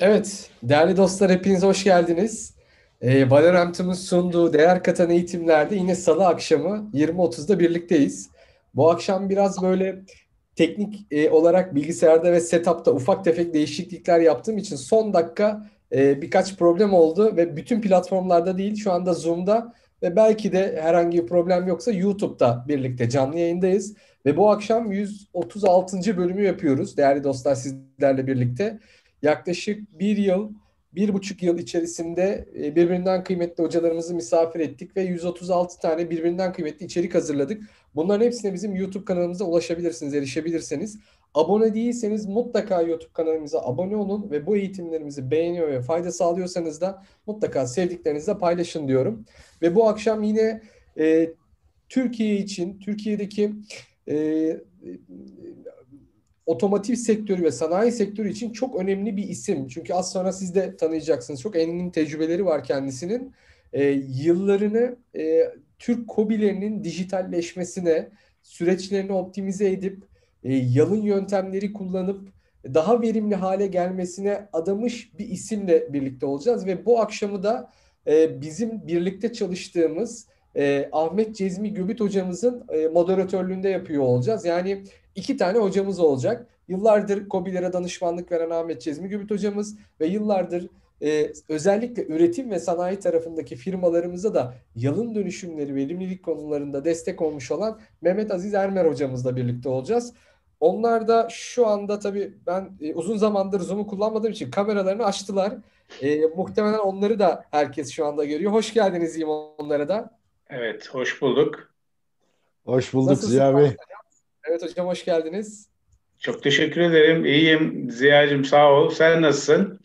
Evet, değerli dostlar hepiniz hoş geldiniz. E, Valorant'ın sunduğu değer katan eğitimlerde yine salı akşamı 20.30'da birlikteyiz. Bu akşam biraz böyle teknik e, olarak bilgisayarda ve setup'ta ufak tefek değişiklikler yaptığım için son dakika e, birkaç problem oldu ve bütün platformlarda değil şu anda Zoom'da ve belki de herhangi bir problem yoksa YouTube'da birlikte canlı yayındayız. Ve bu akşam 136. bölümü yapıyoruz değerli dostlar sizlerle birlikte. Yaklaşık bir yıl, bir buçuk yıl içerisinde e, birbirinden kıymetli hocalarımızı misafir ettik ve 136 tane birbirinden kıymetli içerik hazırladık. Bunların hepsine bizim YouTube kanalımıza ulaşabilirsiniz, erişebilirsiniz. Abone değilseniz mutlaka YouTube kanalımıza abone olun ve bu eğitimlerimizi beğeniyor ve fayda sağlıyorsanız da mutlaka sevdiklerinizle paylaşın diyorum. Ve bu akşam yine e, Türkiye için, Türkiye'deki e, otomotiv sektörü ve sanayi sektörü için çok önemli bir isim. Çünkü az sonra siz de tanıyacaksınız. Çok engin tecrübeleri var kendisinin. E, yıllarını e, Türk kobilerinin dijitalleşmesine, süreçlerini optimize edip e, yalın yöntemleri kullanıp daha verimli hale gelmesine adamış bir isimle birlikte olacağız ve bu akşamı da e, bizim birlikte çalıştığımız e, Ahmet Cezmi Göbüt hocamızın e, moderatörlüğünde yapıyor olacağız. Yani iki tane hocamız olacak. Yıllardır COBİ'lere danışmanlık veren Ahmet Cezmi Gübüt hocamız ve yıllardır özellikle üretim ve sanayi tarafındaki firmalarımıza da yalın dönüşümleri, verimlilik konularında destek olmuş olan Mehmet Aziz Ermer hocamızla birlikte olacağız. Onlar da şu anda tabii ben e, uzun zamandır Zoom'u kullanmadığım için kameralarını açtılar. E, muhtemelen onları da herkes şu anda görüyor. Hoş geldiniz diyeyim onlara da. Evet, hoş bulduk. Hoş bulduk Nasılsın Ziya Bey. Evet hocam hoş geldiniz. Çok teşekkür ederim. İyiyim Ziya'cığım sağ ol. Sen nasılsın?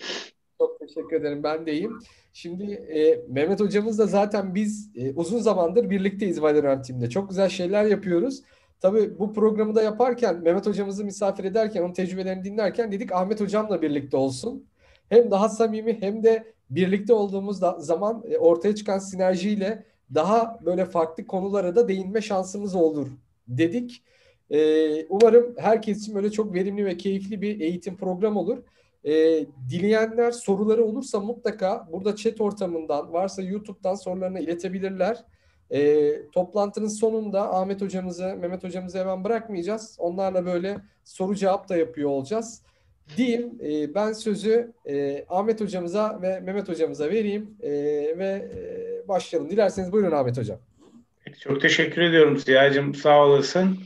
Çok teşekkür ederim. Ben de iyiyim. Şimdi e, Mehmet hocamızla zaten biz e, uzun zamandır birlikteyiz Valorant Team'de. Çok güzel şeyler yapıyoruz. Tabii bu programı da yaparken Mehmet hocamızı misafir ederken onun tecrübelerini dinlerken dedik Ahmet hocamla birlikte olsun. Hem daha samimi hem de birlikte olduğumuz zaman e, ortaya çıkan sinerjiyle daha böyle farklı konulara da değinme şansımız olur dedik. Ee, umarım herkes için böyle çok verimli ve keyifli bir eğitim programı olur. Ee, dileyenler soruları olursa mutlaka burada chat ortamından varsa YouTube'dan sorularını iletebilirler. Ee, toplantının sonunda Ahmet hocamızı, Mehmet hocamızı hemen bırakmayacağız. Onlarla böyle soru cevap da yapıyor olacağız. Diyeyim e, ben sözü e, Ahmet hocamıza ve Mehmet hocamıza vereyim e, ve e, başlayalım. Dilerseniz buyurun Ahmet hocam. Çok teşekkür ediyorum Ziya'cığım sağ olasın.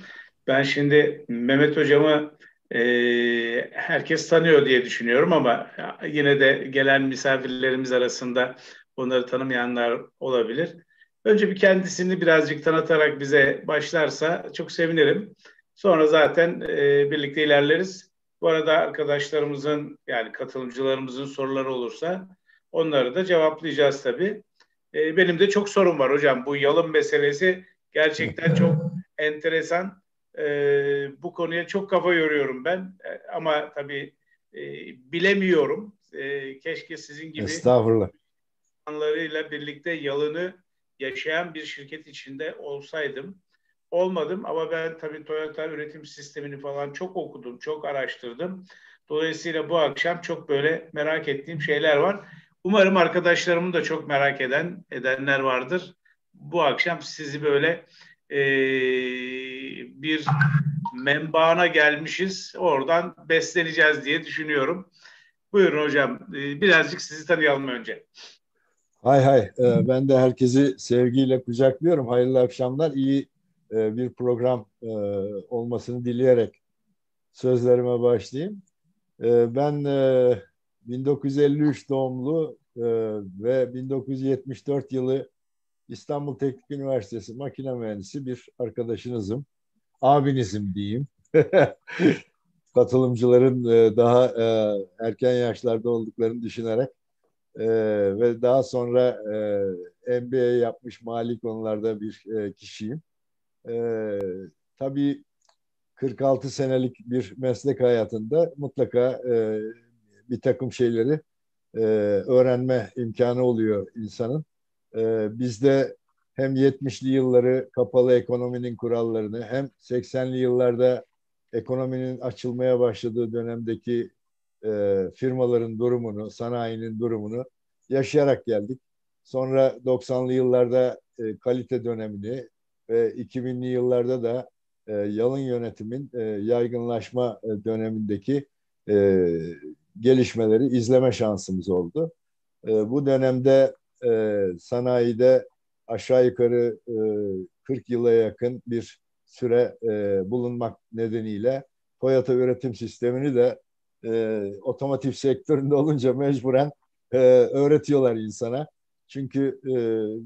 Ben şimdi Mehmet hocamı e, herkes tanıyor diye düşünüyorum ama yine de gelen misafirlerimiz arasında onları tanımayanlar olabilir. Önce bir kendisini birazcık tanıtarak bize başlarsa çok sevinirim. Sonra zaten e, birlikte ilerleriz. Bu arada arkadaşlarımızın yani katılımcılarımızın soruları olursa onları da cevaplayacağız tabii. E, benim de çok sorum var hocam. Bu yalın meselesi gerçekten çok enteresan. E, bu konuya çok kafa yoruyorum ben. E, ama tabii e, bilemiyorum. E, keşke sizin gibi insanlarıyla birlikte yalını yaşayan bir şirket içinde olsaydım. Olmadım ama ben tabii Toyota üretim sistemini falan çok okudum, çok araştırdım. Dolayısıyla bu akşam çok böyle merak ettiğim şeyler var. Umarım arkadaşlarımın da çok merak eden edenler vardır. Bu akşam sizi böyle e, bir menbaana gelmişiz. Oradan besleneceğiz diye düşünüyorum. Buyurun hocam. E, birazcık sizi tanıyalım önce. Hay hay. E, ben de herkesi sevgiyle kucaklıyorum. Hayırlı akşamlar. İyi e, bir program e, olmasını dileyerek sözlerime başlayayım. Ben 1953 doğumlu ve 1974 yılı İstanbul Teknik Üniversitesi makine mühendisi bir arkadaşınızım. Abinizim diyeyim. Katılımcıların daha erken yaşlarda olduklarını düşünerek ve daha sonra MBA yapmış mali konularda bir kişiyim. E, tabii 46 senelik bir meslek hayatında mutlaka e, bir takım şeyleri e, öğrenme imkanı oluyor insanın. E, biz de hem 70'li yılları kapalı ekonominin kurallarını hem 80'li yıllarda ekonominin açılmaya başladığı dönemdeki e, firmaların durumunu, sanayinin durumunu yaşayarak geldik. Sonra 90'lı yıllarda e, kalite dönemini ve 2000'li yıllarda da e, yalın yönetimin e, yaygınlaşma e, dönemindeki e, gelişmeleri izleme şansımız oldu. E, bu dönemde e, sanayide aşağı yukarı e, 40 yıla yakın bir süre e, bulunmak nedeniyle Toyota üretim sistemini de e, otomotiv sektöründe olunca mecburen e, öğretiyorlar insana. Çünkü e,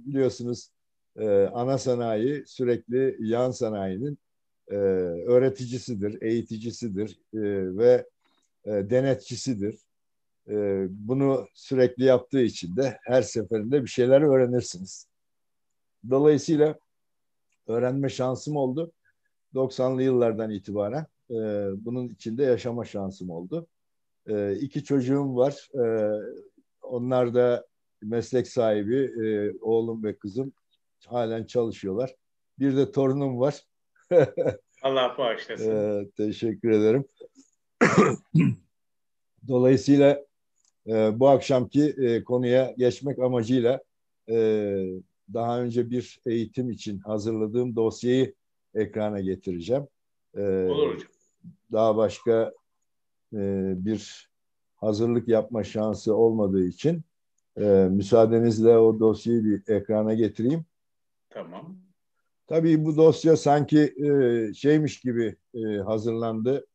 biliyorsunuz e, ana sanayi sürekli yan sanayinin e, öğreticisidir, eğiticisidir e, ve e, denetçisidir. E, bunu sürekli yaptığı için de her seferinde bir şeyler öğrenirsiniz. Dolayısıyla öğrenme şansım oldu. 90'lı yıllardan itibaren e, bunun içinde yaşama şansım oldu. E, iki çocuğum var. E, onlar da meslek sahibi. E, oğlum ve kızım halen çalışıyorlar. Bir de torunum var. Allah bağışlasın. E, teşekkür ederim. Dolayısıyla e, bu akşamki e, konuya geçmek amacıyla e, daha önce bir eğitim için hazırladığım dosyayı ekrana getireceğim. E, Olur hocam. Daha başka e, bir hazırlık yapma şansı olmadığı için e, müsaadenizle o dosyayı bir ekrana getireyim. Tamam. Tabii bu dosya sanki e, şeymiş gibi e, hazırlandı.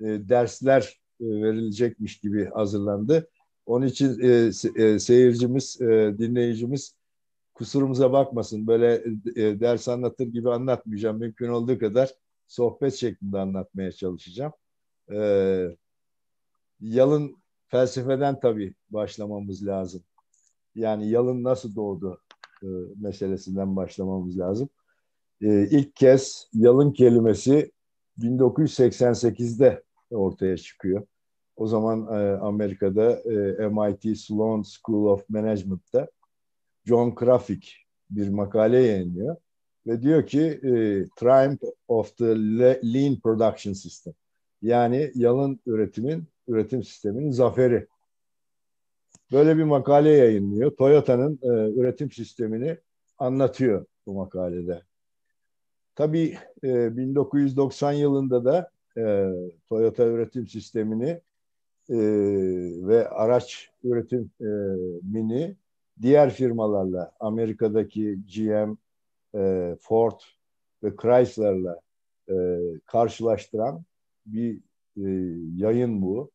E, dersler e, verilecekmiş gibi hazırlandı. Onun için e, se, e, seyircimiz, e, dinleyicimiz kusurumuza bakmasın. Böyle e, ders anlatır gibi anlatmayacağım. Mümkün olduğu kadar sohbet şeklinde anlatmaya çalışacağım. E, yalın felsefeden tabii başlamamız lazım. Yani yalın nasıl doğdu e, meselesinden başlamamız lazım. E, ilk kez yalın kelimesi 1988'de ortaya çıkıyor. O zaman e, Amerika'da e, MIT Sloan School of Management'ta John Krafik bir makale yayınlıyor ve diyor ki e, Triumph of the Lean Production System yani yalın üretimin üretim sisteminin zaferi. Böyle bir makale yayınlıyor. Toyota'nın e, üretim sistemini anlatıyor bu makalede. Tabii e, 1990 yılında da e, Toyota üretim sistemini e, ve araç üretim e, diğer firmalarla Amerika'daki GM, e, Ford ve Chrysler'la e, karşılaştıran bir e, yayın bu.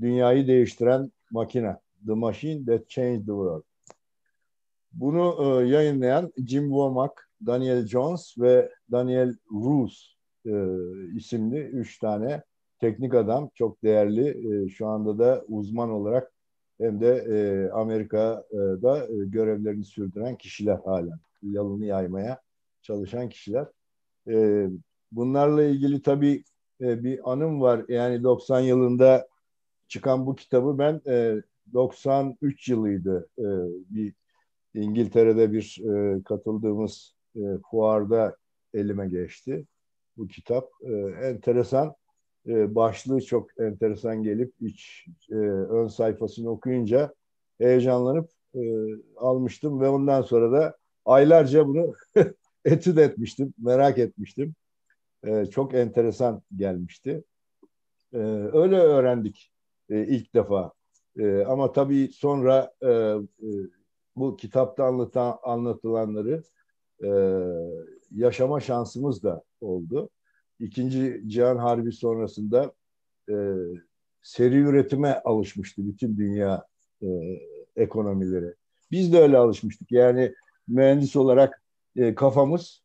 Dünyayı değiştiren makine. The Machine That Changed the World. Bunu e, yayınlayan Jim Womack, Daniel Jones ve Daniel Roos e, isimli üç tane teknik adam. Çok değerli. E, şu anda da uzman olarak hem de e, Amerika'da e, görevlerini sürdüren kişiler halen. Yalını yaymaya çalışan kişiler. E, bunlarla ilgili tabii e, bir anım var. Yani 90 yılında çıkan bu kitabı ben e, 93 yılıydı. E, bir İngiltere'de bir e, katıldığımız e, fuarda elime geçti bu kitap. E, enteresan e, başlığı çok enteresan gelip iç e, ön sayfasını okuyunca heyecanlanıp e, almıştım ve ondan sonra da aylarca bunu etüt etmiştim, merak etmiştim. E, çok enteresan gelmişti. E, öyle öğrendik e, ilk defa. E, ama tabii sonra e, e, bu kitapta anlatan, anlatılanları e, yaşama şansımız da oldu. İkinci Cihan Harbi sonrasında e, seri üretime alışmıştı bütün dünya e, ekonomileri. Biz de öyle alışmıştık. Yani mühendis olarak e, kafamız,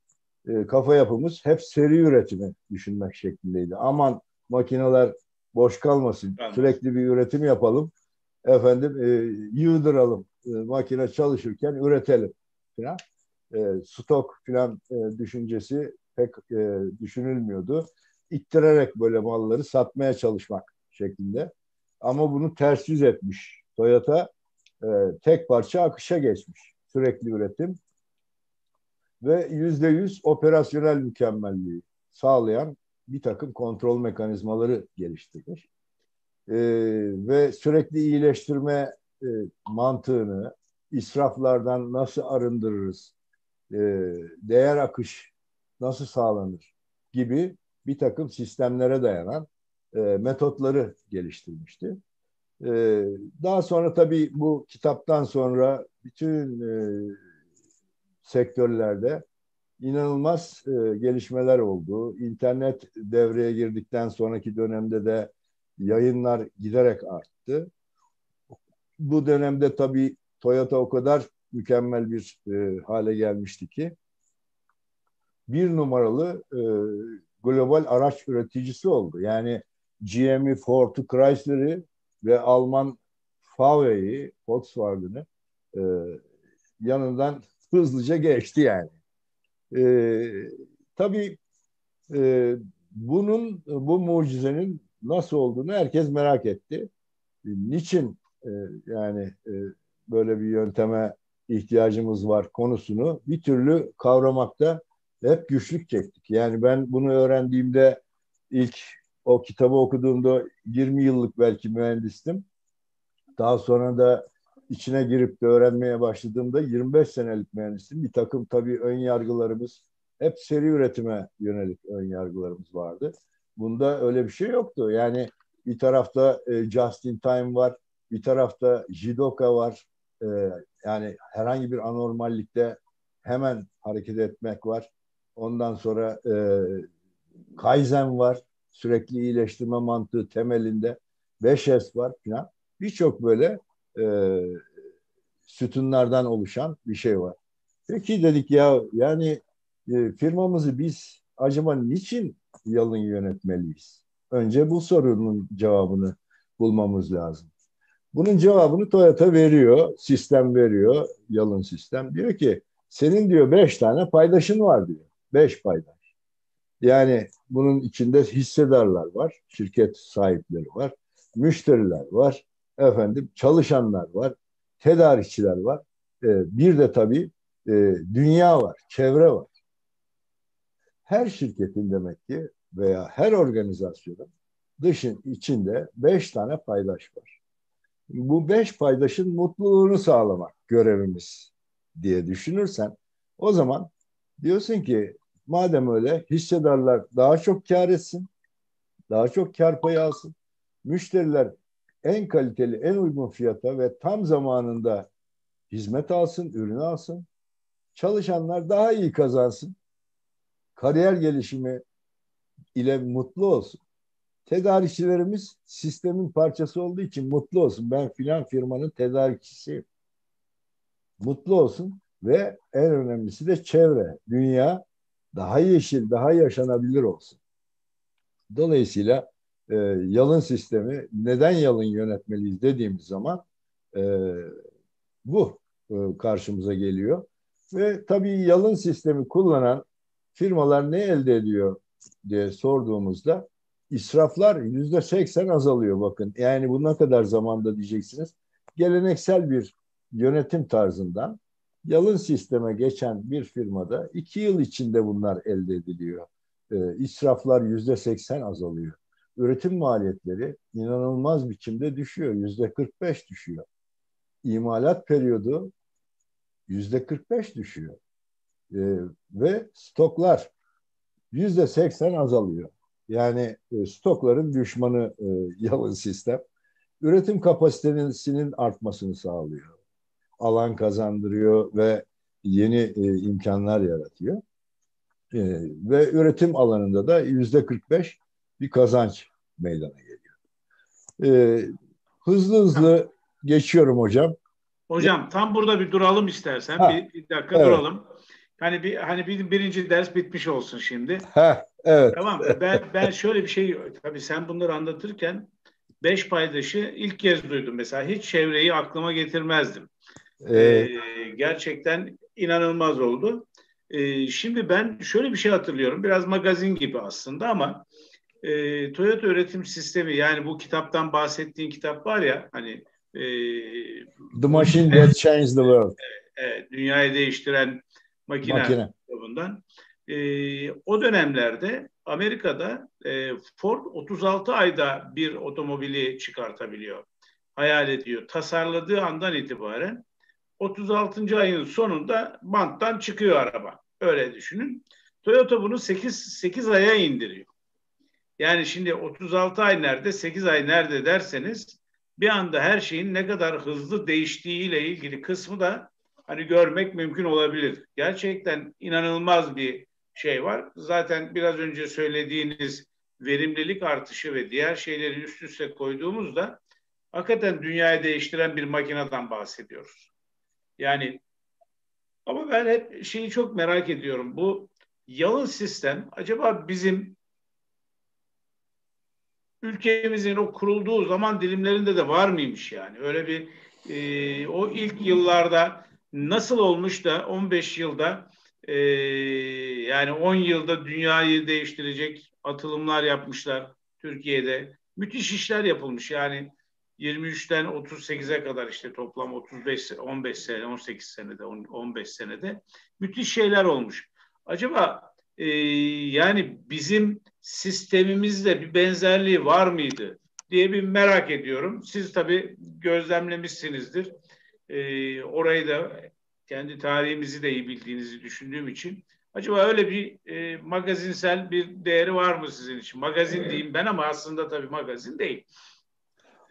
e, kafa yapımız hep seri üretimi düşünmek şeklindeydi. Aman makineler boş kalmasın, evet. sürekli bir üretim yapalım, efendim e, yığdıralım, e, makine çalışırken üretelim falan. E, stok falan e, düşüncesi pek e, düşünülmüyordu. İttirerek böyle malları satmaya çalışmak şeklinde. Ama bunu ters yüz etmiş. Toyota e, tek parça akışa geçmiş. Sürekli üretim. ve yüzde yüz operasyonel mükemmelliği sağlayan bir takım kontrol mekanizmaları geliştirmiş. Ee, ve sürekli iyileştirme e, mantığını, israflardan nasıl arındırırız, e, değer akış nasıl sağlanır gibi bir takım sistemlere dayanan e, metotları geliştirmişti. E, daha sonra tabii bu kitaptan sonra bütün e, sektörlerde inanılmaz e, gelişmeler oldu. İnternet devreye girdikten sonraki dönemde de yayınlar giderek arttı. Bu dönemde tabii Toyota o kadar mükemmel bir e, hale gelmişti ki bir numaralı e, global araç üreticisi oldu. Yani GM'i, Ford'u, Chrysler'ı ve Alman VW'yi, Volkswagen'ı e, yanından hızlıca geçti yani. E, tabii e, bunun, bu mucizenin nasıl olduğunu herkes merak etti. Niçin e, yani e, böyle bir yönteme ihtiyacımız var konusunu bir türlü kavramakta hep güçlük çektik. Yani ben bunu öğrendiğimde ilk o kitabı okuduğumda 20 yıllık belki mühendistim. Daha sonra da içine girip de öğrenmeye başladığımda 25 senelik mühendistim. Bir takım tabii ön yargılarımız hep seri üretime yönelik ön yargılarımız vardı. Bunda öyle bir şey yoktu. Yani bir tarafta e, just in time var, bir tarafta Jidoka var. E, yani herhangi bir anormallikte hemen hareket etmek var. Ondan sonra e, Kaizen var. Sürekli iyileştirme mantığı temelinde. 5S var falan. Birçok böyle e, sütunlardan oluşan bir şey var. Peki dedik ya yani e, firmamızı biz acaba niçin yalın yönetmeliyiz? Önce bu sorunun cevabını bulmamız lazım. Bunun cevabını Toyota veriyor, sistem veriyor, yalın sistem. Diyor ki senin diyor beş tane paydaşın var diyor. Beş paydaş. Yani bunun içinde hissedarlar var, şirket sahipleri var, müşteriler var, efendim çalışanlar var, tedarikçiler var. Ee, bir de tabii e, dünya var, çevre var. Her şirketin demek ki veya her organizasyonun dışın içinde beş tane paydaş var. Bu beş paydaşın mutluluğunu sağlamak görevimiz diye düşünürsen o zaman diyorsun ki madem öyle hissedarlar daha çok kar etsin, daha çok kar payı alsın. Müşteriler en kaliteli, en uygun fiyata ve tam zamanında hizmet alsın, ürünü alsın. Çalışanlar daha iyi kazansın. Kariyer gelişimi ile mutlu olsun. Tedarikçilerimiz sistemin parçası olduğu için mutlu olsun. Ben filan firmanın tedarikçisiyim. Mutlu olsun ve en önemlisi de çevre, dünya daha yeşil, daha yaşanabilir olsun. Dolayısıyla e, yalın sistemi neden yalın yönetmeliyiz dediğimiz zaman e, bu e, karşımıza geliyor. Ve tabii yalın sistemi kullanan firmalar ne elde ediyor diye sorduğumuzda israflar yüzde seksen azalıyor bakın. Yani bu ne kadar zamanda diyeceksiniz. Geleneksel bir yönetim tarzından yalın sisteme geçen bir firmada iki yıl içinde bunlar elde ediliyor. E, israflar yüzde seksen azalıyor. Üretim maliyetleri inanılmaz biçimde düşüyor. Yüzde kırk beş düşüyor. İmalat periyodu yüzde kırk beş düşüyor. E, ve stoklar yüzde seksen azalıyor. Yani e, stokların düşmanı e, yalın sistem. Üretim kapasitesinin artmasını sağlıyor alan kazandırıyor ve yeni e, imkanlar yaratıyor. E, ve üretim alanında da yüzde 45 bir kazanç meydana geliyor. E, hızlı hızlı geçiyorum hocam. Hocam tam burada bir duralım istersen. Ha, bir, bir dakika evet. duralım. Hani bir hani bir, birinci ders bitmiş olsun şimdi. Ha, evet. Tamam. Ben ben şöyle bir şey tabii sen bunları anlatırken beş paydaşı ilk kez duydum. Mesela hiç çevreyi aklıma getirmezdim. Ee, gerçekten inanılmaz oldu. Ee, şimdi ben şöyle bir şey hatırlıyorum. Biraz magazin gibi aslında ama e, Toyota üretim sistemi yani bu kitaptan bahsettiğin kitap var ya hani e, The Machine That Changed the World. Evet, evet, dünyayı değiştiren makine, makine. bundan. E, o dönemlerde Amerika'da e, Ford 36 ayda bir otomobili çıkartabiliyor. Hayal ediyor. Tasarladığı andan itibaren 36. ayın sonunda banttan çıkıyor araba. Öyle düşünün. Toyota bunu 8, 8 aya indiriyor. Yani şimdi 36 ay nerede, 8 ay nerede derseniz bir anda her şeyin ne kadar hızlı değiştiğiyle ilgili kısmı da hani görmek mümkün olabilir. Gerçekten inanılmaz bir şey var. Zaten biraz önce söylediğiniz verimlilik artışı ve diğer şeyleri üst üste koyduğumuzda hakikaten dünyayı değiştiren bir makineden bahsediyoruz. Yani ama ben hep şeyi çok merak ediyorum. Bu yalın sistem acaba bizim ülkemizin o kurulduğu zaman dilimlerinde de var mıymış yani? Öyle bir e, o ilk yıllarda nasıl olmuş da 15 yılda e, yani 10 yılda dünyayı değiştirecek atılımlar yapmışlar Türkiye'de. Müthiş işler yapılmış yani 23'ten 38'e kadar işte toplam 35 15 sene 18 senede 15 senede müthiş şeyler olmuş. Acaba e, yani bizim sistemimizde bir benzerliği var mıydı diye bir merak ediyorum. Siz tabii gözlemlemişsinizdir. E, orayı da kendi tarihimizi de iyi bildiğinizi düşündüğüm için acaba öyle bir e, magazinsel bir değeri var mı sizin için? Magazin diyeyim ben ama aslında tabii magazin değil.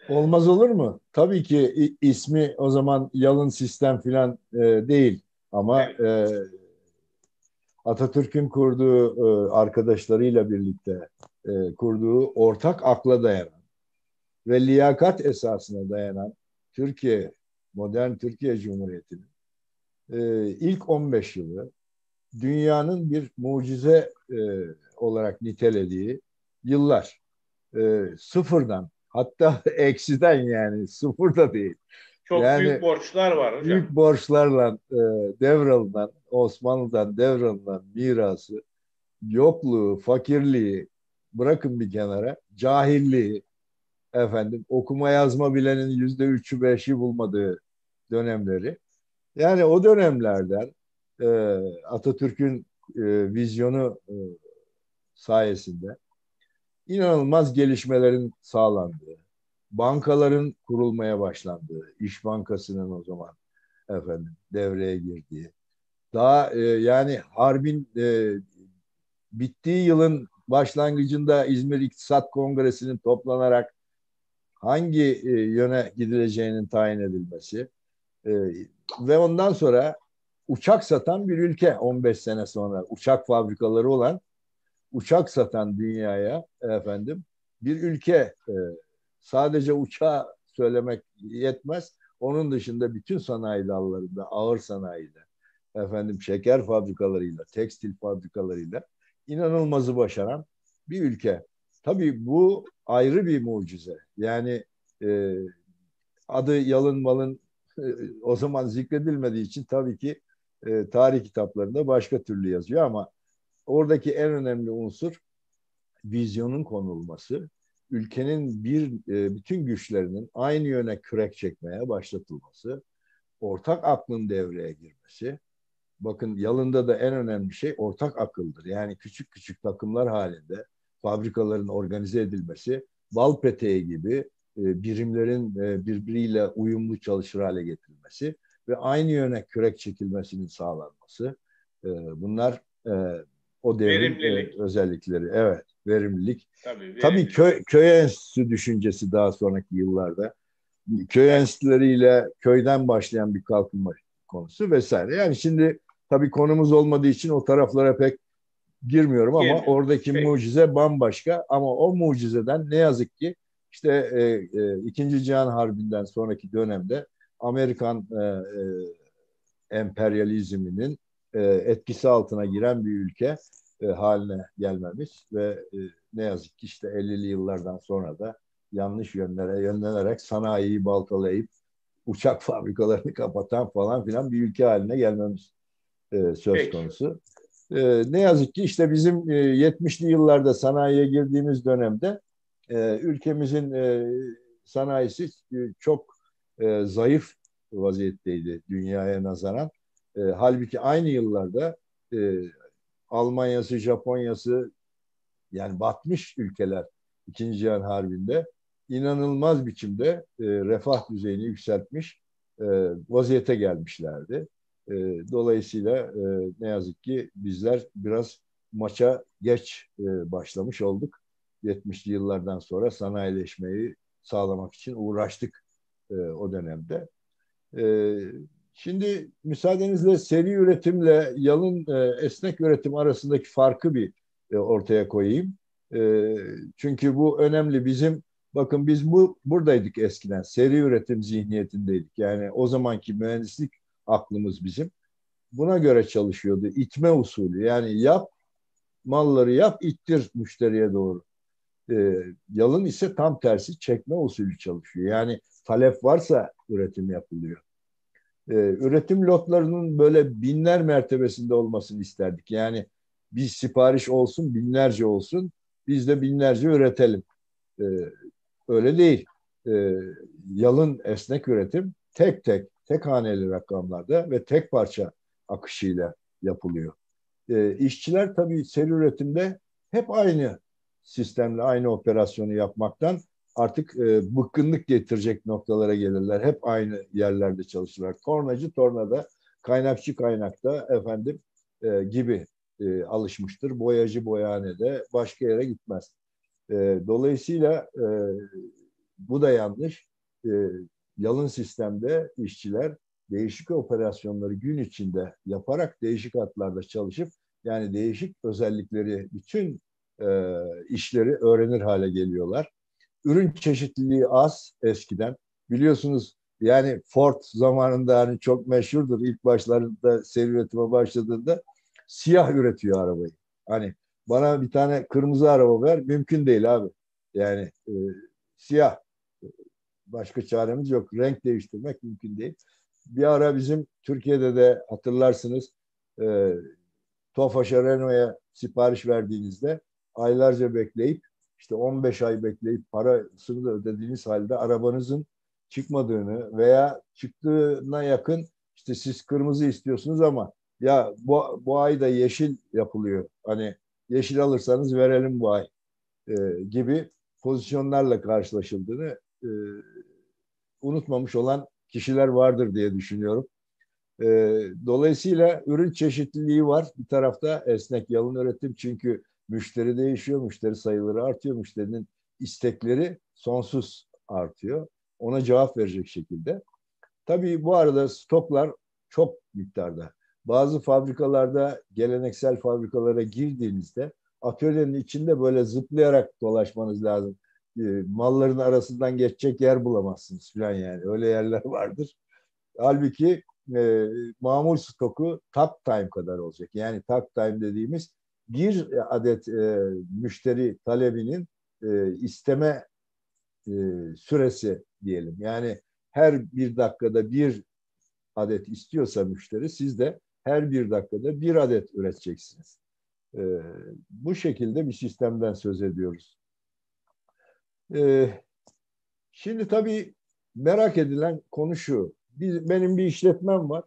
Olmaz olur mu? Tabii ki ismi o zaman yalın sistem filan e, değil ama evet. e, Atatürk'ün kurduğu e, arkadaşlarıyla birlikte e, kurduğu ortak akla dayanan ve liyakat esasına dayanan Türkiye, modern Türkiye Cumhuriyeti'nin e, ilk 15 yılı dünyanın bir mucize e, olarak nitelediği yıllar. E, sıfırdan hatta eksiden yani sıfır da değil. Çok yani, büyük borçlar var hocam. Büyük borçlarla e, devralınan, Osmanlı'dan devralınan mirası, yokluğu, fakirliği bırakın bir kenara, cahilliği, efendim okuma yazma bilenin yüzde üçü beşi bulmadığı dönemleri. Yani o dönemlerden e, Atatürk'ün e, vizyonu e, sayesinde inanılmaz gelişmelerin sağlandığı, bankaların kurulmaya başlandığı, İş Bankası'nın o zaman efendim devreye girdiği, daha e, yani harbin e, bittiği yılın başlangıcında İzmir İktisat Kongresi'nin toplanarak hangi e, yöne gidileceğinin tayin edilmesi e, ve ondan sonra uçak satan bir ülke 15 sene sonra uçak fabrikaları olan uçak satan dünyaya efendim bir ülke e, sadece uçağı söylemek yetmez. Onun dışında bütün sanayi dallarında ağır sanayide efendim şeker fabrikalarıyla, tekstil fabrikalarıyla inanılmazı başaran bir ülke. Tabii bu ayrı bir mucize. Yani e, adı Yalın Mal'ın e, o zaman zikredilmediği için tabii ki e, tarih kitaplarında başka türlü yazıyor ama oradaki en önemli unsur vizyonun konulması, ülkenin bir e, bütün güçlerinin aynı yöne kürek çekmeye başlatılması, ortak aklın devreye girmesi. Bakın yalında da en önemli şey ortak akıldır. Yani küçük küçük takımlar halinde fabrikaların organize edilmesi, bal peteği gibi e, birimlerin e, birbiriyle uyumlu çalışır hale getirilmesi ve aynı yöne kürek çekilmesinin sağlanması. E, bunlar o devrin özellikleri. Evet, verimlilik. Tabii, verimlilik. Tabii köy, köy enstitüsü düşüncesi daha sonraki yıllarda. Köy enstitüleriyle köyden başlayan bir kalkınma konusu vesaire. Yani şimdi tabii konumuz olmadığı için o taraflara pek girmiyorum ama Girmiyorum. oradaki Peki. mucize bambaşka ama o mucizeden ne yazık ki işte e, e, İkinci Cihan Harbi'nden sonraki dönemde Amerikan e, e, emperyalizminin e, etkisi altına giren bir ülke e, haline gelmemiz ve e, ne yazık ki işte 50'li yıllardan sonra da yanlış yönlere yönlenerek sanayiyi baltalayıp uçak fabrikalarını kapatan falan filan bir ülke haline gelmemiz e, söz Peki. konusu. E, ne yazık ki işte bizim e, 70'li yıllarda sanayiye girdiğimiz dönemde e, ülkemizin e, sanayisi e, çok e, zayıf vaziyetteydi dünyaya nazaran. E, halbuki aynı yıllarda e, Almanya'sı, Japonya'sı yani batmış ülkeler İkinci Cihan Harbi'nde inanılmaz biçimde e, refah düzeyini yükseltmiş e, vaziyete gelmişlerdi. E, dolayısıyla e, ne yazık ki bizler biraz maça geç e, başlamış olduk. 70'li yıllardan sonra sanayileşmeyi sağlamak için uğraştık e, o dönemde. E, şimdi müsaadenizle seri üretimle yalın e, esnek üretim arasındaki farkı bir e, ortaya koyayım. E, çünkü bu önemli. Bizim bakın biz bu buradaydık eskiden. Seri üretim zihniyetindeydik. Yani o zamanki mühendislik aklımız bizim. Buna göre çalışıyordu. İtme usulü. Yani yap malları yap, ittir müşteriye doğru. E, yalın ise tam tersi çekme usulü çalışıyor. Yani talep varsa üretim yapılıyor. E, üretim lotlarının böyle binler mertebesinde olmasını isterdik. Yani bir sipariş olsun, binlerce olsun, biz de binlerce üretelim. E, öyle değil. E, yalın esnek üretim tek tek, tek haneli rakamlarda ve tek parça akışıyla yapılıyor. E, işçiler tabii seri üretimde hep aynı sistemle aynı operasyonu yapmaktan artık e, bıkkınlık getirecek noktalara gelirler. Hep aynı yerlerde çalışırlar. Tornacı tornada, kaynakçı kaynakta efendim e, gibi e, alışmıştır. Boyacı boyanede başka yere gitmez. E, dolayısıyla e, bu da yanlış. E, yalın sistemde işçiler değişik operasyonları gün içinde yaparak değişik hatlarda çalışıp yani değişik özellikleri bütün e, işleri öğrenir hale geliyorlar. Ürün çeşitliliği az eskiden. Biliyorsunuz yani Ford zamanında hani çok meşhurdur ilk başlarında seri üretime başladığında siyah üretiyor arabayı. Hani bana bir tane kırmızı araba ver mümkün değil abi. Yani e, siyah başka çaremiz yok. Renk değiştirmek mümkün değil. Bir ara bizim Türkiye'de de hatırlarsınız e, Tofaş'a Renault'a sipariş verdiğinizde aylarca bekleyip işte 15 ay bekleyip parasını da ödediğiniz halde arabanızın çıkmadığını veya çıktığına yakın işte siz kırmızı istiyorsunuz ama ya bu, bu ay da yeşil yapılıyor. Hani yeşil alırsanız verelim bu ay e, gibi pozisyonlarla karşılaşıldığını e, unutmamış olan kişiler vardır diye düşünüyorum. E, dolayısıyla ürün çeşitliliği var. Bir tarafta esnek yalın üretim çünkü müşteri değişiyor, müşteri sayıları artıyor, müşterinin istekleri sonsuz artıyor. Ona cevap verecek şekilde. Tabii bu arada stoklar çok miktarda. Bazı fabrikalarda geleneksel fabrikalara girdiğinizde atölyenin içinde böyle zıplayarak dolaşmanız lazım. E, malların arasından geçecek yer bulamazsınız falan yani. Öyle yerler vardır. Halbuki e, mamul stoku top time kadar olacak. Yani top time dediğimiz bir adet e, müşteri talebinin e, isteme e, süresi diyelim. Yani her bir dakikada bir adet istiyorsa müşteri siz de her bir dakikada bir adet üreteceksiniz. E, bu şekilde bir sistemden söz ediyoruz. E, şimdi tabii merak edilen konu şu. Biz, benim bir işletmem var.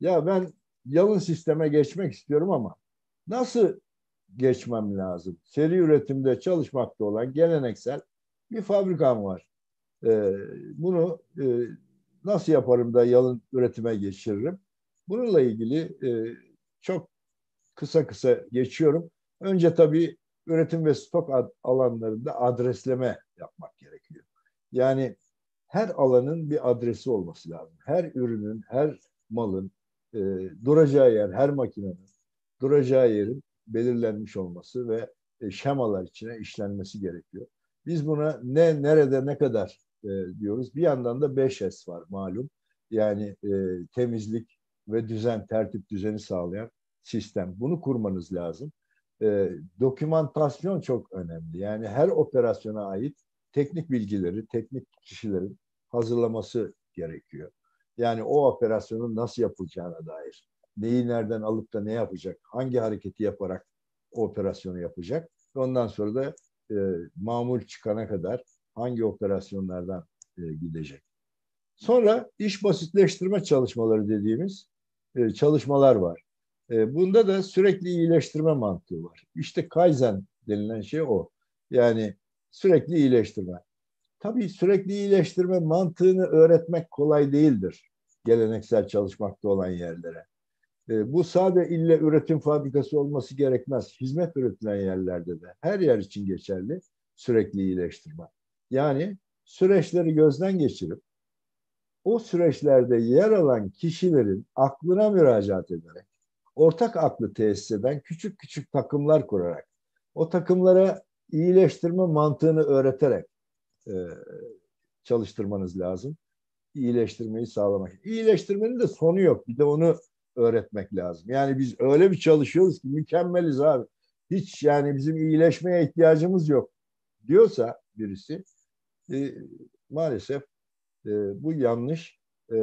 Ya ben yalın sisteme geçmek istiyorum ama nasıl geçmem lazım? Seri üretimde çalışmakta olan geleneksel bir fabrikam var. Ee, bunu e, nasıl yaparım da yalın üretime geçiririm? Bununla ilgili e, çok kısa kısa geçiyorum. Önce tabii üretim ve stok alanlarında adresleme yapmak gerekiyor. Yani her alanın bir adresi olması lazım. Her ürünün, her malın e, duracağı yer, her makinenin duracağı yerin belirlenmiş olması ve e, şemalar içine işlenmesi gerekiyor. Biz buna ne, nerede, ne kadar e, diyoruz. Bir yandan da 5S var malum. Yani e, temizlik ve düzen, tertip düzeni sağlayan sistem. Bunu kurmanız lazım. E, dokümantasyon çok önemli. Yani her operasyona ait teknik bilgileri, teknik kişilerin hazırlaması gerekiyor. Yani o operasyonun nasıl yapılacağına dair. Neyi nereden alıp da ne yapacak, hangi hareketi yaparak o operasyonu yapacak. Ondan sonra da e, mamul çıkana kadar hangi operasyonlardan e, gidecek. Sonra iş basitleştirme çalışmaları dediğimiz e, çalışmalar var. E, bunda da sürekli iyileştirme mantığı var. İşte Kaizen denilen şey o. Yani sürekli iyileştirme. Tabii sürekli iyileştirme mantığını öğretmek kolay değildir geleneksel çalışmakta olan yerlere. E, bu sade ille üretim fabrikası olması gerekmez. Hizmet üretilen yerlerde de her yer için geçerli sürekli iyileştirme. Yani süreçleri gözden geçirip o süreçlerde yer alan kişilerin aklına müracaat ederek ortak aklı tesis eden küçük küçük takımlar kurarak o takımlara iyileştirme mantığını öğreterek e, çalıştırmanız lazım. İyileştirmeyi sağlamak. İyileştirmenin de sonu yok. Bir de onu öğretmek lazım. Yani biz öyle bir çalışıyoruz ki mükemmeliz abi. Hiç yani bizim iyileşmeye ihtiyacımız yok diyorsa birisi e, maalesef e, bu yanlış e,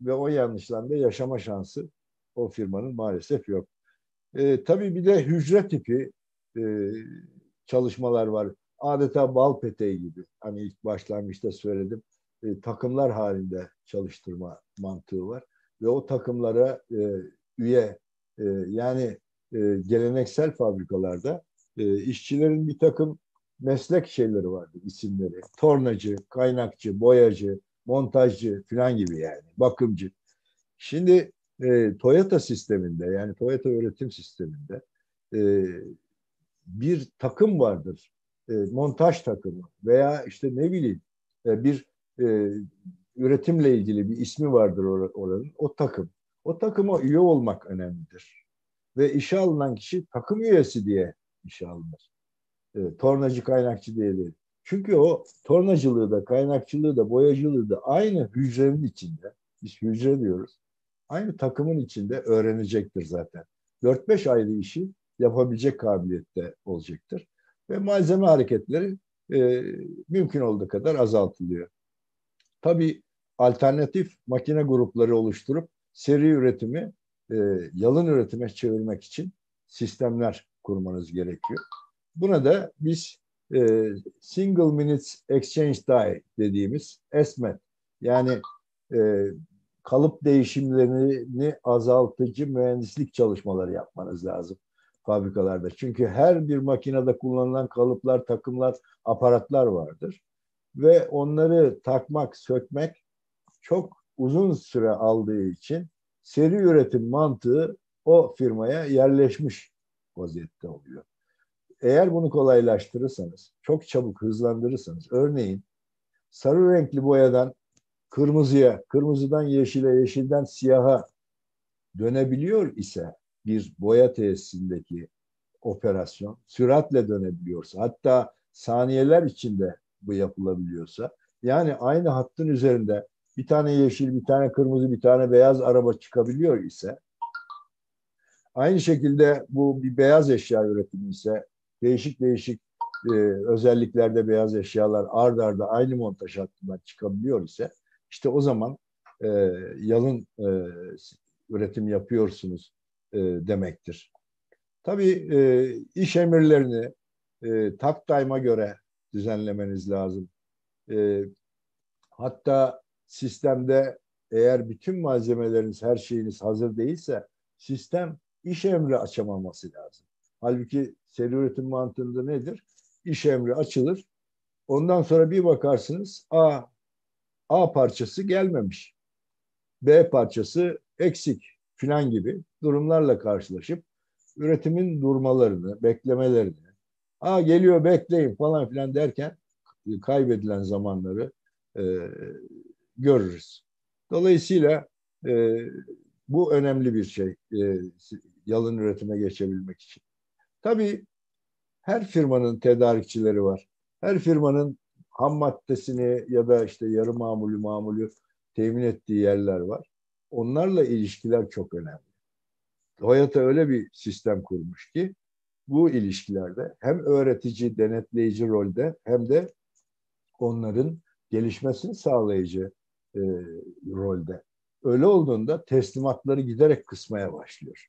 ve o yanlışlarla yaşama şansı o firmanın maalesef yok. E, tabii bir de hücre tipi e, çalışmalar var. Adeta bal peteği gibi. Hani ilk başlangıçta söyledim. E, takımlar halinde çalıştırma mantığı var. Ve o takımlara e, üye e, yani e, geleneksel fabrikalarda e, işçilerin bir takım meslek şeyleri vardı isimleri. Tornacı, kaynakçı, boyacı, montajcı falan gibi yani. Bakımcı. Şimdi e, Toyota sisteminde yani Toyota üretim sisteminde e, bir takım vardır. E, montaj takımı veya işte ne bileyim e, bir e, üretimle ilgili bir ismi vardır or oranın. O takım. O takıma üye olmak önemlidir. Ve işe alınan kişi takım üyesi diye işe alınır. E, tornacı kaynakçı diye değil. Çünkü o tornacılığı da, kaynakçılığı da, boyacılığı da aynı hücrenin içinde, biz hücre diyoruz, aynı takımın içinde öğrenecektir zaten. 4-5 ayrı işi yapabilecek kabiliyette olacaktır. Ve malzeme hareketleri e, mümkün olduğu kadar azaltılıyor. Tabii alternatif makine grupları oluşturup seri üretimi e, yalın üretime çevirmek için sistemler kurmanız gerekiyor. Buna da biz e, Single Minutes Exchange Die dediğimiz ESMET yani e, kalıp değişimlerini azaltıcı mühendislik çalışmaları yapmanız lazım fabrikalarda. Çünkü her bir makinede kullanılan kalıplar, takımlar, aparatlar vardır. Ve onları takmak, sökmek çok uzun süre aldığı için seri üretim mantığı o firmaya yerleşmiş vaziyette oluyor. Eğer bunu kolaylaştırırsanız, çok çabuk hızlandırırsanız, örneğin sarı renkli boyadan kırmızıya, kırmızıdan yeşile, yeşilden siyaha dönebiliyor ise bir boya tesisindeki operasyon süratle dönebiliyorsa hatta saniyeler içinde bu yapılabiliyorsa yani aynı hattın üzerinde bir tane yeşil, bir tane kırmızı, bir tane beyaz araba çıkabiliyor ise aynı şekilde bu bir beyaz eşya üretimi ise değişik değişik e, özelliklerde beyaz eşyalar ard arda aynı montaj hattından çıkabiliyor ise işte o zaman e, yalın e, üretim yapıyorsunuz e, demektir. Tabii e, iş emirlerini e, tak time'a göre düzenlemeniz lazım. E, hatta sistemde eğer bütün malzemeleriniz, her şeyiniz hazır değilse sistem iş emri açamaması lazım. Halbuki seri üretim mantığında nedir? İş emri açılır. Ondan sonra bir bakarsınız A A parçası gelmemiş. B parçası eksik filan gibi durumlarla karşılaşıp üretimin durmalarını, beklemelerini, a geliyor bekleyin falan filan derken kaybedilen zamanları e, görürüz. Dolayısıyla e, bu önemli bir şey e, yalın üretime geçebilmek için. Tabii her firmanın tedarikçileri var. Her firmanın ham maddesini ya da işte yarı mamulü mamulü temin ettiği yerler var. Onlarla ilişkiler çok önemli. Toyota öyle bir sistem kurmuş ki bu ilişkilerde hem öğretici, denetleyici rolde hem de onların gelişmesini sağlayıcı e, rolde. Öyle olduğunda teslimatları giderek kısmaya başlıyor.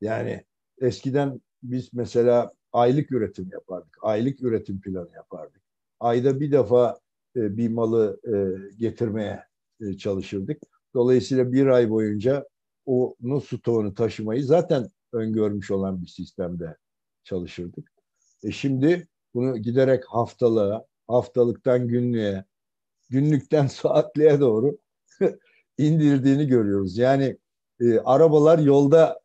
Yani eskiden biz mesela aylık üretim yapardık. Aylık üretim planı yapardık. Ayda bir defa e, bir malı e, getirmeye e, çalışırdık. Dolayısıyla bir ay boyunca onun stoğunu taşımayı zaten öngörmüş olan bir sistemde çalışırdık. E şimdi bunu giderek haftalığa, haftalıktan günlüğe, günlükten saatliğe doğru indirdiğini görüyoruz. Yani e, arabalar yolda,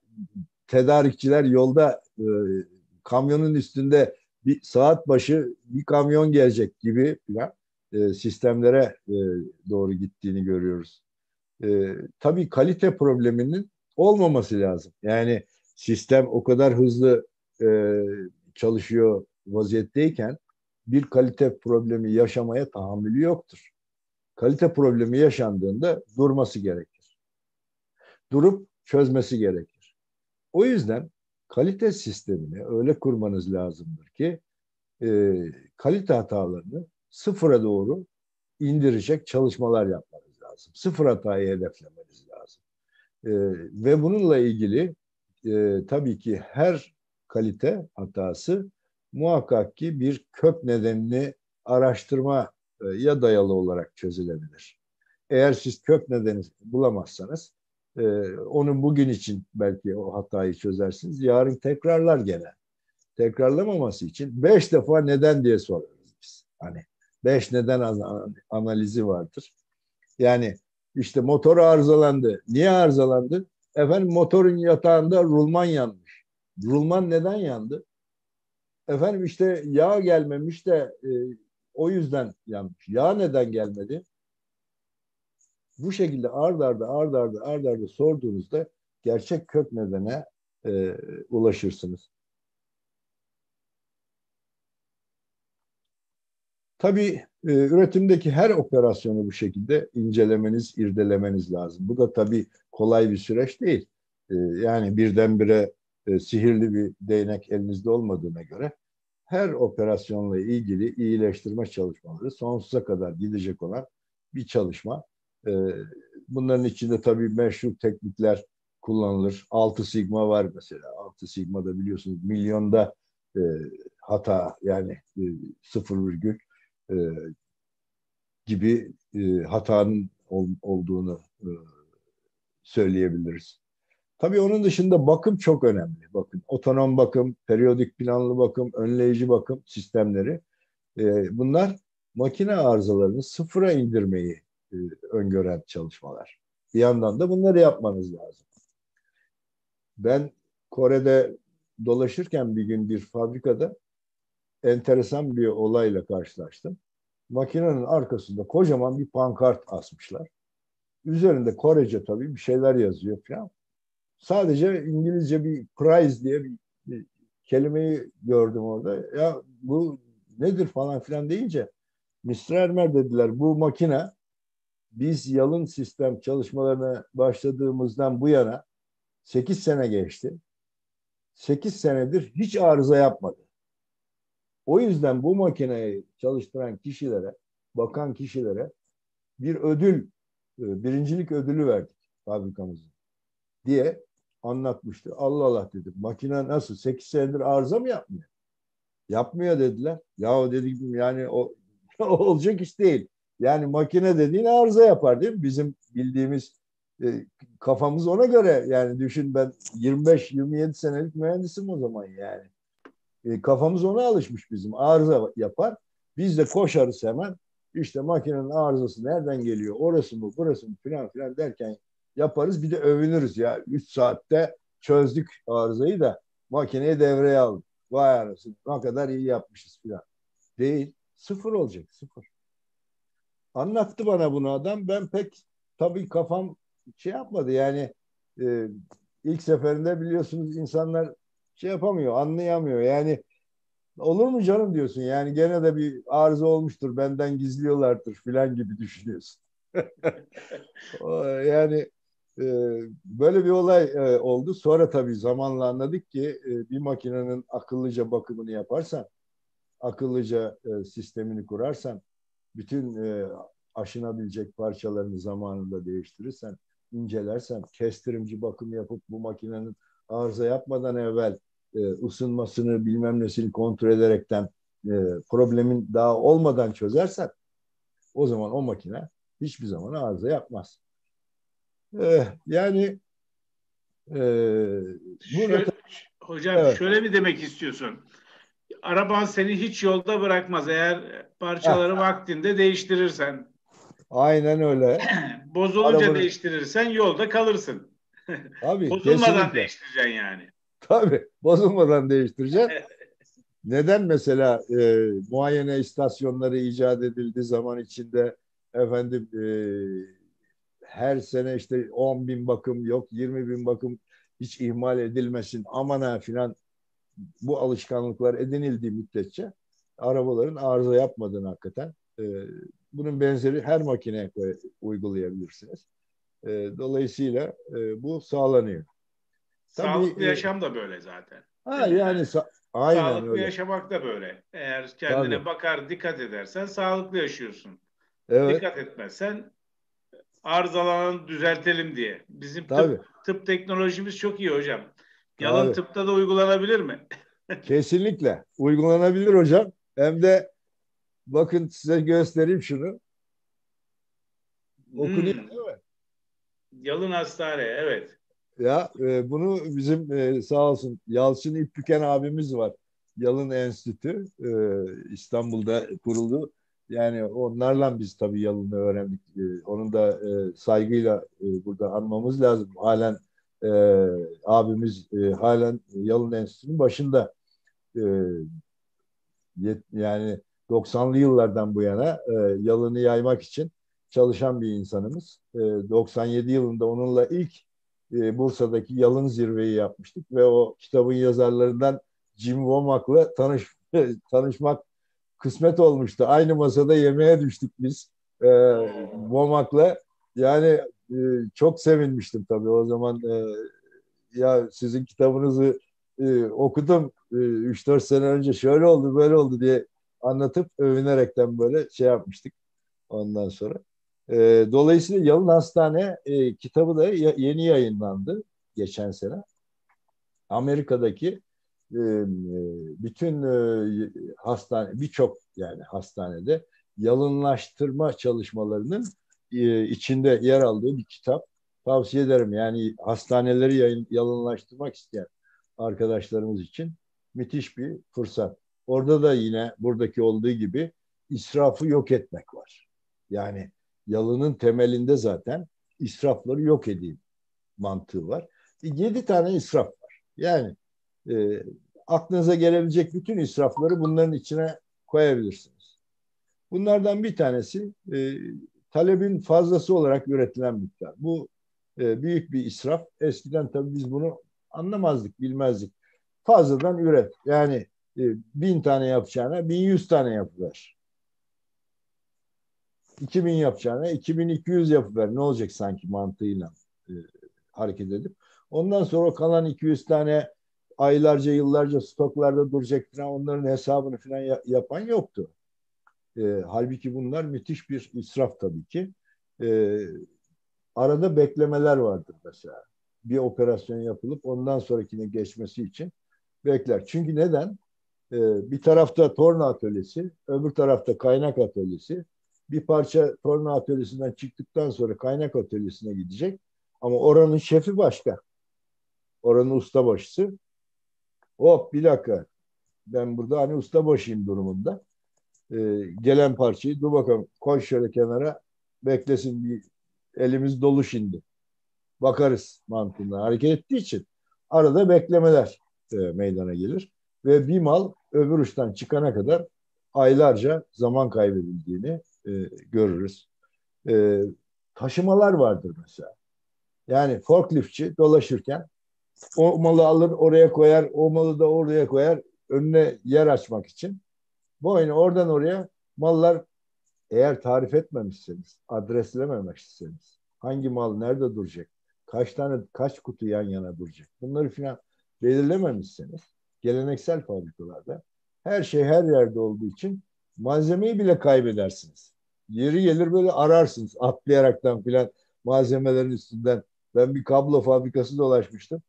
tedarikçiler yolda e, kamyonun üstünde bir saat başı bir kamyon gelecek gibi falan e, sistemlere e, doğru gittiğini görüyoruz. E, tabii kalite probleminin olmaması lazım. Yani sistem o kadar hızlı e, çalışıyor vaziyetteyken bir kalite problemi yaşamaya tahammülü yoktur. Kalite problemi yaşandığında durması gerekir. Durup çözmesi gerekir. O yüzden kalite sistemini öyle kurmanız lazımdır ki e, kalite hatalarını sıfıra doğru indirecek çalışmalar yapmanız lazım. Sıfır hatayı hedeflemeniz lazım. E, ve bununla ilgili e, tabii ki her kalite hatası muhakkak ki bir kök nedenini araştırmaya dayalı olarak çözülebilir. Eğer siz kök nedeni bulamazsanız e, onu bugün için belki o hatayı çözersiniz. Yarın tekrarlar gene. Tekrarlamaması için beş defa neden diye sorarız biz. Hani beş neden analizi vardır. Yani işte motor arızalandı. Niye arızalandı? Efendim motorun yatağında rulman yanmış. Rulman neden yandı? Efendim işte yağ gelmemiş de e, o yüzden yanmış. Yağ neden gelmedi? Bu şekilde ard arda ard arda ard arda sorduğunuzda gerçek kök nedene e, ulaşırsınız. Tabii e, üretimdeki her operasyonu bu şekilde incelemeniz, irdelemeniz lazım. Bu da tabii kolay bir süreç değil. E, yani birdenbire e, sihirli bir değnek elinizde olmadığına göre her operasyonla ilgili iyileştirme çalışmaları sonsuza kadar gidecek olan bir çalışma. Bunların içinde tabii meşhur teknikler kullanılır. 6 sigma var mesela. 6 sigma da biliyorsunuz milyonda hata yani sıfır virgül e, gibi e, hatanın ol, olduğunu e, söyleyebiliriz. Tabii onun dışında bakım çok önemli. Bakın otonom bakım, periyodik planlı bakım, önleyici bakım sistemleri. E, bunlar makine arızalarını sıfıra indirmeyi e, öngören çalışmalar. Bir yandan da bunları yapmanız lazım. Ben Kore'de dolaşırken bir gün bir fabrikada enteresan bir olayla karşılaştım. Makinenin arkasında kocaman bir pankart asmışlar. Üzerinde Korece tabii bir şeyler yazıyor falan. Sadece İngilizce bir prize diye bir, bir kelimeyi gördüm orada. Ya bu nedir falan filan deyince Mr. Ermer dediler bu makine biz yalın sistem çalışmalarına başladığımızdan bu yana 8 sene geçti. 8 senedir hiç arıza yapmadı. O yüzden bu makineyi çalıştıran kişilere, bakan kişilere bir ödül, e, birincilik ödülü verdik fabrikamızın diye anlatmıştı. Allah Allah dedim. Makine nasıl? 8 senedir arıza mı yapmıyor? Yapmıyor dediler. Ya dedim yani o olacak iş değil. Yani makine dediğin arıza yapar değil mi? Bizim bildiğimiz e, kafamız ona göre yani düşün ben 25-27 senelik mühendisim o zaman yani. E, kafamız ona alışmış bizim. Arıza yapar. Biz de koşarız hemen. İşte makinenin arızası nereden geliyor? Orası mı, burası mı filan filan derken yaparız. Bir de övünürüz ya. 3 saatte çözdük arızayı da makineyi devreye aldık. Vay arası ne kadar iyi yapmışız filan. Değil. Sıfır olacak. Sıfır. Anlattı bana bunu adam. Ben pek tabii kafam şey yapmadı. Yani e, ilk seferinde biliyorsunuz insanlar şey yapamıyor, anlayamıyor. Yani olur mu canım diyorsun. Yani gene de bir arıza olmuştur, benden gizliyorlardır filan gibi düşünüyorsun. yani e, böyle bir olay e, oldu. Sonra tabii zamanla anladık ki e, bir makinenin akıllıca bakımını yaparsan, akıllıca e, sistemini kurarsan, bütün e, aşınabilecek parçalarını zamanında değiştirirsen, incelersen, kestirimci bakım yapıp bu makinenin arıza yapmadan evvel e, ısınmasını bilmem nesini kontrol ederekten e, problemin daha olmadan çözersen o zaman o makine hiçbir zaman arıza yapmaz. E, yani Ee, şöyle, hocam evet. şöyle mi demek istiyorsun? Araban seni hiç yolda bırakmaz eğer parçaları vaktinde değiştirirsen. Aynen öyle. Bozulunca Arabanın... değiştirirsen yolda kalırsın. Tabii, Bozulmadan kesinlikle. değiştireceksin yani. Tabii. Bozulmadan değiştireceksin. Neden mesela e, muayene istasyonları icat edildi zaman içinde efendim e, her sene işte 10 bin bakım yok 20 bin bakım hiç ihmal edilmesin aman ha filan bu alışkanlıklar edinildiği müddetçe arabaların arıza yapmadığını hakikaten e, bunun benzeri her makineye uygulayabilirsiniz. E, dolayısıyla e, bu sağlanıyor. Sağlıklı Tabii, yaşam da böyle zaten. Ha yani sa- aynen sağlıklı öyle. yaşamak da böyle. Eğer kendine Tabii. bakar, dikkat edersen sağlıklı yaşıyorsun. Evet. Dikkat etmezsen arızalanan düzeltelim diye. Bizim tıp, tıp teknolojimiz çok iyi hocam. Yalın Tabii. tıpta da uygulanabilir mi? Kesinlikle. Uygulanabilir hocam. Hem de bakın size göstereyim şunu. Okunuyor hmm. Yalın Hastane, evet. Ya e, bunu bizim e, sağ olsun Yalçın İptüken abimiz var. Yalın Enstitü e, İstanbul'da kuruldu. Yani onlarla biz tabii Yalın'ı öğrendik. E, onun da e, saygıyla e, burada anmamız lazım. Halen e, abimiz e, halen Yalın Enstitüsü'nün başında. E, yet, yani 90'lı yıllardan bu yana e, Yalın'ı yaymak için çalışan bir insanımız. E, 97 yılında onunla ilk e, Bursa'daki Yalın zirveyi yapmıştık ve o kitabın yazarlarından Jim Womack'la tanış, tanışmak kısmet olmuştu. Aynı masada yemeğe düştük biz e, Womack'la. Yani e, çok sevinmiştim tabii o zaman. E, ya sizin kitabınızı e, okudum e, 3-4 sene önce şöyle oldu böyle oldu diye anlatıp övünerekten böyle şey yapmıştık ondan sonra. E, dolayısıyla Yalın Hastane e, kitabı da ya, yeni yayınlandı geçen sene. Amerika'daki e, e bütün e, hastane birçok yani hastanede yalınlaştırma çalışmalarının e, içinde yer aldığı bir kitap. Tavsiye ederim yani hastaneleri yayın, yalınlaştırmak isteyen arkadaşlarımız için müthiş bir fırsat. Orada da yine buradaki olduğu gibi israfı yok etmek var. Yani yalının temelinde zaten israfları yok edeyim mantığı var. E, yedi tane israf var. Yani e, aklınıza gelebilecek bütün israfları bunların içine koyabilirsiniz. Bunlardan bir tanesi e, talebin fazlası olarak üretilen miktar. Bu e, büyük bir israf. Eskiden tabii biz bunu anlamazdık, bilmezdik. Fazladan üret. Yani e, bin tane yapacağına bin yüz tane yapıver. 2000 yapacağına 2200 yapıver. Ne olacak sanki mantığıyla e, hareket edip. Ondan sonra kalan 200 tane aylarca yıllarca stoklarda duracak falan onların hesabını falan yapan yoktu. E, halbuki bunlar müthiş bir israf tabii ki. E, arada beklemeler vardır mesela. Bir operasyon yapılıp ondan sonrakine geçmesi için bekler. Çünkü neden? E, bir tarafta torna atölyesi, öbür tarafta kaynak atölyesi. Bir parça torna atölyesinden çıktıktan sonra kaynak atölyesine gidecek. Ama oranın şefi başka. Oranın ustabaşısı. Hop bir dakika. Ben burada hani ustabaşıyım durumunda e, gelen parçayı dur bakalım koy şöyle kenara beklesin bir elimiz dolu şimdi. Bakarız mantığında hareket ettiği için arada beklemeler e, meydana gelir ve bir mal öbür uçtan çıkana kadar aylarca zaman kaybedildiğini e, görürüz. E, taşımalar vardır mesela. Yani forkliftçi dolaşırken o malı alır oraya koyar, o malı da oraya koyar önüne yer açmak için bu aynı oradan oraya mallar eğer tarif etmemişseniz, adreslememişseniz hangi mal nerede duracak, kaç tane kaç kutu yan yana duracak bunları filan belirlememişseniz geleneksel fabrikalarda her şey her yerde olduğu için malzemeyi bile kaybedersiniz. Yeri gelir böyle ararsınız atlayaraktan filan malzemelerin üstünden. Ben bir kablo fabrikası dolaşmıştım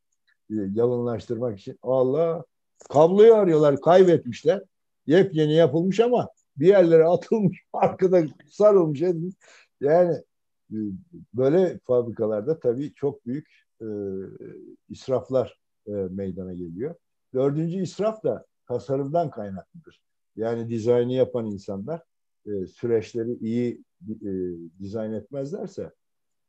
yalınlaştırmak için. Allah kabloyu arıyorlar kaybetmişler yepyeni yapılmış ama bir yerlere atılmış, arkada sarılmış. Yani e, böyle fabrikalarda tabii çok büyük e, israflar e, meydana geliyor. Dördüncü israf da tasarımdan kaynaklıdır. Yani dizaynı yapan insanlar e, süreçleri iyi e, dizayn etmezlerse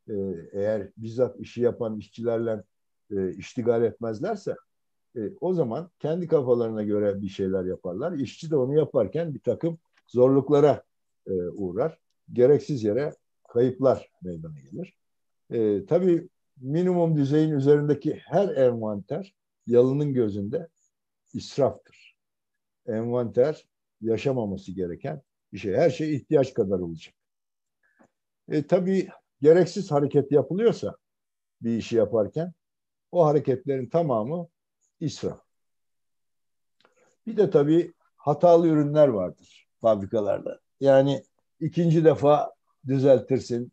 e, eğer bizzat işi yapan işçilerle e, iştigal etmezlerse e, o zaman kendi kafalarına göre bir şeyler yaparlar. İşçi de onu yaparken bir takım zorluklara e, uğrar. Gereksiz yere kayıplar meydana gelir. E, tabii minimum düzeyin üzerindeki her envanter yalının gözünde israftır. Envanter yaşamaması gereken bir şey. Her şey ihtiyaç kadar olacak. E, tabii gereksiz hareket yapılıyorsa bir işi yaparken o hareketlerin tamamı israf. Bir de tabii hatalı ürünler vardır fabrikalarda. Yani ikinci defa düzeltirsin.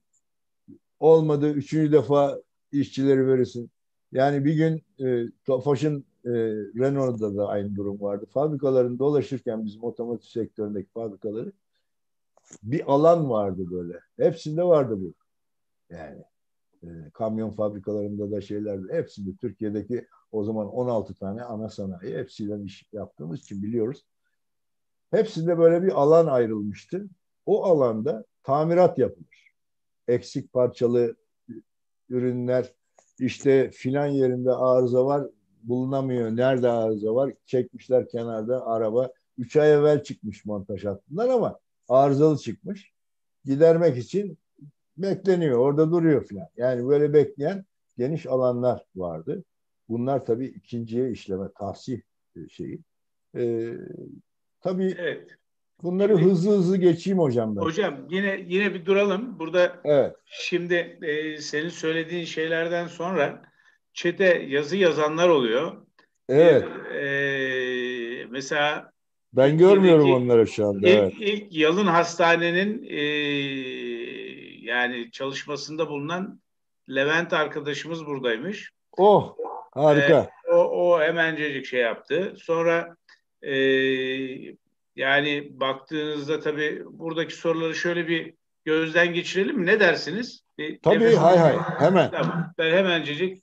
Olmadı üçüncü defa işçileri verirsin. Yani bir gün e, Tofaş'ın e, Renault'da da aynı durum vardı. Fabrikaların dolaşırken bizim otomotiv sektöründeki fabrikaları bir alan vardı böyle. Hepsinde vardı bu. Yani e, kamyon fabrikalarında da şeyler hepsinde Türkiye'deki o zaman 16 tane ana sanayi hepsiyle iş yaptığımız için biliyoruz. Hepsinde böyle bir alan ayrılmıştı. O alanda tamirat yapılır. Eksik parçalı ürünler işte filan yerinde arıza var bulunamıyor. Nerede arıza var? Çekmişler kenarda araba. Üç ay evvel çıkmış montaj hattından ama arızalı çıkmış. Gidermek için bekleniyor. Orada duruyor filan. Yani böyle bekleyen geniş alanlar vardı. Bunlar tabii ikinciye işleme, tahsih şeyi. Ee, tabii evet. bunları şimdi, hızlı hızlı geçeyim hocam ben. Hocam yine yine bir duralım. Burada evet. şimdi e, senin söylediğin şeylerden sonra çete yazı yazanlar oluyor. Evet. E, mesela ben görmüyorum ilk, onları şu anda. İlk, evet. ilk Yalın Hastane'nin e, yani çalışmasında bulunan Levent arkadaşımız buradaymış. Oh harika. E, o, o hemencecik şey yaptı. Sonra e, yani baktığınızda tabii buradaki soruları şöyle bir gözden geçirelim mi? Ne dersiniz? Bir tabii hay hay hemen. Tamam. Ben hemencecik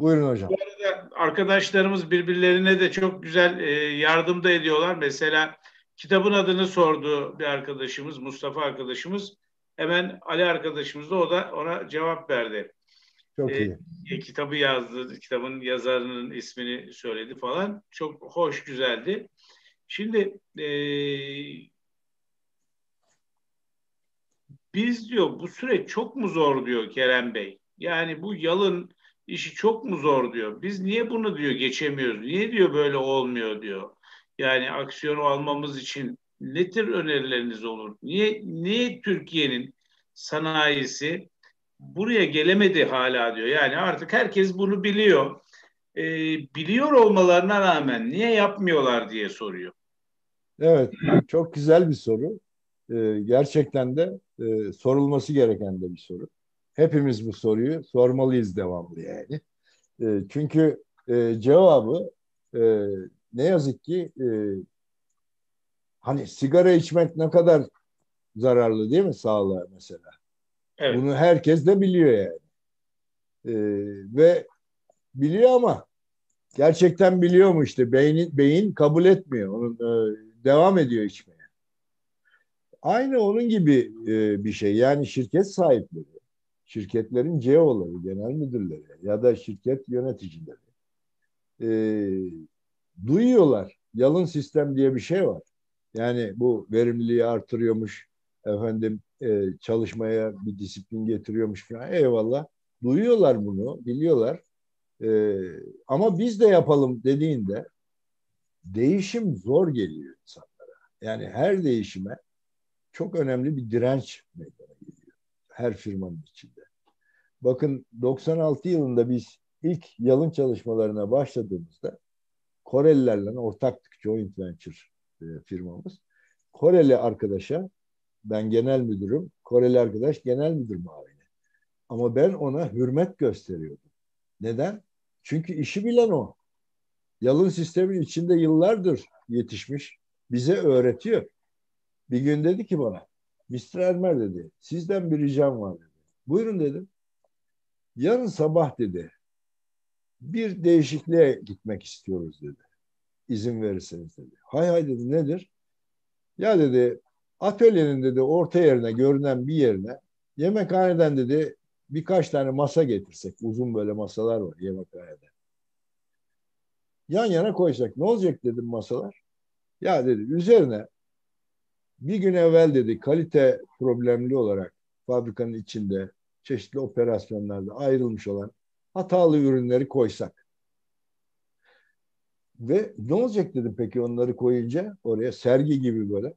Buyurun hocam. Bu arada arkadaşlarımız birbirlerine de çok güzel e, yardım da ediyorlar. Mesela kitabın adını sordu bir arkadaşımız, Mustafa arkadaşımız. Hemen Ali arkadaşımız da o da ona cevap verdi. Çok e, iyi. kitabı yazdı, kitabın yazarının ismini söyledi falan. Çok hoş, güzeldi. Şimdi e, biz diyor bu süreç çok mu zor diyor Kerem Bey. Yani bu yalın işi çok mu zor diyor. Biz niye bunu diyor geçemiyoruz? Niye diyor böyle olmuyor diyor. Yani aksiyonu almamız için ne tür önerileriniz olur? Niye niye Türkiye'nin sanayisi buraya gelemedi hala diyor. Yani artık herkes bunu biliyor. E, biliyor olmalarına rağmen niye yapmıyorlar diye soruyor. Evet, çok güzel bir soru. Ee, gerçekten de e, sorulması gereken de bir soru. Hepimiz bu soruyu sormalıyız devamlı yani. E, çünkü e, cevabı e, ne yazık ki e, hani sigara içmek ne kadar zararlı değil mi sağlığa mesela? Evet. Bunu herkes de biliyor yani. E, ve biliyor ama gerçekten biliyor mu işte beyin, beyin kabul etmiyor. Onun e, devam ediyor içmeye. Aynı onun gibi e, bir şey. Yani şirket sahipleri şirketlerin CEO'ları, genel müdürleri ya da şirket yöneticileri e, duyuyorlar. Yalın sistem diye bir şey var. Yani bu verimliliği artırıyormuş, efendim e, çalışmaya bir disiplin getiriyormuş falan. Eyvallah. Duyuyorlar bunu, biliyorlar. E, ama biz de yapalım dediğinde değişim zor geliyor insanlara. Yani her değişime çok önemli bir direnç meydana. Her firmanın içinde. Bakın 96 yılında biz ilk yalın çalışmalarına başladığımızda Korelilerle ortaktık joint venture e, firmamız. Koreli arkadaşa ben genel müdürüm, Koreli arkadaş genel müdür muavini. Ama ben ona hürmet gösteriyordum. Neden? Çünkü işi bilen o. Yalın sistemin içinde yıllardır yetişmiş. Bize öğretiyor. Bir gün dedi ki bana, Mr. Ermer dedi, sizden bir ricam var dedi. Buyurun dedim. Yarın sabah dedi bir değişikliğe gitmek istiyoruz dedi. İzin verirseniz dedi. Hay hay dedi nedir? Ya dedi atölyenin dedi orta yerine görünen bir yerine yemekhaneden dedi birkaç tane masa getirsek. Uzun böyle masalar var yemekhanede. Yan yana koysak ne olacak dedim masalar. Ya dedi üzerine bir gün evvel dedi kalite problemli olarak fabrikanın içinde çeşitli operasyonlarda ayrılmış olan hatalı ürünleri koysak. Ve ne olacak dedim peki onları koyunca oraya sergi gibi böyle.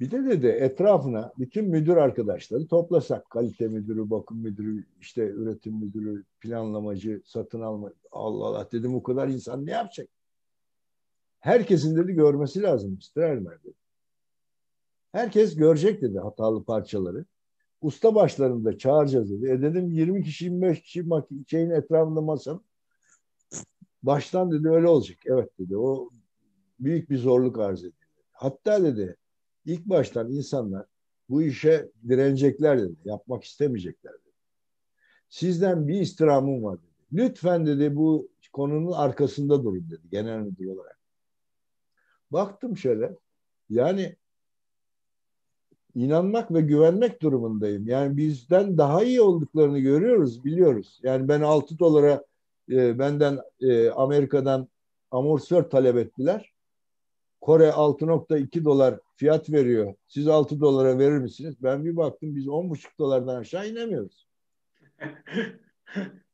Bir de dedi etrafına bütün müdür arkadaşları toplasak. Kalite müdürü, bakım müdürü, işte üretim müdürü, planlamacı, satın alma. Allah Allah dedim o kadar insan ne yapacak? Herkesin dedi görmesi lazım Mr. Elmer dedi. Herkes görecek dedi hatalı parçaları. Usta başlarında çağıracağız dedi. E dedim 20 kişi 25 kişi şeyin etrafında masanın. Baştan dedi öyle olacak. Evet dedi o büyük bir zorluk arz ediyor. Hatta dedi ilk baştan insanlar bu işe direnecekler dedi. Yapmak istemeyecekler dedi. Sizden bir istirhamım var dedi. Lütfen dedi bu konunun arkasında durun dedi genel müdür olarak. Baktım şöyle yani inanmak ve güvenmek durumundayım. Yani bizden daha iyi olduklarını görüyoruz, biliyoruz. Yani ben 6 dolara e, benden e, Amerika'dan amortisör talep ettiler. Kore 6.2 dolar fiyat veriyor. Siz 6 dolara verir misiniz? Ben bir baktım biz 10.5 dolardan aşağı inemiyoruz.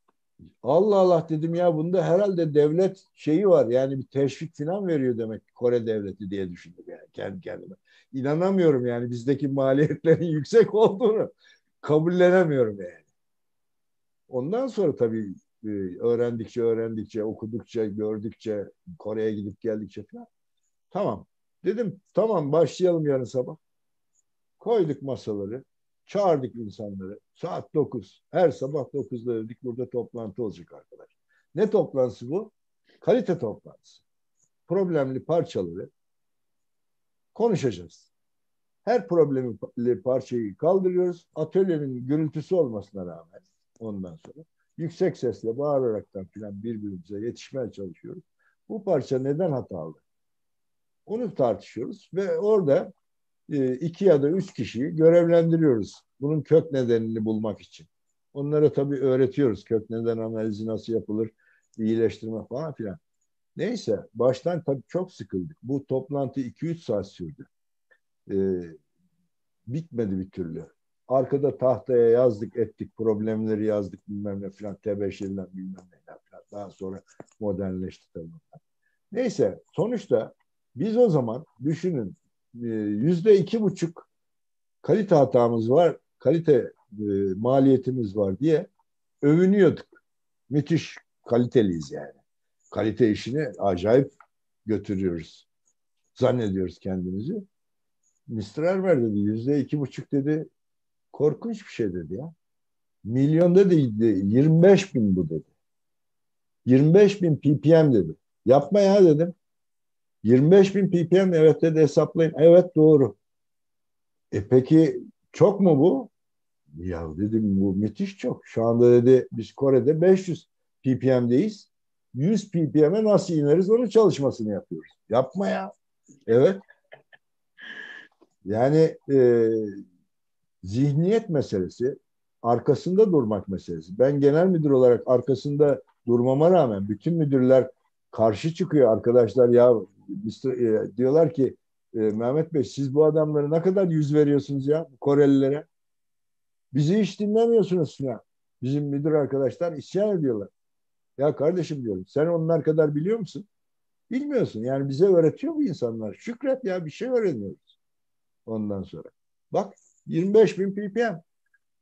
Allah Allah dedim ya bunda herhalde devlet şeyi var. Yani bir teşvik falan veriyor demek Kore devleti diye düşündüm yani kendi kendime. İnanamıyorum yani bizdeki maliyetlerin yüksek olduğunu kabullenemiyorum yani. Ondan sonra tabii e, öğrendikçe öğrendikçe okudukça gördükçe Kore'ye gidip geldikçe falan tamam dedim tamam başlayalım yarın sabah koyduk masaları Çağırdık insanları. Saat 9. Her sabah 9'da dedik burada toplantı olacak arkadaş. Ne toplantısı bu? Kalite toplantısı. Problemli parçaları konuşacağız. Her problemli parçayı kaldırıyoruz. Atölyenin gürültüsü olmasına rağmen ondan sonra yüksek sesle bağıraraktan filan birbirimize yetişmeye çalışıyoruz. Bu parça neden hatalı? Onu tartışıyoruz ve orada iki ya da üç kişiyi görevlendiriyoruz. Bunun kök nedenini bulmak için. Onlara tabii öğretiyoruz kök neden analizi nasıl yapılır, iyileştirme falan filan. Neyse baştan tabii çok sıkıldık. Bu toplantı 2-3 saat sürdü. Ee, bitmedi bir türlü. Arkada tahtaya yazdık ettik problemleri yazdık bilmem ne filan tebeşirler bilmem ne filan. Daha sonra modernleşti tabii. Neyse sonuçta biz o zaman düşünün e, yüzde iki buçuk kalite hatamız var, kalite e, maliyetimiz var diye övünüyorduk. Müthiş kaliteliyiz yani. Kalite işini acayip götürüyoruz. Zannediyoruz kendimizi. Mr. Ermer dedi yüzde iki buçuk dedi. Korkunç bir şey dedi ya. Milyonda değildi. 25 bin bu dedi. 25 bin ppm dedi. Yapma ya dedim. 25 bin ppm evet dedi hesaplayın. Evet doğru. E peki çok mu bu? Ya dedim bu müthiş çok. Şu anda dedi biz Kore'de 500 ppm'deyiz. 100 ppm'e nasıl ineriz onun çalışmasını yapıyoruz. Yapma ya. Evet. Yani e, zihniyet meselesi, arkasında durmak meselesi. Ben genel müdür olarak arkasında durmama rağmen bütün müdürler karşı çıkıyor arkadaşlar ya e, diyorlar ki e, Mehmet Bey siz bu adamlara ne kadar yüz veriyorsunuz ya Korelilere? Bizi hiç dinlemiyorsunuz ya. Bizim müdür arkadaşlar isyan ediyorlar. Ya kardeşim diyorum sen onlar kadar biliyor musun? Bilmiyorsun. Yani bize öğretiyor bu insanlar. Şükret ya bir şey öğreniyoruz. Ondan sonra. Bak 25 bin ppm.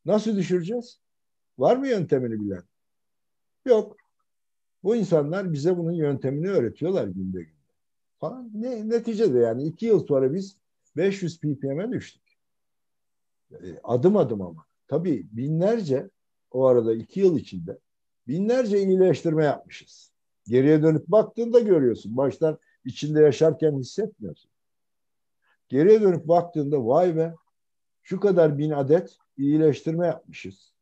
Nasıl düşüreceğiz? Var mı yöntemini bilen? Yok. Bu insanlar bize bunun yöntemini öğretiyorlar günde gün falan. Ne, neticede yani iki yıl sonra biz 500 ppm'e düştük. E, adım adım ama. Tabii binlerce o arada iki yıl içinde binlerce iyileştirme yapmışız. Geriye dönüp baktığında görüyorsun. Baştan içinde yaşarken hissetmiyorsun. Geriye dönüp baktığında vay be şu kadar bin adet iyileştirme yapmışız.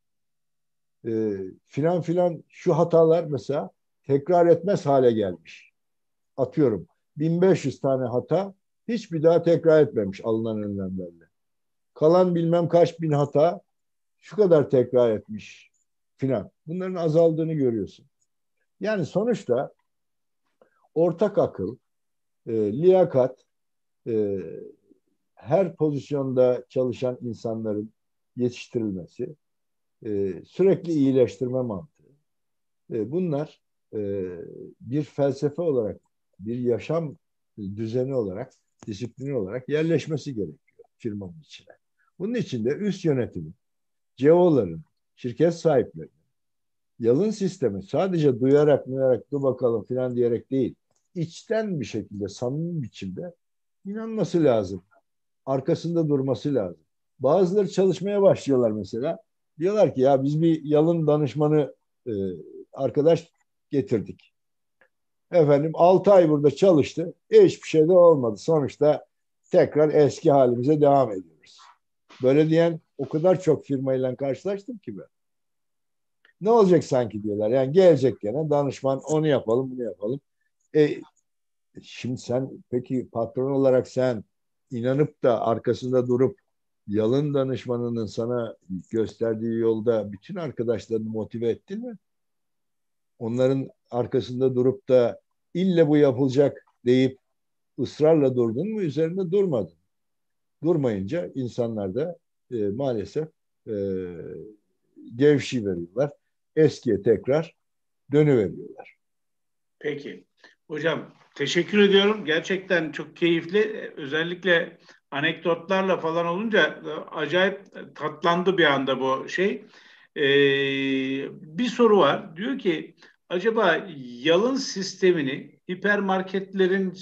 e, filan filan şu hatalar mesela tekrar etmez hale gelmiş. Atıyorum 1500 tane hata hiç bir daha tekrar etmemiş alınan önlemlerle. Kalan bilmem kaç bin hata şu kadar tekrar etmiş filan. Bunların azaldığını görüyorsun. Yani sonuçta ortak akıl, e, liyakat, e, her pozisyonda çalışan insanların yetiştirilmesi, e, sürekli iyileştirme mantığı. E, bunlar e, bir felsefe olarak, bir yaşam düzeni olarak, disiplini olarak yerleşmesi gerekiyor firmanın içine. Bunun için de üst yönetimin, CEO'ların, şirket sahipleri, yalın sistemi sadece duyarak duyarak dur bakalım filan diyerek değil, içten bir şekilde, samimi biçimde inanması lazım. Arkasında durması lazım. Bazıları çalışmaya başlıyorlar mesela. Diyorlar ki ya biz bir yalın danışmanı e, arkadaş getirdik. Efendim 6 ay burada çalıştı. Hiçbir şey de olmadı. Sonuçta tekrar eski halimize devam ediyoruz. Böyle diyen o kadar çok firmayla karşılaştım ki ben. Ne olacak sanki diyorlar. Yani gelecek gene danışman onu yapalım bunu yapalım. E, şimdi sen peki patron olarak sen inanıp da arkasında durup yalın danışmanının sana gösterdiği yolda bütün arkadaşlarını motive ettin mi? Onların arkasında durup da ille bu yapılacak deyip ısrarla durdun mu? Üzerinde durmadın. Durmayınca insanlar da e, maalesef e, gevşi veriyorlar. Eskiye tekrar dönüveriyorlar. Peki. Hocam teşekkür ediyorum. Gerçekten çok keyifli. Özellikle anekdotlarla falan olunca acayip tatlandı bir anda bu şey. Ee, bir soru var. Diyor ki acaba yalın sistemini hipermarketlerin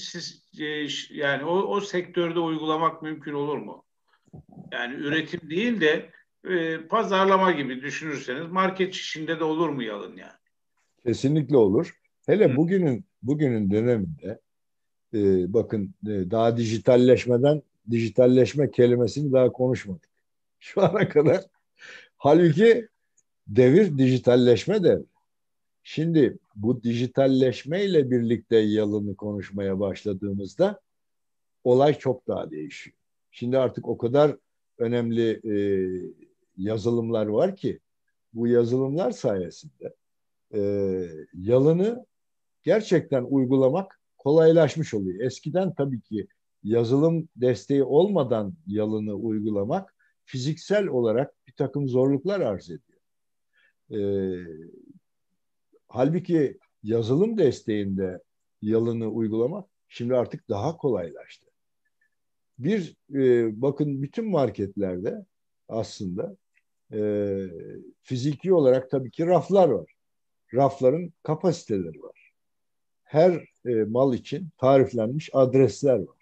e, yani o, o sektörde uygulamak mümkün olur mu? Yani üretim değil de e, pazarlama gibi düşünürseniz market işinde de olur mu yalın yani? Kesinlikle olur. Hele Hı. bugünün bugünün döneminde e, bakın e, daha dijitalleşmeden dijitalleşme kelimesini daha konuşmadık. Şu ana kadar. Halbuki devir dijitalleşme devri. Şimdi bu dijitalleşme ile birlikte yalını konuşmaya başladığımızda olay çok daha değişiyor. Şimdi artık o kadar önemli e, yazılımlar var ki bu yazılımlar sayesinde e, yalını gerçekten uygulamak kolaylaşmış oluyor. Eskiden tabii ki yazılım desteği olmadan yalını uygulamak fiziksel olarak bir takım zorluklar arz ediyor. Ee, halbuki yazılım desteğinde yalını uygulamak şimdi artık daha kolaylaştı. Bir e, bakın bütün marketlerde aslında e, fiziki olarak tabii ki raflar var. Rafların kapasiteleri var. Her e, mal için tariflenmiş adresler var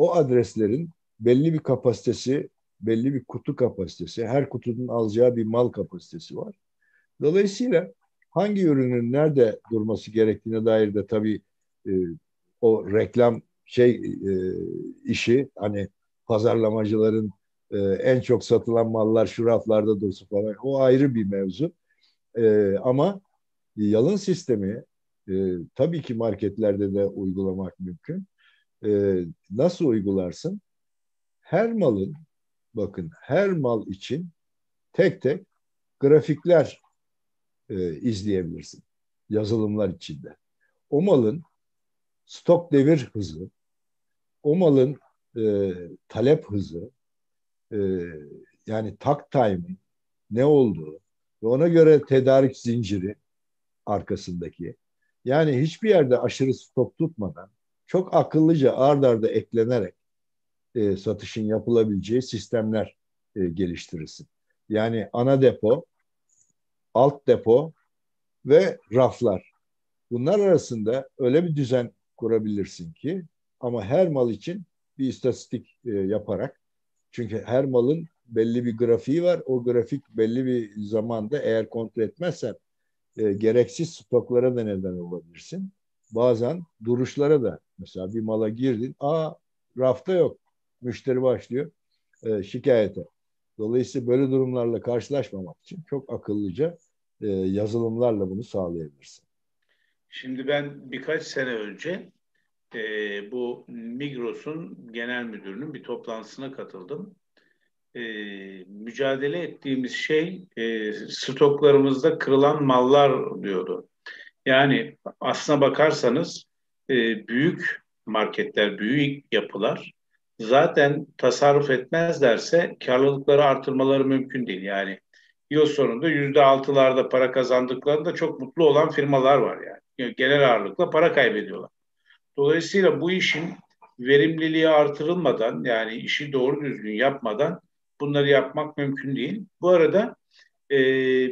o adreslerin belli bir kapasitesi, belli bir kutu kapasitesi, her kutunun alacağı bir mal kapasitesi var. Dolayısıyla hangi ürünün nerede durması gerektiğine dair de tabii e, o reklam şey e, işi hani pazarlamacıların e, en çok satılan mallar şu raflarda dursun falan o ayrı bir mevzu. E, ama yalın sistemi e, tabii ki marketlerde de uygulamak mümkün e, nasıl uygularsın? Her malın, bakın her mal için tek tek grafikler e, izleyebilirsin yazılımlar içinde. O malın stok devir hızı, o malın e, talep hızı, e, yani tak time ne olduğu ve ona göre tedarik zinciri arkasındaki. Yani hiçbir yerde aşırı stok tutmadan çok akıllıca ard arda eklenerek e, satışın yapılabileceği sistemler e, geliştirirsin. Yani ana depo, alt depo ve raflar. Bunlar arasında öyle bir düzen kurabilirsin ki ama her mal için bir istatistik e, yaparak çünkü her malın belli bir grafiği var. O grafik belli bir zamanda eğer kontrol etmezsen e, gereksiz stoklara da neden olabilirsin. Bazen duruşlara da Mesela bir mala girdin, aa rafta yok. Müşteri başlıyor e, şikayete. Dolayısıyla böyle durumlarla karşılaşmamak için çok akıllıca e, yazılımlarla bunu sağlayabilirsin. Şimdi ben birkaç sene önce e, bu Migros'un genel müdürünün bir toplantısına katıldım. E, mücadele ettiğimiz şey e, stoklarımızda kırılan mallar diyordu. Yani aslına bakarsanız e, büyük marketler, büyük yapılar zaten tasarruf etmezlerse karlılıkları artırmaları mümkün değil. Yani yıl sonunda yüzde altılarda para kazandıklarında çok mutlu olan firmalar var yani. yani. Genel ağırlıkla para kaybediyorlar. Dolayısıyla bu işin verimliliği artırılmadan yani işi doğru düzgün yapmadan bunları yapmak mümkün değil. Bu arada e,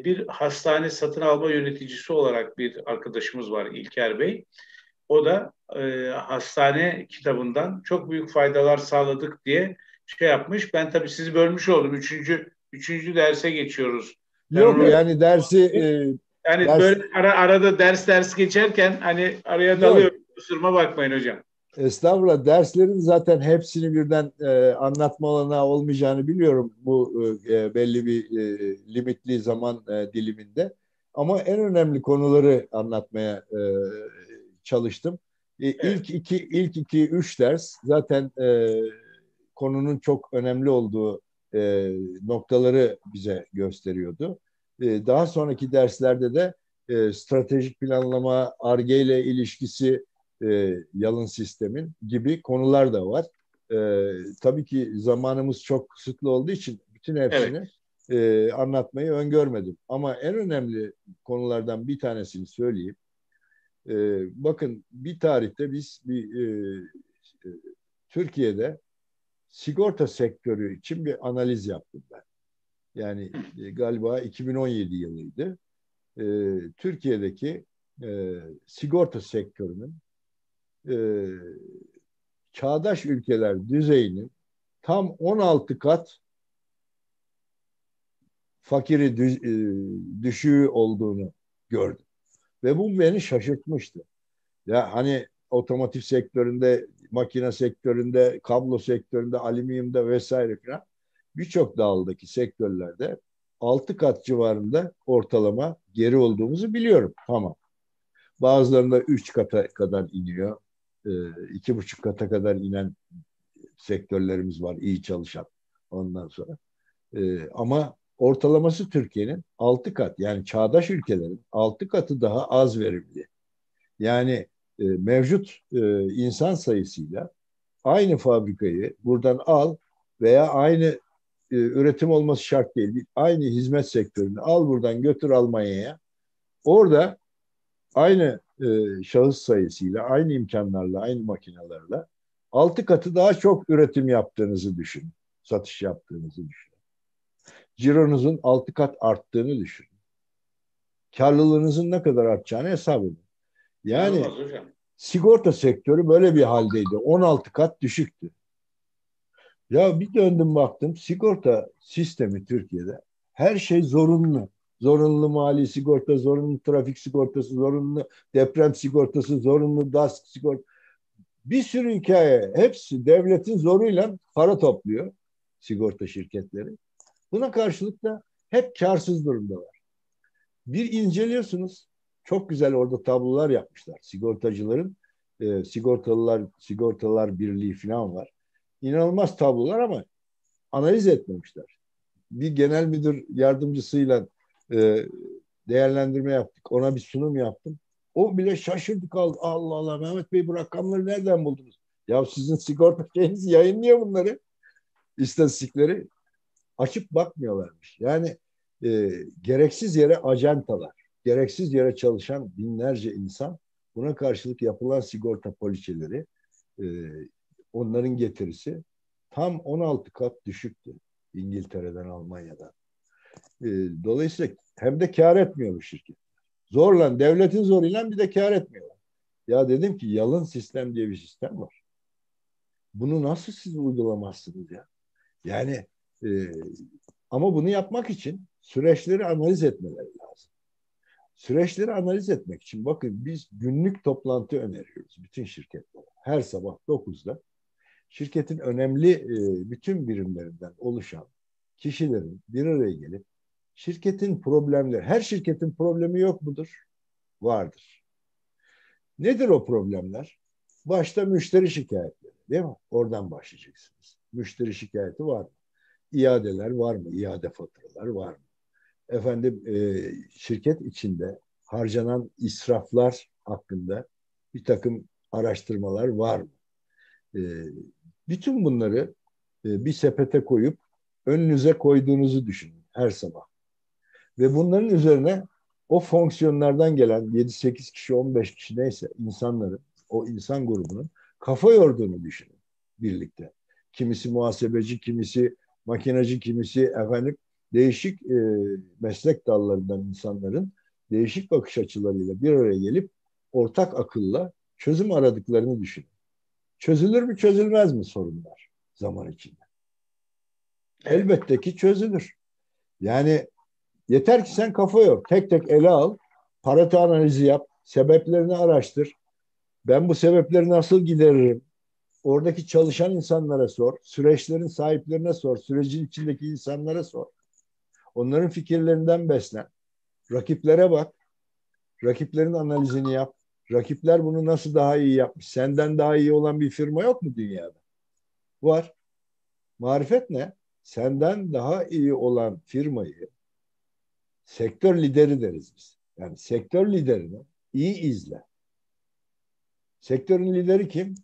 bir hastane satın alma yöneticisi olarak bir arkadaşımız var İlker Bey. O da e, hastane kitabından çok büyük faydalar sağladık diye şey yapmış. Ben tabii sizi bölmüş oldum. Üçüncü, üçüncü derse geçiyoruz. Ben Yok onu, yani dersi... E, yani ders, böyle ara, arada ders ders geçerken hani araya dalıyorum. Kusuruma bakmayın hocam. Estağfurullah. Derslerin zaten hepsini birden e, anlatma olanağı olmayacağını biliyorum bu e, belli bir e, limitli zaman e, diliminde. Ama en önemli konuları anlatmaya e, çalıştım. E, evet. İlk iki, ilk iki, üç ders zaten e, konunun çok önemli olduğu e, noktaları bize gösteriyordu. E, daha sonraki derslerde de e, stratejik planlama, ARGE ile ilişkisi e, yalın sistemin gibi konular da var. E, tabii ki zamanımız çok kısıtlı olduğu için bütün hepsini evet. e, anlatmayı öngörmedim. Ama en önemli konulardan bir tanesini söyleyeyim. E, bakın bir tarihte biz bir e, e, Türkiye'de sigorta sektörü için bir analiz yaptım ben. Yani e, galiba 2017 yılıydı. E, Türkiye'deki e, sigorta sektörünün e, çağdaş ülkeler düzeyinin tam 16 kat fakiri düş, e, düşüğü olduğunu gördüm. Ve bu beni şaşırtmıştı. Ya hani otomotiv sektöründe, makine sektöründe, kablo sektöründe, alüminyumda vesaire falan birçok daldaki sektörlerde 6 kat civarında ortalama geri olduğumuzu biliyorum. Tamam. Bazılarında 3 kata kadar iniyor. E, iki buçuk kata kadar inen sektörlerimiz var iyi çalışan ondan sonra. E, ama ortalaması Türkiye'nin altı kat yani çağdaş ülkelerin altı katı daha az verimli. Yani e, mevcut e, insan sayısıyla aynı fabrikayı buradan al veya aynı e, üretim olması şart değil. Aynı hizmet sektörünü al buradan götür Almanya'ya. Orada aynı e, şahıs sayısıyla, aynı imkanlarla, aynı makinelerle altı katı daha çok üretim yaptığınızı düşünün. Satış yaptığınızı düşünün. Cironuzun altı kat arttığını düşünün. Karlılığınızın ne kadar artacağını hesap edin. Yani sigorta sektörü böyle bir haldeydi. 16 kat düşüktü. Ya bir döndüm baktım sigorta sistemi Türkiye'de her şey zorunlu zorunlu mali sigorta, zorunlu trafik sigortası, zorunlu deprem sigortası, zorunlu DASK sigorta. Bir sürü hikaye. Hepsi devletin zoruyla para topluyor sigorta şirketleri. Buna karşılık da hep karsız durumdalar. Bir inceliyorsunuz. Çok güzel orada tablolar yapmışlar. Sigortacıların e, sigortalılar sigortalar birliği falan var. İnanılmaz tablolar ama analiz etmemişler. Bir genel müdür yardımcısıyla e, değerlendirme yaptık. Ona bir sunum yaptım. O bile şaşırdı kaldı. Allah Allah Mehmet Bey bu rakamları nereden buldunuz? Ya sizin sigorta şeyiniz yayınlıyor bunları. İstatistikleri açıp bakmıyorlarmış. Yani e, gereksiz yere ajantalar, gereksiz yere çalışan binlerce insan buna karşılık yapılan sigorta poliçeleri e, onların getirisi tam 16 kat düşüktü İngiltere'den Almanya'dan. E, dolayısıyla hem de kar etmiyor bu şirket. Zorla, devletin zoruyla bir de kar etmiyorlar. Ya dedim ki yalın sistem diye bir sistem var. Bunu nasıl siz uygulamazsınız ya? Yani e, ama bunu yapmak için süreçleri analiz etmeleri lazım. Süreçleri analiz etmek için bakın biz günlük toplantı öneriyoruz bütün şirketlere. Her sabah 9'da şirketin önemli e, bütün birimlerinden oluşan kişilerin bir araya gelip şirketin problemleri, her şirketin problemi yok mudur? Vardır. Nedir o problemler? Başta müşteri şikayetleri değil mi? Oradan başlayacaksınız. Müşteri şikayeti var mı? İadeler var mı? İade faturalar var mı? Efendim e, şirket içinde harcanan israflar hakkında bir takım araştırmalar var mı? E, bütün bunları e, bir sepete koyup önünüze koyduğunuzu düşünün her sabah. Ve bunların üzerine o fonksiyonlardan gelen 7-8 kişi, 15 kişi neyse insanların, o insan grubunun kafa yorduğunu düşünün birlikte. Kimisi muhasebeci, kimisi makinacı, kimisi efendim değişik e, meslek dallarından insanların değişik bakış açılarıyla bir araya gelip ortak akılla çözüm aradıklarını düşünün. Çözülür mü çözülmez mi sorunlar zaman içinde? Elbette ki çözülür. Yani yeter ki sen kafa yor. Tek tek ele al. Parata analizi yap. Sebeplerini araştır. Ben bu sebepleri nasıl gideririm? Oradaki çalışan insanlara sor. Süreçlerin sahiplerine sor. Sürecin içindeki insanlara sor. Onların fikirlerinden beslen. Rakiplere bak. Rakiplerin analizini yap. Rakipler bunu nasıl daha iyi yapmış? Senden daha iyi olan bir firma yok mu dünyada? Var. Marifet ne? Senden daha iyi olan firmayı sektör lideri deriz biz. Yani sektör liderini iyi izle. Sektörün lideri kim?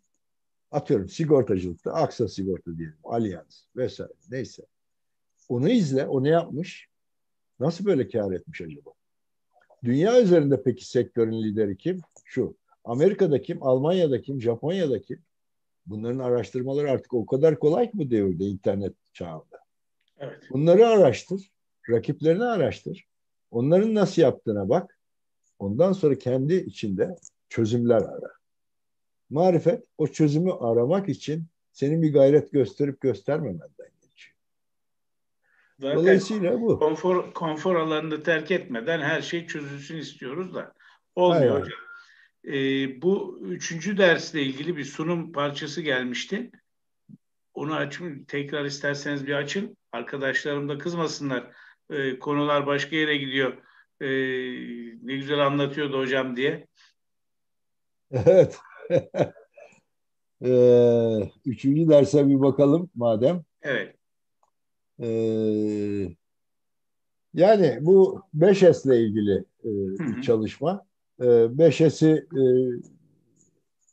Atıyorum sigortacılıkta Aksa Sigorta diyelim, Allianz vesaire neyse. Onu izle, o ne yapmış? Nasıl böyle kar etmiş acaba? Dünya üzerinde peki sektörün lideri kim? Şu. Amerika'da kim? Almanya'da kim? Japonya'da kim? Bunların araştırmaları artık o kadar kolay ki bu devirde internet çağında. Evet. Bunları araştır. Rakiplerini araştır. Onların nasıl yaptığına bak. Ondan sonra kendi içinde çözümler ara. Marifet o çözümü aramak için senin bir gayret gösterip göstermemenden geçiyor. Zaten Dolayısıyla bu. Konfor, konfor alanını terk etmeden her şey çözülsün istiyoruz da. Olmuyor Aynen. hocam. Ee, bu üçüncü dersle ilgili bir sunum parçası gelmişti. Onu açın, tekrar isterseniz bir açın. Arkadaşlarım da kızmasınlar. Ee, konular başka yere gidiyor. Ee, ne güzel anlatıyordu hocam diye. Evet. Ee, üçüncü derse bir bakalım madem. Evet. Ee, yani bu 5S ile ilgili e, bir çalışma. E, 5S'i e,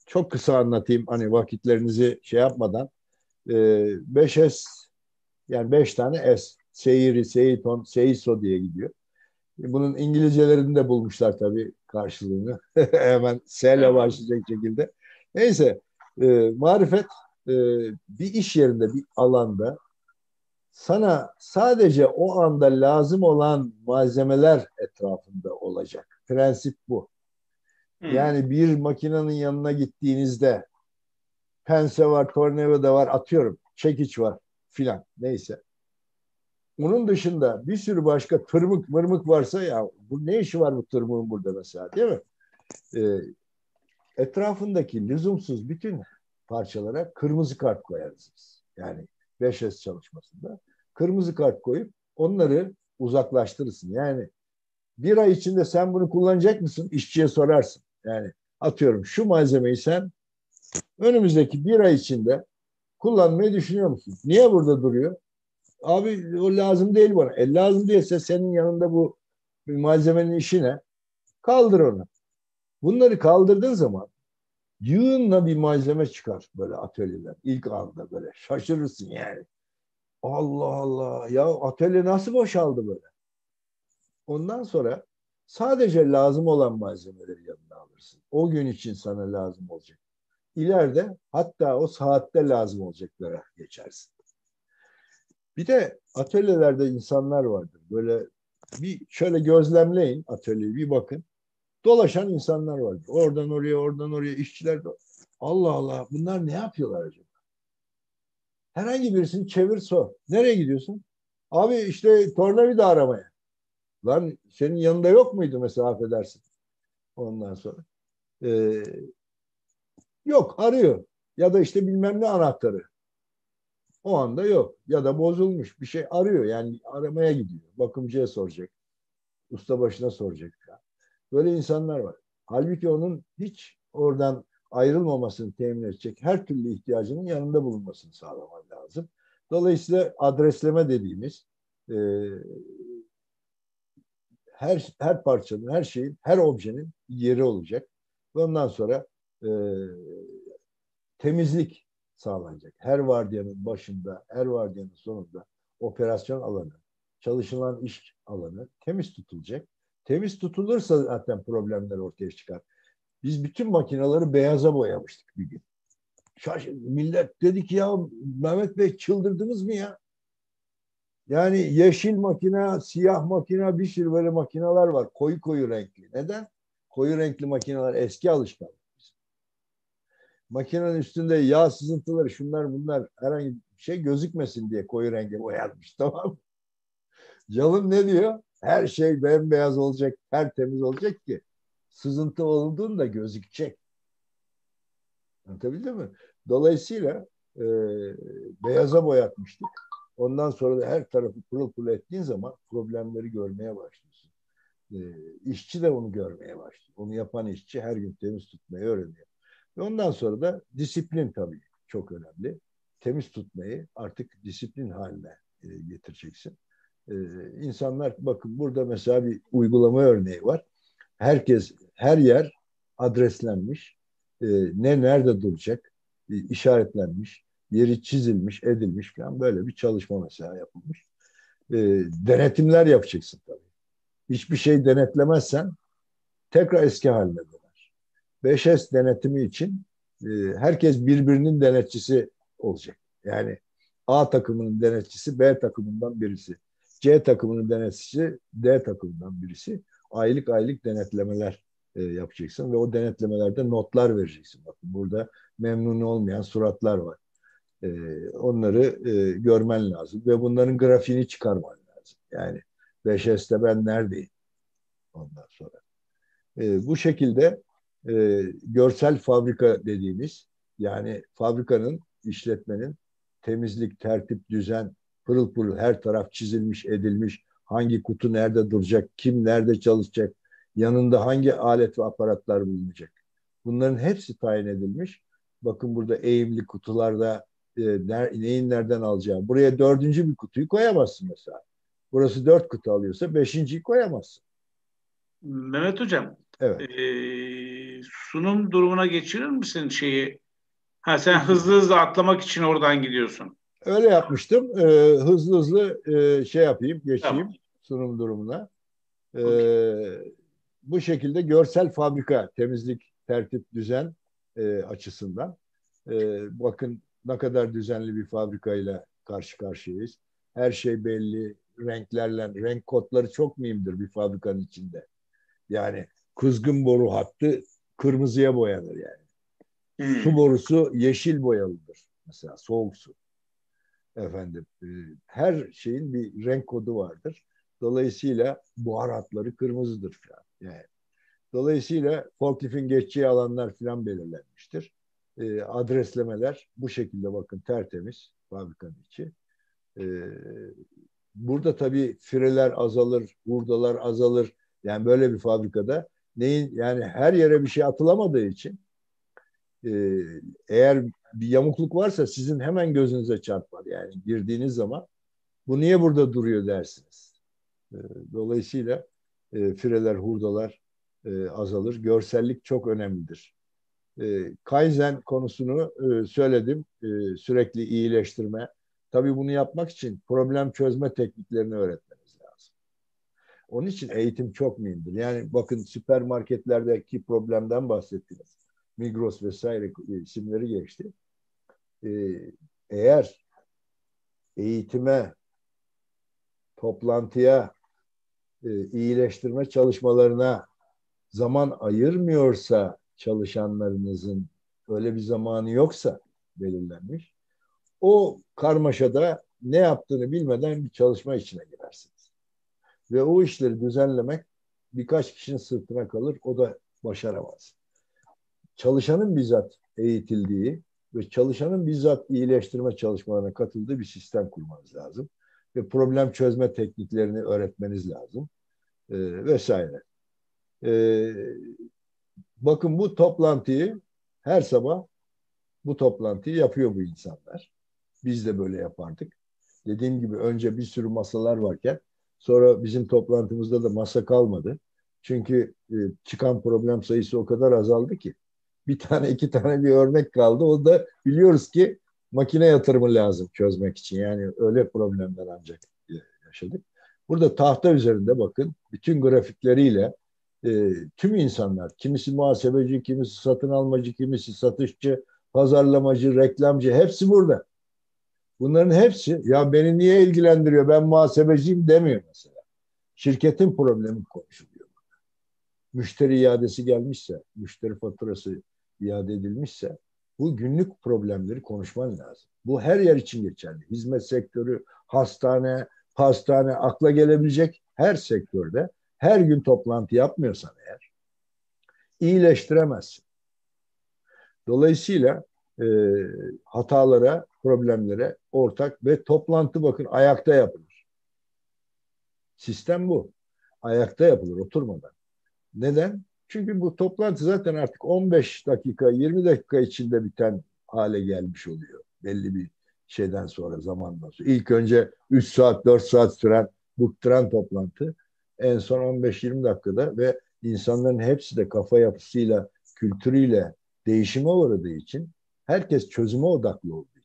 çok kısa anlatayım hani vakitlerinizi şey yapmadan. E, 5S yani 5 tane S. Seyiri, Seyiton, Seiso diye gidiyor. Bunun İngilizcelerini de bulmuşlar tabii karşılığını. Hemen S ile başlayacak şekilde. Neyse, e, marifet e, bir iş yerinde, bir alanda sana sadece o anda lazım olan malzemeler etrafında olacak. Prensip bu. Hmm. Yani bir makinenin yanına gittiğinizde pense var, tornavida var, atıyorum, çekiç var filan neyse. Bunun dışında bir sürü başka tırmık mırmık varsa ya bu ne işi var bu tırmığın burada mesela değil mi? Ee, etrafındaki lüzumsuz bütün parçalara kırmızı kart koyarız biz. Yani 5S çalışmasında kırmızı kart koyup onları uzaklaştırırsın. Yani bir ay içinde sen bunu kullanacak mısın? İşçiye sorarsın. Yani atıyorum şu malzemeyi sen önümüzdeki bir ay içinde kullanmayı düşünüyor musun? Niye burada duruyor? Abi o lazım değil bana. E lazım değilse senin yanında bu malzemenin işi ne? Kaldır onu. Bunları kaldırdığın zaman yığınla bir malzeme çıkar böyle atölyeler. İlk anda böyle şaşırırsın yani. Allah Allah ya atölye nasıl boşaldı böyle? Ondan sonra sadece lazım olan malzemeleri yanına alırsın. O gün için sana lazım olacak. İleride hatta o saatte lazım olacaklara geçersin. Bir de atölyelerde insanlar vardır. Böyle bir şöyle gözlemleyin atölyeyi bir bakın. Dolaşan insanlar vardır. Oradan oraya, oradan oraya işçiler. Allah Allah bunlar ne yapıyorlar acaba? Herhangi birisini çevir sor. Nereye gidiyorsun? Abi işte tornavida aramaya. Lan senin yanında yok muydu mesela affedersin. Ondan sonra. Ee, yok arıyor. Ya da işte bilmem ne anahtarı. O anda yok. Ya da bozulmuş bir şey arıyor. Yani aramaya gidiyor. Bakımcıya soracak. Usta başına soracak. Böyle insanlar var. Halbuki onun hiç oradan ayrılmamasını temin edecek her türlü ihtiyacının yanında bulunmasını sağlaman lazım. Dolayısıyla adresleme dediğimiz e, her her parçanın, her şeyin, her objenin yeri olacak. Ondan sonra e, temizlik sağlanacak. Her vardiyanın başında, her vardiyanın sonunda operasyon alanı, çalışılan iş alanı temiz tutulacak. Temiz tutulursa zaten problemler ortaya çıkar. Biz bütün makineleri beyaza boyamıştık bir gün. Şaş millet dedi ki ya Mehmet Bey çıldırdınız mı ya? Yani yeşil makine, siyah makine bir sürü böyle makineler var. Koyu koyu renkli. Neden? Koyu renkli makineler eski alışkanlık. Makinenin üstünde yağ sızıntıları şunlar bunlar herhangi bir şey gözükmesin diye koyu renge boyanmış tamam mı? Canım ne diyor? Her şey bembeyaz olacak, tertemiz olacak ki sızıntı olduğunda gözükecek. Anlatabildim mi? Dolayısıyla e, beyaza boyatmıştık. Ondan sonra da her tarafı pırıl pırıl ettiğin zaman problemleri görmeye başlıyorsun. E, işçi de onu görmeye başlıyor. Onu yapan işçi her gün temiz tutmayı öğreniyor. Ve ondan sonra da disiplin tabii çok önemli. Temiz tutmayı artık disiplin haline e, getireceksin. E, insanlar bakın burada mesela bir uygulama örneği var. Herkes her yer adreslenmiş. E, ne nerede duracak e, işaretlenmiş. Yeri çizilmiş, edilmiş falan böyle bir çalışma mesela yapılmış. E, denetimler yapacaksın tabii. Hiçbir şey denetlemezsen tekrar eski haline döner. 5S denetimi için e, herkes birbirinin denetçisi olacak. Yani A takımının denetçisi B takımından birisi. C takımının denetçisi D takımından birisi. Aylık aylık denetlemeler e, yapacaksın ve o denetlemelerde notlar vereceksin. Bakın burada memnun olmayan suratlar var. E, onları görmen lazım ve bunların grafiğini çıkarman lazım. Yani 5S'te ben neredeyim? Ondan sonra. Bu şekilde e, görsel fabrika dediğimiz yani fabrikanın, işletmenin temizlik, tertip, düzen, pırıl pırıl her taraf çizilmiş, edilmiş, hangi kutu nerede duracak, kim nerede çalışacak, yanında hangi alet ve aparatlar bulunacak. Bunların hepsi tayin edilmiş. Bakın burada eğimli kutularda e, ner, neyin nereden alacağı. Buraya dördüncü bir kutuyu koyamazsın mesela. Burası dört kutu alıyorsa beşinciyi koyamazsın. Mehmet Hocam, evet. e, sunum durumuna geçirir misin şeyi? Ha sen hızlı hızlı atlamak için oradan gidiyorsun. Öyle yapmıştım. E, hızlı hızlı e, şey yapayım, geçeyim tamam. sunum durumuna. E, bu şekilde görsel fabrika, temizlik, tertip, düzen e, açısından. E, bakın ne kadar düzenli bir fabrikayla karşı karşıyayız. Her şey belli, renklerle, renk kodları çok mühimdir bir fabrikanın içinde. Yani kızgın boru hattı kırmızıya boyanır yani. Hmm. Su borusu yeşil boyalıdır. Mesela soğuk su. Efendim, e, her şeyin bir renk kodu vardır. Dolayısıyla buhar hatları kırmızıdır falan. Yani. Dolayısıyla forklifin geçeceği alanlar falan belirlenmiştir. E, adreslemeler bu şekilde bakın tertemiz fabrikanın içi. E, burada tabii fireler azalır, hurdalar azalır. Yani böyle bir fabrikada neyin yani her yere bir şey atılamadığı için e, eğer bir yamukluk varsa sizin hemen gözünüze çarpar. Yani girdiğiniz zaman bu niye burada duruyor dersiniz. E, dolayısıyla e, fireler, hurdalar e, azalır. Görsellik çok önemlidir. E, Kaizen konusunu e, söyledim. E, sürekli iyileştirme. Tabii bunu yapmak için problem çözme tekniklerini lazım. Onun için eğitim çok mühimdir. Yani bakın süpermarketlerdeki problemden bahsettiniz. Migros vesaire isimleri geçti. Ee, eğer eğitime, toplantıya, e, iyileştirme çalışmalarına zaman ayırmıyorsa çalışanlarınızın öyle bir zamanı yoksa belirlenmiş o karmaşada ne yaptığını bilmeden bir çalışma içine girersiniz. Ve o işleri düzenlemek birkaç kişinin sırtına kalır o da başaramaz. Çalışanın bizzat eğitildiği ve çalışanın bizzat iyileştirme çalışmalarına katıldığı bir sistem kurmanız lazım. Ve problem çözme tekniklerini öğretmeniz lazım. E, vesaire. E, bakın bu toplantıyı her sabah bu toplantıyı yapıyor bu insanlar. Biz de böyle yapardık. Dediğim gibi önce bir sürü masalar varken sonra bizim toplantımızda da masa kalmadı. Çünkü e, çıkan problem sayısı o kadar azaldı ki bir tane iki tane bir örnek kaldı. O da biliyoruz ki makine yatırımı lazım çözmek için. Yani öyle problemler ancak e, yaşadık. Burada tahta üzerinde bakın bütün grafikleriyle e, tüm insanlar, kimisi muhasebeci, kimisi satın almacı, kimisi satışçı, pazarlamacı, reklamcı hepsi burada. Bunların hepsi ya beni niye ilgilendiriyor ben muhasebeciyim demiyor mesela. Şirketin problemi konuşuluyor. Müşteri iadesi gelmişse, müşteri faturası iade edilmişse bu günlük problemleri konuşman lazım. Bu her yer için geçerli. Hizmet sektörü, hastane, pastane, akla gelebilecek her sektörde her gün toplantı yapmıyorsan eğer iyileştiremezsin. Dolayısıyla e, hatalara, problemlere ortak ve toplantı bakın ayakta yapılır. Sistem bu. Ayakta yapılır oturmadan. Neden? Çünkü bu toplantı zaten artık 15 dakika, 20 dakika içinde biten hale gelmiş oluyor. Belli bir şeyden sonra, zamandan sonra. İlk önce 3 saat, 4 saat süren bukturan toplantı en son 15-20 dakikada ve insanların hepsi de kafa yapısıyla, kültürüyle değişime uğradığı için, herkes çözüme odaklı olduğu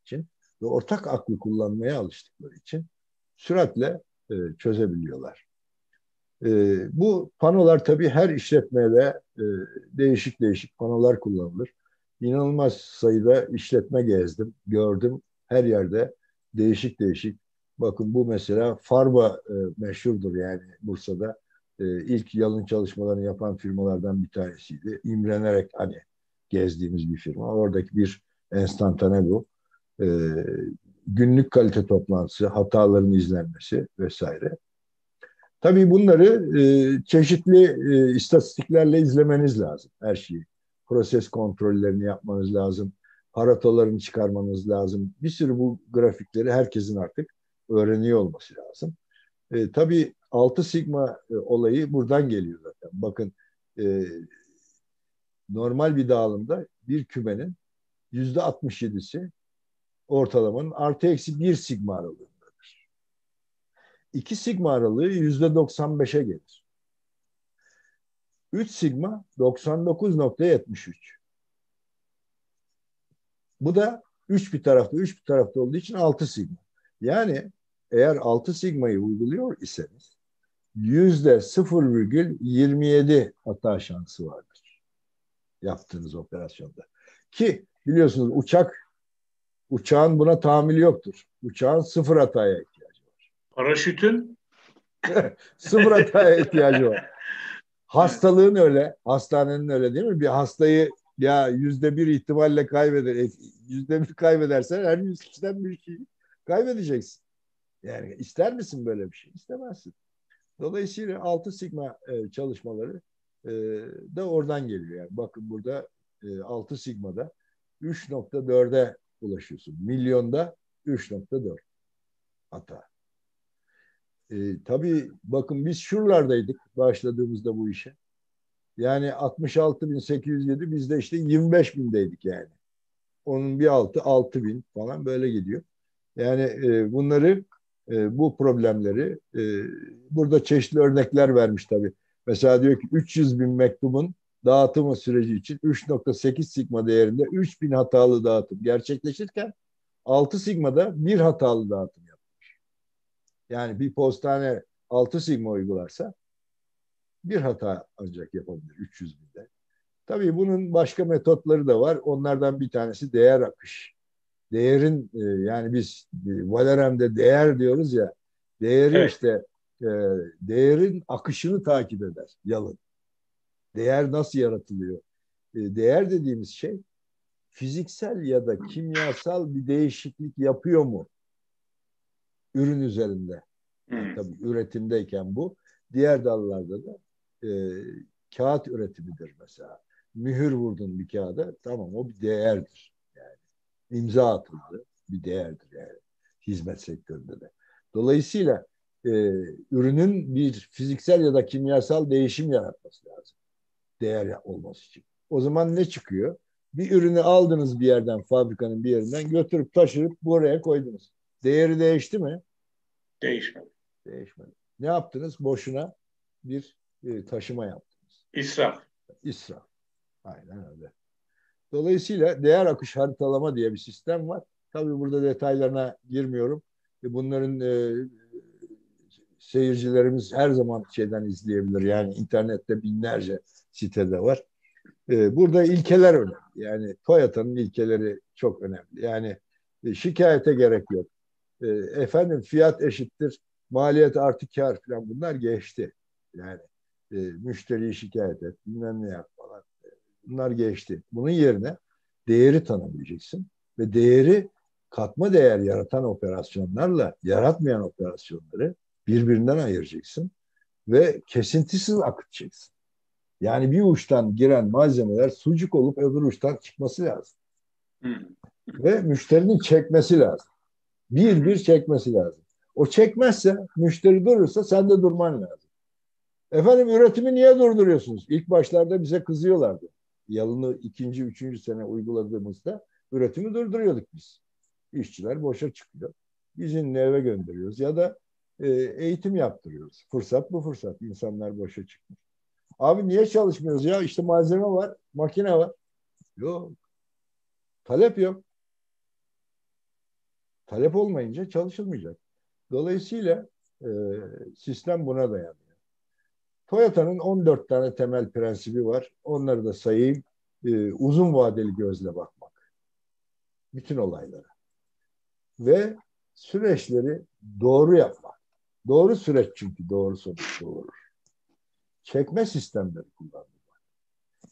ve ortak aklı kullanmaya alıştıkları için süratle e, çözebiliyorlar. E, bu panolar tabii her işletmede e, değişik değişik panolar kullanılır. İnanılmaz sayıda işletme gezdim, gördüm. Her yerde değişik değişik. Bakın bu mesela Farba e, meşhurdur yani Bursa'da. E, ilk yalın çalışmalarını yapan firmalardan bir tanesiydi. İmrenerek hani gezdiğimiz bir firma. Oradaki bir enstantane bu. E, günlük kalite toplantısı, hataların izlenmesi vesaire. Tabii bunları e, çeşitli e, istatistiklerle izlemeniz lazım her şeyi. Proses kontrollerini yapmanız lazım. Paratolarını çıkarmanız lazım. Bir sürü bu grafikleri herkesin artık öğreniyor olması lazım. E, tabii 6 sigma e, olayı buradan geliyor zaten. Bakın e, normal bir dağılımda bir kümenin yüzde 67'si ortalamanın artı eksi bir sigma aralığındadır. İki sigma aralığı yüzde 95'e gelir. 3 sigma 99.73. Bu da 3 bir tarafta 3 bir tarafta olduğu için 6 sigma. Yani eğer 6 sigmayı uyguluyor iseniz yüzde 0,27 hata şansı vardır yaptığınız operasyonda. Ki biliyorsunuz uçak uçağın buna tahammülü yoktur. Uçağın sıfır hataya ihtiyacı var. Paraşütün? sıfır hataya ihtiyacı var. Hastalığın öyle, hastanenin öyle değil mi? Bir hastayı ya yüzde bir ihtimalle kaybeder, e, yüzde bir kaybedersen her yüz kişiden bir kişi kaybedeceksin. Yani ister misin böyle bir şey? İstemezsin. Dolayısıyla altı sigma e, çalışmaları e, da oradan geliyor. Yani bakın burada e, 6 sigmada 3.4'e ulaşıyorsun. Milyonda 3.4 hata. E, tabii bakın biz şuralardaydık başladığımızda bu işe. Yani 66.807 biz de işte 25 bindeydik yani. Onun bir altı 6 bin falan böyle gidiyor. Yani e, bunları e, bu problemleri e, burada çeşitli örnekler vermiş tabii. Mesela diyor ki 300 bin mektubun dağıtımı süreci için 3.8 sigma değerinde 3000 hatalı dağıtım gerçekleşirken 6 sigmada bir hatalı dağıtım yapmış. Yani bir postane 6 sigma uygularsa bir hata ancak yapabilir 300 binde. Tabii bunun başka metotları da var. Onlardan bir tanesi değer akış. Değerin e, yani biz e, Valerem'de değer diyoruz ya. Değeri evet. işte e, değerin akışını takip eder yalın. Değer nasıl yaratılıyor? Değer dediğimiz şey fiziksel ya da kimyasal bir değişiklik yapıyor mu ürün üzerinde? Yani tabii üretimdeyken bu. Diğer dallarda da e, kağıt üretimidir mesela. Mühür vurdun bir kağıda tamam o bir değerdir. Yani imza atıldı. Bir değerdir yani hizmet sektöründe de. Dolayısıyla e, ürünün bir fiziksel ya da kimyasal değişim yaratması lazım. Değer olması için. O zaman ne çıkıyor? Bir ürünü aldınız bir yerden, fabrikanın bir yerinden götürüp taşırıp buraya koydunuz. Değeri değişti mi? Değişmedi. Değişmedi. Ne yaptınız? Boşuna bir e, taşıma yaptınız. İsraf. İsraf. Aynen öyle. Dolayısıyla değer akış haritalama diye bir sistem var. Tabii burada detaylarına girmiyorum. E, bunların e, seyircilerimiz her zaman şeyden izleyebilir. Yani internette binlerce sitede var. E, burada ilkeler önemli. Yani Toyota'nın ilkeleri çok önemli. Yani e, şikayete gerek yok. E, efendim fiyat eşittir, maliyet artı kar falan bunlar geçti. Yani e, müşteriyi şikayet et, bilmem ne yap falan. E, bunlar geçti. Bunun yerine değeri tanımlayacaksın ve değeri katma değer yaratan operasyonlarla yaratmayan operasyonları birbirinden ayıracaksın ve kesintisiz akıtacaksın. Yani bir uçtan giren malzemeler sucuk olup öbür uçtan çıkması lazım. Ve müşterinin çekmesi lazım. Bir bir çekmesi lazım. O çekmezse, müşteri durursa sen de durman lazım. Efendim üretimi niye durduruyorsunuz? İlk başlarda bize kızıyorlardı. Yalını ikinci, üçüncü sene uyguladığımızda üretimi durduruyorduk biz. İşçiler boşa çıkıyor. İzinli eve gönderiyoruz ya da e, eğitim yaptırıyoruz. Fırsat bu fırsat. İnsanlar boşa çıkmış. Abi niye çalışmıyoruz ya? İşte malzeme var, makine var. Yok. Talep yok. Talep olmayınca çalışılmayacak. Dolayısıyla e, sistem buna dayanıyor. Toyota'nın 14 tane temel prensibi var. Onları da sayayım. E, uzun vadeli gözle bakmak. Bütün olaylara. Ve süreçleri doğru yapmak. Doğru süreç çünkü doğru sonuç doğurur. Çekme sistemleri kullanmak.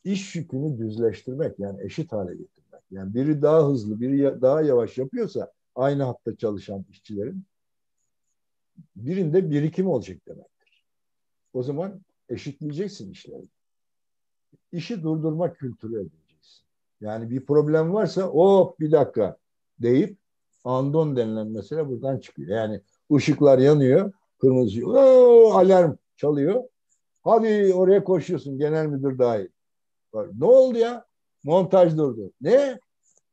İş yükünü düzleştirmek yani eşit hale getirmek. Yani biri daha hızlı, biri daha yavaş yapıyorsa aynı hatta çalışan işçilerin birinde birikim olacak demektir. O zaman eşitleyeceksin işleri. İşi durdurma kültürü edeceksin. Yani bir problem varsa hop bir dakika deyip andon denilen mesele buradan çıkıyor. Yani ışıklar yanıyor, kırmızı alarm çalıyor. Hadi oraya koşuyorsun genel müdür dahil. Ne oldu ya? Montaj durdu. Ne?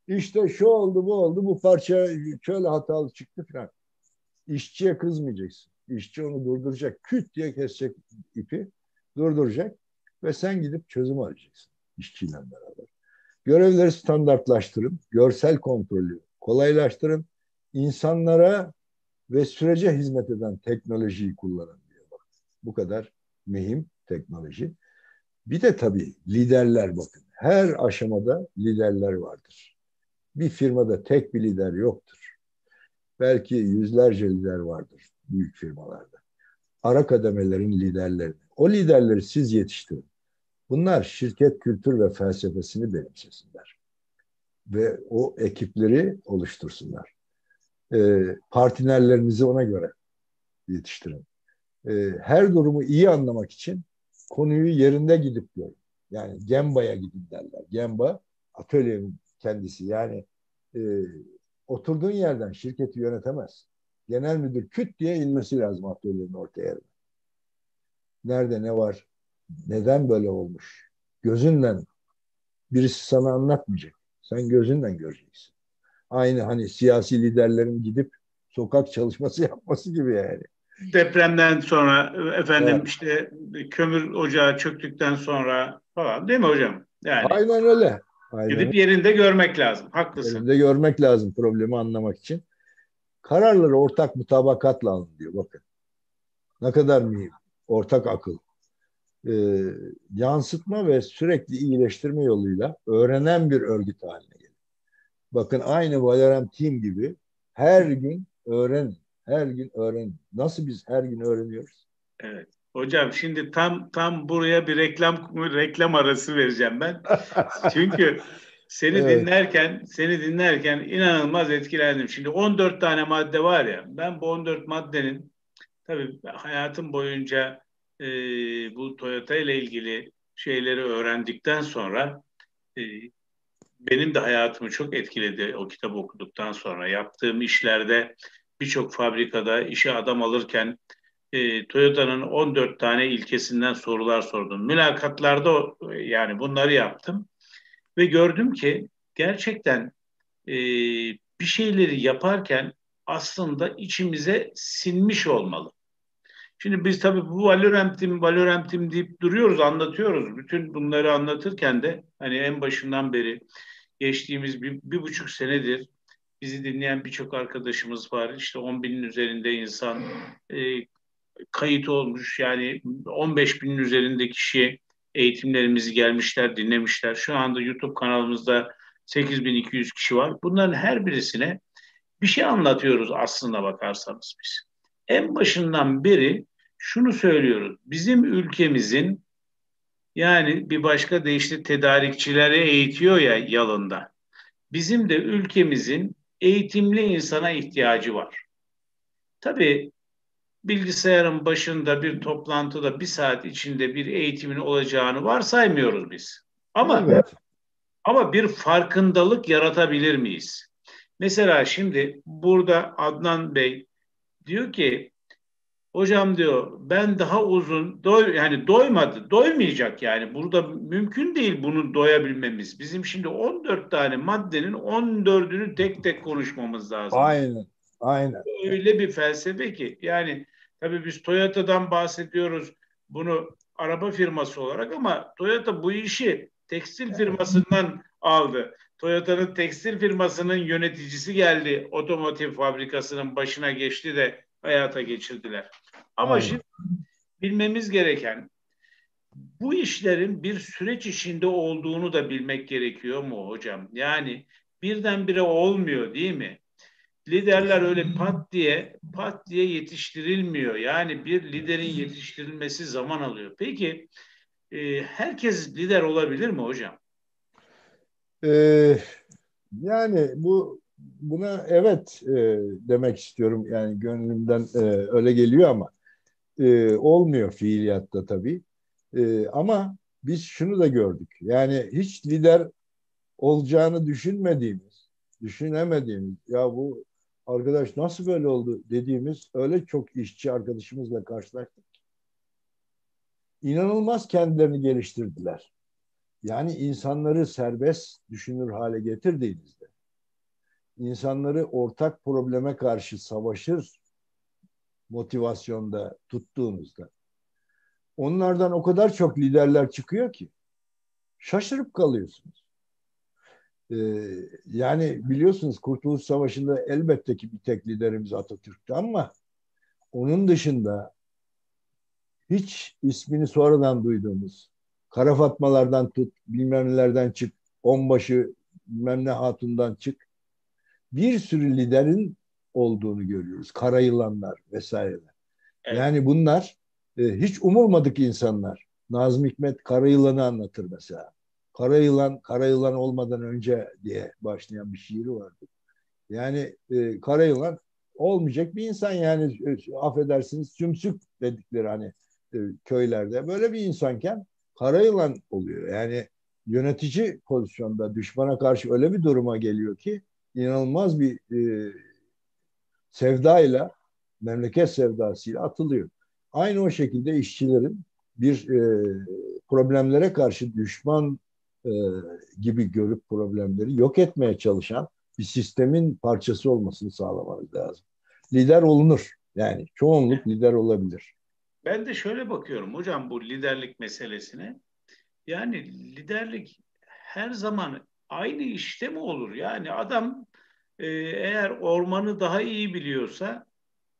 İşte şu oldu bu oldu bu parça şöyle hatalı çıktı falan. İşçiye kızmayacaksın. İşçi onu durduracak. Küt diye kesecek ipi. Durduracak. Ve sen gidip çözüm arayacaksın. işçiyle beraber. Görevleri standartlaştırın. Görsel kontrolü kolaylaştırın. İnsanlara ve sürece hizmet eden teknolojiyi kullanın diyor. Bak, bu kadar mühim teknoloji. Bir de tabii liderler bakın. Her aşamada liderler vardır. Bir firmada tek bir lider yoktur. Belki yüzlerce lider vardır büyük firmalarda. Ara kademelerin liderleri. O liderleri siz yetiştirin. Bunlar şirket kültür ve felsefesini benimsesinler. Ve o ekipleri oluştursunlar. E, partnerlerinizi ona göre yetiştirin. E, her durumu iyi anlamak için konuyu yerinde gidip görün. Yani Gemba'ya gidin derler. Gemba atölyenin kendisi. Yani e, oturduğun yerden şirketi yönetemez. Genel müdür küt diye inmesi lazım atölyenin ortaya yerine. Nerede ne var? Neden böyle olmuş? Gözünle birisi sana anlatmayacak. Sen gözünle göreceksin. Aynı hani siyasi liderlerin gidip sokak çalışması yapması gibi yani. Depremden sonra efendim evet. işte kömür ocağı çöktükten sonra falan değil mi hocam? Yani Aynen öyle. Aynen. Gidip yerinde görmek lazım. Haklısın. Yerinde görmek lazım problemi anlamak için. Kararları ortak mutabakatla alın diyor bakın. Ne kadar mühim. Ortak akıl. Ee, yansıtma ve sürekli iyileştirme yoluyla öğrenen bir örgüt haline gelin. Bakın aynı Valorem Team gibi her gün öğren, her gün öğren. Nasıl biz her gün öğreniyoruz? Evet. Hocam şimdi tam tam buraya bir reklam reklam arası vereceğim ben. Çünkü seni evet. dinlerken seni dinlerken inanılmaz etkilendim. Şimdi 14 tane madde var ya. Ben bu 14 maddenin tabii hayatım boyunca e, bu Toyota ile ilgili şeyleri öğrendikten sonra e, benim de hayatımı çok etkiledi o kitabı okuduktan sonra. Yaptığım işlerde birçok fabrikada işe adam alırken e, Toyota'nın 14 tane ilkesinden sorular sordum. Mülakatlarda yani bunları yaptım ve gördüm ki gerçekten e, bir şeyleri yaparken aslında içimize sinmiş olmalı. Şimdi biz tabii bu Valorant'im, Valorant'im deyip duruyoruz, anlatıyoruz. Bütün bunları anlatırken de hani en başından beri geçtiğimiz bir, bir buçuk senedir bizi dinleyen birçok arkadaşımız var. İşte 10 binin üzerinde insan e, kayıt olmuş. Yani 15 binin üzerinde kişi eğitimlerimizi gelmişler, dinlemişler. Şu anda YouTube kanalımızda 8200 kişi var. Bunların her birisine bir şey anlatıyoruz aslında bakarsanız biz. En başından beri şunu söylüyoruz. Bizim ülkemizin yani bir başka deyişle tedarikçilere eğitiyor ya yalında. Bizim de ülkemizin eğitimli insana ihtiyacı var. Tabii bilgisayarın başında bir toplantıda bir saat içinde bir eğitimin olacağını varsaymıyoruz biz. Ama evet. ama bir farkındalık yaratabilir miyiz? Mesela şimdi burada Adnan Bey diyor ki hocam diyor ben daha uzun doy yani doymadı doymayacak yani burada mümkün değil bunu doyabilmemiz. Bizim şimdi 14 tane maddenin 14'ünü tek tek konuşmamız lazım. Aynen. Aynen. Öyle bir felsefe ki yani tabii biz Toyota'dan bahsediyoruz bunu araba firması olarak ama Toyota bu işi tekstil firmasından aldı. Toyota'nın tekstil firmasının yöneticisi geldi. Otomotiv fabrikasının başına geçti de hayata geçirdiler. Ama Aynen. şimdi bilmemiz gereken bu işlerin bir süreç içinde olduğunu da bilmek gerekiyor mu hocam? Yani birdenbire olmuyor değil mi? Liderler öyle pat diye pat diye yetiştirilmiyor. Yani bir liderin yetiştirilmesi zaman alıyor. Peki e, herkes lider olabilir mi hocam? Ee, yani bu buna evet e, demek istiyorum. Yani gönlümden e, öyle geliyor ama e, olmuyor fiiliyatta tabii. E, ama biz şunu da gördük. Yani hiç lider olacağını düşünmediğimiz, düşünemediğimiz ya bu arkadaş nasıl böyle oldu dediğimiz öyle çok işçi arkadaşımızla karşılaştık. İnanılmaz kendilerini geliştirdiler. Yani insanları serbest düşünür hale getirdiğinizde, insanları ortak probleme karşı savaşır motivasyonda tuttuğunuzda, onlardan o kadar çok liderler çıkıyor ki şaşırıp kalıyorsunuz. Ee, yani biliyorsunuz Kurtuluş Savaşı'nda elbette ki bir tek liderimiz Atatürk'tü ama onun dışında hiç ismini sonradan duyduğumuz Kara Fatmalardan tut, bilmem nelerden çık, onbaşı bilmem ne hatundan çık. Bir sürü liderin olduğunu görüyoruz. Kara yılanlar vesaireler. Evet. Yani bunlar e, hiç umulmadık insanlar. Nazım Hikmet Kara Yılan'ı anlatır mesela. Kara Yılan, Kara Yılan olmadan önce diye başlayan bir şiiri vardı. Yani e, Kara Yılan olmayacak bir insan yani e, affedersiniz sümsük dedikleri hani e, köylerde böyle bir insanken kara yılan oluyor. Yani yönetici pozisyonda düşmana karşı öyle bir duruma geliyor ki inanılmaz bir e, sevdayla memleket sevdasıyla atılıyor. Aynı o şekilde işçilerin bir e, problemlere karşı düşman e, gibi görüp problemleri yok etmeye çalışan bir sistemin parçası olmasını sağlamanız lazım. Lider olunur. Yani çoğunluk lider olabilir. Ben de şöyle bakıyorum hocam bu liderlik meselesine. Yani liderlik her zaman aynı işte mi olur? Yani adam e, eğer ormanı daha iyi biliyorsa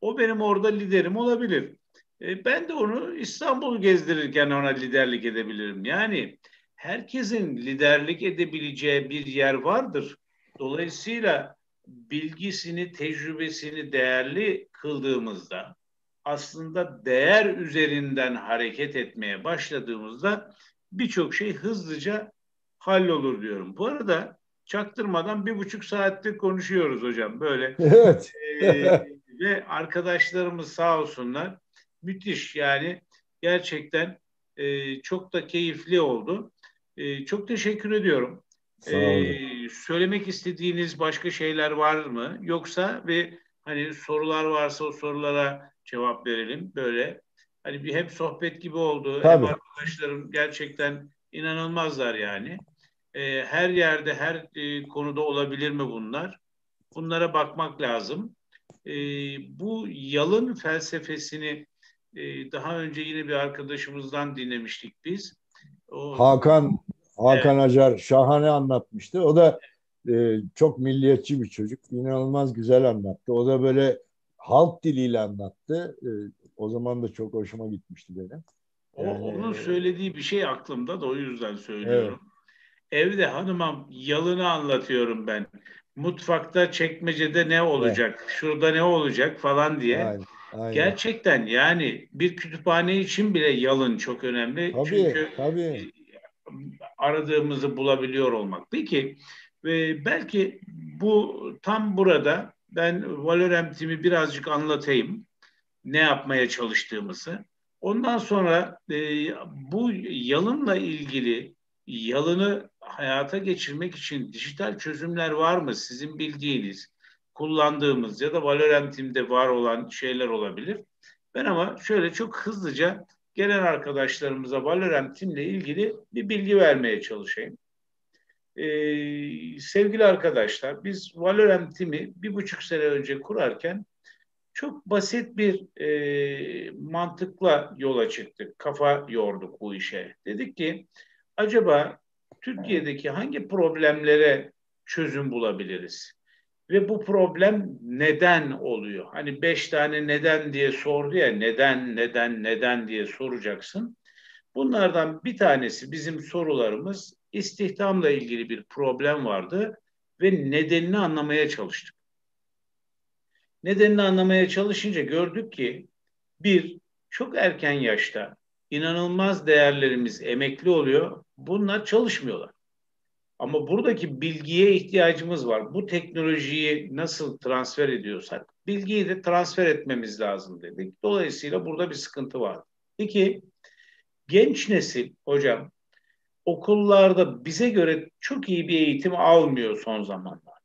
o benim orada liderim olabilir. E, ben de onu İstanbul gezdirirken ona liderlik edebilirim. Yani herkesin liderlik edebileceği bir yer vardır. Dolayısıyla bilgisini, tecrübesini değerli kıldığımızda aslında değer üzerinden hareket etmeye başladığımızda birçok şey hızlıca hallolur diyorum. Bu arada çaktırmadan bir buçuk saattir konuşuyoruz hocam böyle. Evet. ee, ve arkadaşlarımız sağ olsunlar müthiş yani gerçekten e, çok da keyifli oldu. E, çok teşekkür ediyorum. Sağ olun. Ee, söylemek istediğiniz başka şeyler var mı? Yoksa ve hani sorular varsa o sorulara cevap verelim böyle. Hani bir hep sohbet gibi oldu. Tabii. Hem arkadaşlarım gerçekten inanılmazlar yani. Ee, her yerde, her e, konuda olabilir mi bunlar? Bunlara bakmak lazım. Ee, bu yalın felsefesini e, daha önce yine bir arkadaşımızdan dinlemiştik biz. O, Hakan Hakan evet. Acar şahane anlatmıştı. O da e, çok milliyetçi bir çocuk. İnanılmaz güzel anlattı. O da böyle halk diliyle anlattı. E, o zaman da çok hoşuma gitmişti benim. Yani, o, onun söylediği bir şey aklımda da o yüzden söylüyorum. Evde hanıma yalını anlatıyorum ben. Mutfakta çekmecede ne olacak, evet. şurada ne olacak falan diye. Aynen. Aynen. Gerçekten yani bir kütüphane için bile yalın çok önemli. Tabii, Çünkü tabii. aradığımızı bulabiliyor olmak. Peki ve belki bu tam burada ben Valorem'timi birazcık anlatayım. Ne yapmaya çalıştığımızı. Ondan sonra e, bu yalınla ilgili yalını hayata geçirmek için dijital çözümler var mı? Sizin bildiğiniz kullandığımız ya da Valorentim'de var olan şeyler olabilir. Ben ama şöyle çok hızlıca gelen arkadaşlarımıza Valorentim'le ilgili bir bilgi vermeye çalışayım. Ee, sevgili arkadaşlar, biz Valorentim'i bir buçuk sene önce kurarken çok basit bir e, mantıkla yola çıktık. Kafa yorduk bu işe. Dedik ki acaba Türkiye'deki hangi problemlere çözüm bulabiliriz? Ve bu problem neden oluyor? Hani beş tane neden diye sordu ya, neden, neden, neden diye soracaksın. Bunlardan bir tanesi bizim sorularımız istihdamla ilgili bir problem vardı ve nedenini anlamaya çalıştık. Nedenini anlamaya çalışınca gördük ki bir, çok erken yaşta inanılmaz değerlerimiz emekli oluyor. Bunlar çalışmıyorlar. Ama buradaki bilgiye ihtiyacımız var. Bu teknolojiyi nasıl transfer ediyorsak bilgiyi de transfer etmemiz lazım dedik. Dolayısıyla burada bir sıkıntı var. İki, genç nesil hocam okullarda bize göre çok iyi bir eğitim almıyor son zamanlar.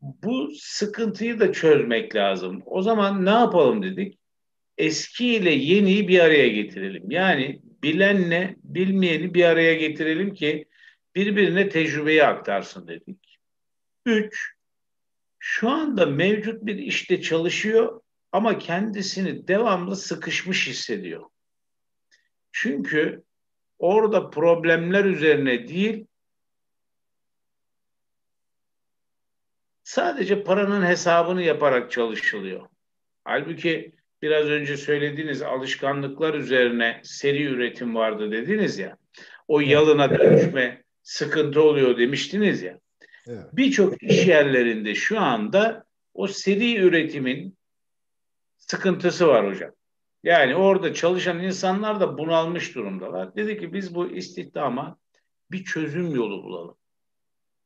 Bu sıkıntıyı da çözmek lazım. O zaman ne yapalım dedik? Eski ile yeniyi bir araya getirelim. Yani bilenle bilmeyeni bir araya getirelim ki birbirine tecrübeyi aktarsın dedik. Üç, şu anda mevcut bir işte çalışıyor ama kendisini devamlı sıkışmış hissediyor. Çünkü orada problemler üzerine değil, sadece paranın hesabını yaparak çalışılıyor. Halbuki biraz önce söylediğiniz alışkanlıklar üzerine seri üretim vardı dediniz ya. O yalına dönüşme sıkıntı oluyor demiştiniz ya. Evet. Birçok iş yerlerinde şu anda o seri üretimin sıkıntısı var hocam. Yani orada çalışan insanlar da bunalmış durumdalar. Dedi ki biz bu istihdama bir çözüm yolu bulalım.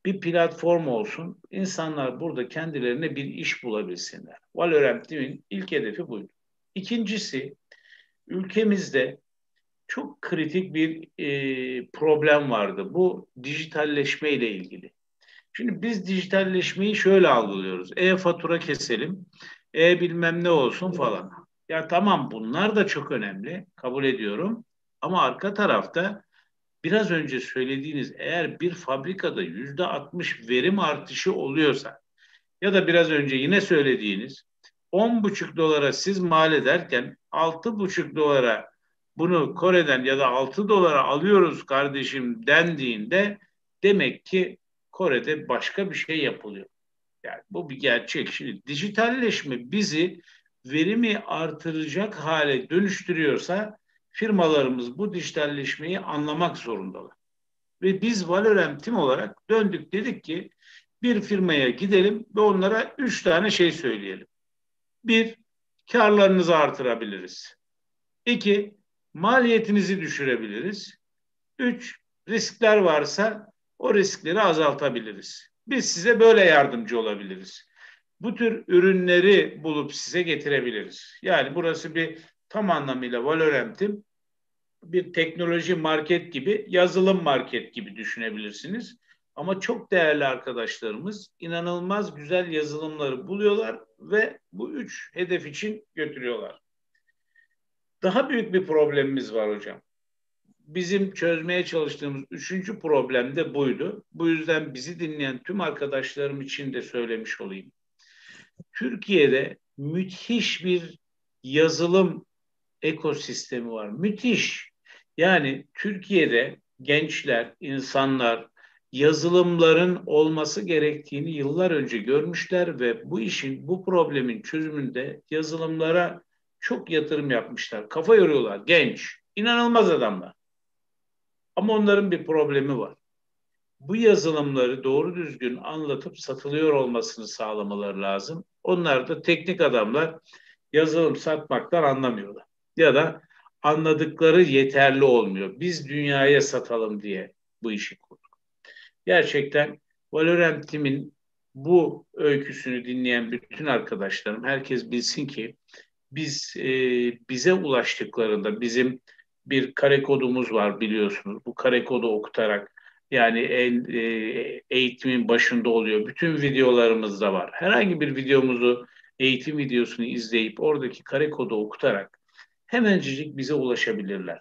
Bir platform olsun. İnsanlar burada kendilerine bir iş bulabilsinler. Valorem ilk hedefi buydu. İkincisi ülkemizde çok kritik bir e, problem vardı. Bu dijitalleşme ile ilgili. Şimdi biz dijitalleşmeyi şöyle algılıyoruz. E-fatura keselim, e bilmem ne olsun falan. Ya tamam bunlar da çok önemli, kabul ediyorum. Ama arka tarafta biraz önce söylediğiniz eğer bir fabrikada yüzde 60 verim artışı oluyorsa ya da biraz önce yine söylediğiniz 10,5 dolara siz mal ederken 6,5 dolara bunu Kore'den ya da 6 dolara alıyoruz kardeşim dendiğinde demek ki Kore'de başka bir şey yapılıyor. Yani bu bir gerçek. Şimdi dijitalleşme bizi verimi artıracak hale dönüştürüyorsa firmalarımız bu dijitalleşmeyi anlamak zorundalar. Ve biz Valorem Team olarak döndük dedik ki bir firmaya gidelim ve onlara üç tane şey söyleyelim. Bir, karlarınızı artırabiliriz. İki, maliyetinizi düşürebiliriz. Üç, riskler varsa o riskleri azaltabiliriz. Biz size böyle yardımcı olabiliriz. Bu tür ürünleri bulup size getirebiliriz. Yani burası bir tam anlamıyla Valorant'in bir teknoloji market gibi, yazılım market gibi düşünebilirsiniz. Ama çok değerli arkadaşlarımız inanılmaz güzel yazılımları buluyorlar ve bu üç hedef için götürüyorlar. Daha büyük bir problemimiz var hocam. Bizim çözmeye çalıştığımız üçüncü problem de buydu. Bu yüzden bizi dinleyen tüm arkadaşlarım için de söylemiş olayım. Türkiye'de müthiş bir yazılım ekosistemi var. Müthiş. Yani Türkiye'de gençler, insanlar yazılımların olması gerektiğini yıllar önce görmüşler ve bu işin, bu problemin çözümünde yazılımlara çok yatırım yapmışlar. Kafa yoruyorlar. Genç, inanılmaz adamlar. Ama onların bir problemi var. Bu yazılımları doğru düzgün anlatıp satılıyor olmasını sağlamaları lazım. Onlar da teknik adamlar yazılım satmaktan anlamıyorlar. Ya da anladıkları yeterli olmuyor. Biz dünyaya satalım diye bu işi kurduk. Gerçekten Valorant'imin bu öyküsünü dinleyen bütün arkadaşlarım herkes bilsin ki biz e, bize ulaştıklarında bizim bir kare kodumuz var biliyorsunuz. Bu kare kodu okutarak yani en, e, eğitimin başında oluyor. Bütün videolarımızda var. Herhangi bir videomuzu, eğitim videosunu izleyip oradaki kare kodu okutarak hemencecik bize ulaşabilirler.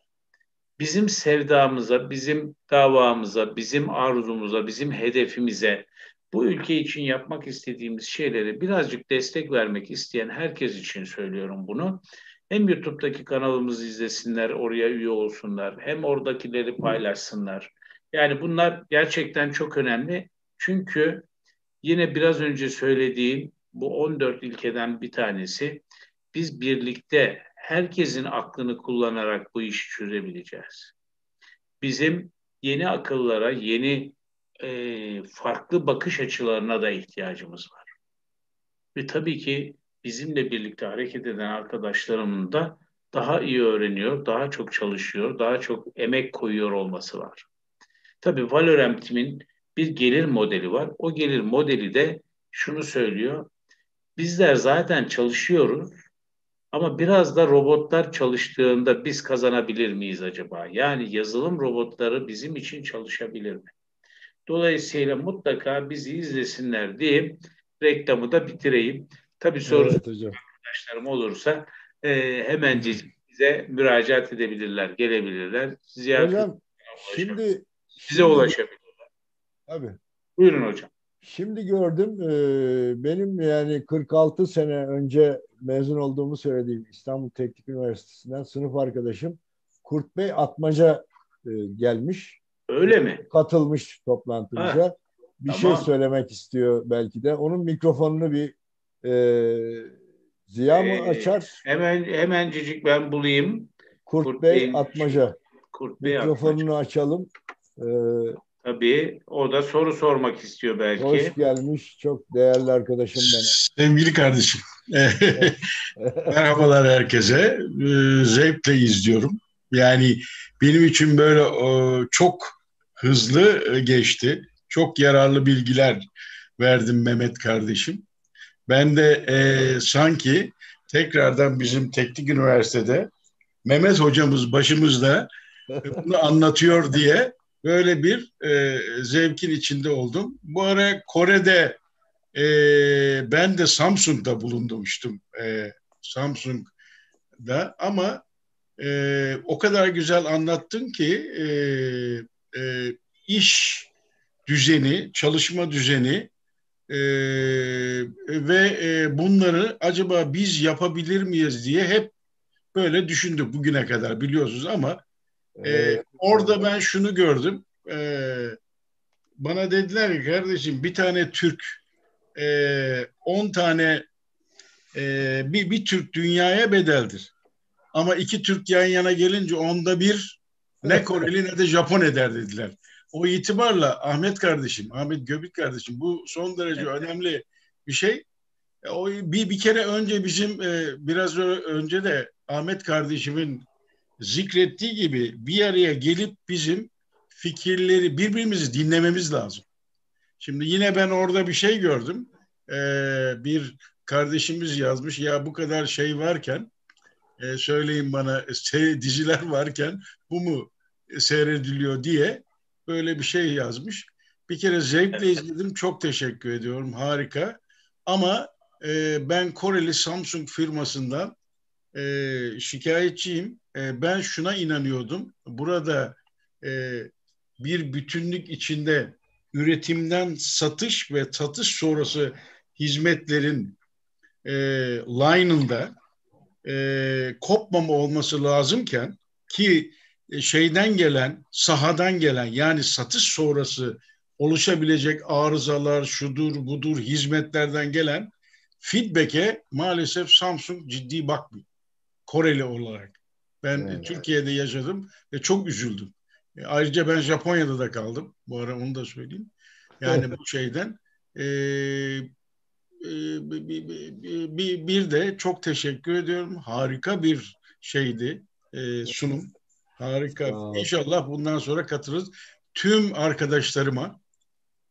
Bizim sevdamıza, bizim davamıza, bizim arzumuza, bizim hedefimize, bu ülke için yapmak istediğimiz şeylere birazcık destek vermek isteyen herkes için söylüyorum bunu. Hem YouTube'daki kanalımızı izlesinler, oraya üye olsunlar, hem oradakileri paylaşsınlar. Yani bunlar gerçekten çok önemli. Çünkü yine biraz önce söylediğim bu 14 ilkeden bir tanesi biz birlikte herkesin aklını kullanarak bu işi çözebileceğiz. Bizim yeni akıllara, yeni e, farklı bakış açılarına da ihtiyacımız var. Ve tabii ki bizimle birlikte hareket eden arkadaşlarımın da daha iyi öğreniyor, daha çok çalışıyor, daha çok emek koyuyor olması var. Tabii Valorant'imin bir gelir modeli var. O gelir modeli de şunu söylüyor. Bizler zaten çalışıyoruz ama biraz da robotlar çalıştığında biz kazanabilir miyiz acaba? Yani yazılım robotları bizim için çalışabilir mi? Dolayısıyla mutlaka bizi izlesinler diye reklamı da bitireyim. Tabii soru evet, arkadaşlarım olursa e, hemencecik bize müracaat edebilirler, gelebilirler. Ziyaret hocam, şimdi şimdi, ulaşabilirler. Tabii. Buyurun hocam. Şimdi gördüm e, benim yani 46 sene önce mezun olduğumu söylediğim İstanbul Teknik Üniversitesi'nden sınıf arkadaşım Kurt Bey Atmaca e, gelmiş. Öyle mi? Katılmış toplantımıza. Ha, bir şey tamam. şey söylemek istiyor belki de. Onun mikrofonunu bir e, Ziya mı ee, açar? Hemen hemencik ben bulayım. Kurt, Kurt Bey Atmaca. Kurt Bey Mikrofonunu Atmaca. açalım. Ee, Tabii o da soru sormak istiyor belki. Hoş gelmiş. Çok değerli arkadaşım benim. Sevgili kardeşim. Merhabalar herkese. Ee, zevkle izliyorum. Yani benim için böyle çok hızlı geçti. Çok yararlı bilgiler verdim Mehmet kardeşim. Ben de e, sanki tekrardan bizim teknik üniversitede Mehmet hocamız başımızda bunu anlatıyor diye böyle bir e, zevkin içinde oldum. Bu ara Kore'de e, ben de Samsung'da bulundumuştum. E, Samsung'da ama e, o kadar güzel anlattın ki e, e, iş düzeni, çalışma düzeni e, ve e, bunları acaba biz yapabilir miyiz diye hep böyle düşündük bugüne kadar biliyorsunuz ama e, orada ben şunu gördüm. E, bana dediler ki kardeşim bir tane Türk e, on tane e, bir, bir Türk dünyaya bedeldir. Ama iki Türk yan yana gelince onda bir ne Koreli ne de Japon eder dediler. O itibarla Ahmet kardeşim, Ahmet Göbük kardeşim bu son derece evet. önemli bir şey. E, o bir, bir kere önce bizim e, biraz önce de Ahmet kardeşimin zikrettiği gibi bir araya gelip bizim fikirleri birbirimizi dinlememiz lazım. Şimdi yine ben orada bir şey gördüm. Ee, bir kardeşimiz yazmış ya bu kadar şey varken e, söyleyin bana şey, diziler varken bu mu seyrediliyor diye böyle bir şey yazmış. Bir kere zevkle izledim. Çok teşekkür ediyorum. Harika. Ama e, ben Koreli Samsung firmasından e, şikayetçiyim. E, ben şuna inanıyordum. Burada e, bir bütünlük içinde üretimden satış ve satış sonrası hizmetlerin e, line'ında e, kopmama olması lazımken ki e, şeyden gelen, sahadan gelen yani satış sonrası oluşabilecek arızalar, şudur budur hizmetlerden gelen feedback'e maalesef Samsung ciddi bakmıyor. Koreli olarak. Ben evet. Türkiye'de yaşadım ve çok üzüldüm. E, ayrıca ben Japonya'da da kaldım. Bu ara onu da söyleyeyim. Yani bu şeyden. E, e, bir, bir, bir de çok teşekkür ediyorum. Harika bir şeydi e, sunum. Harika. İnşallah bundan sonra katılırız. Tüm arkadaşlarıma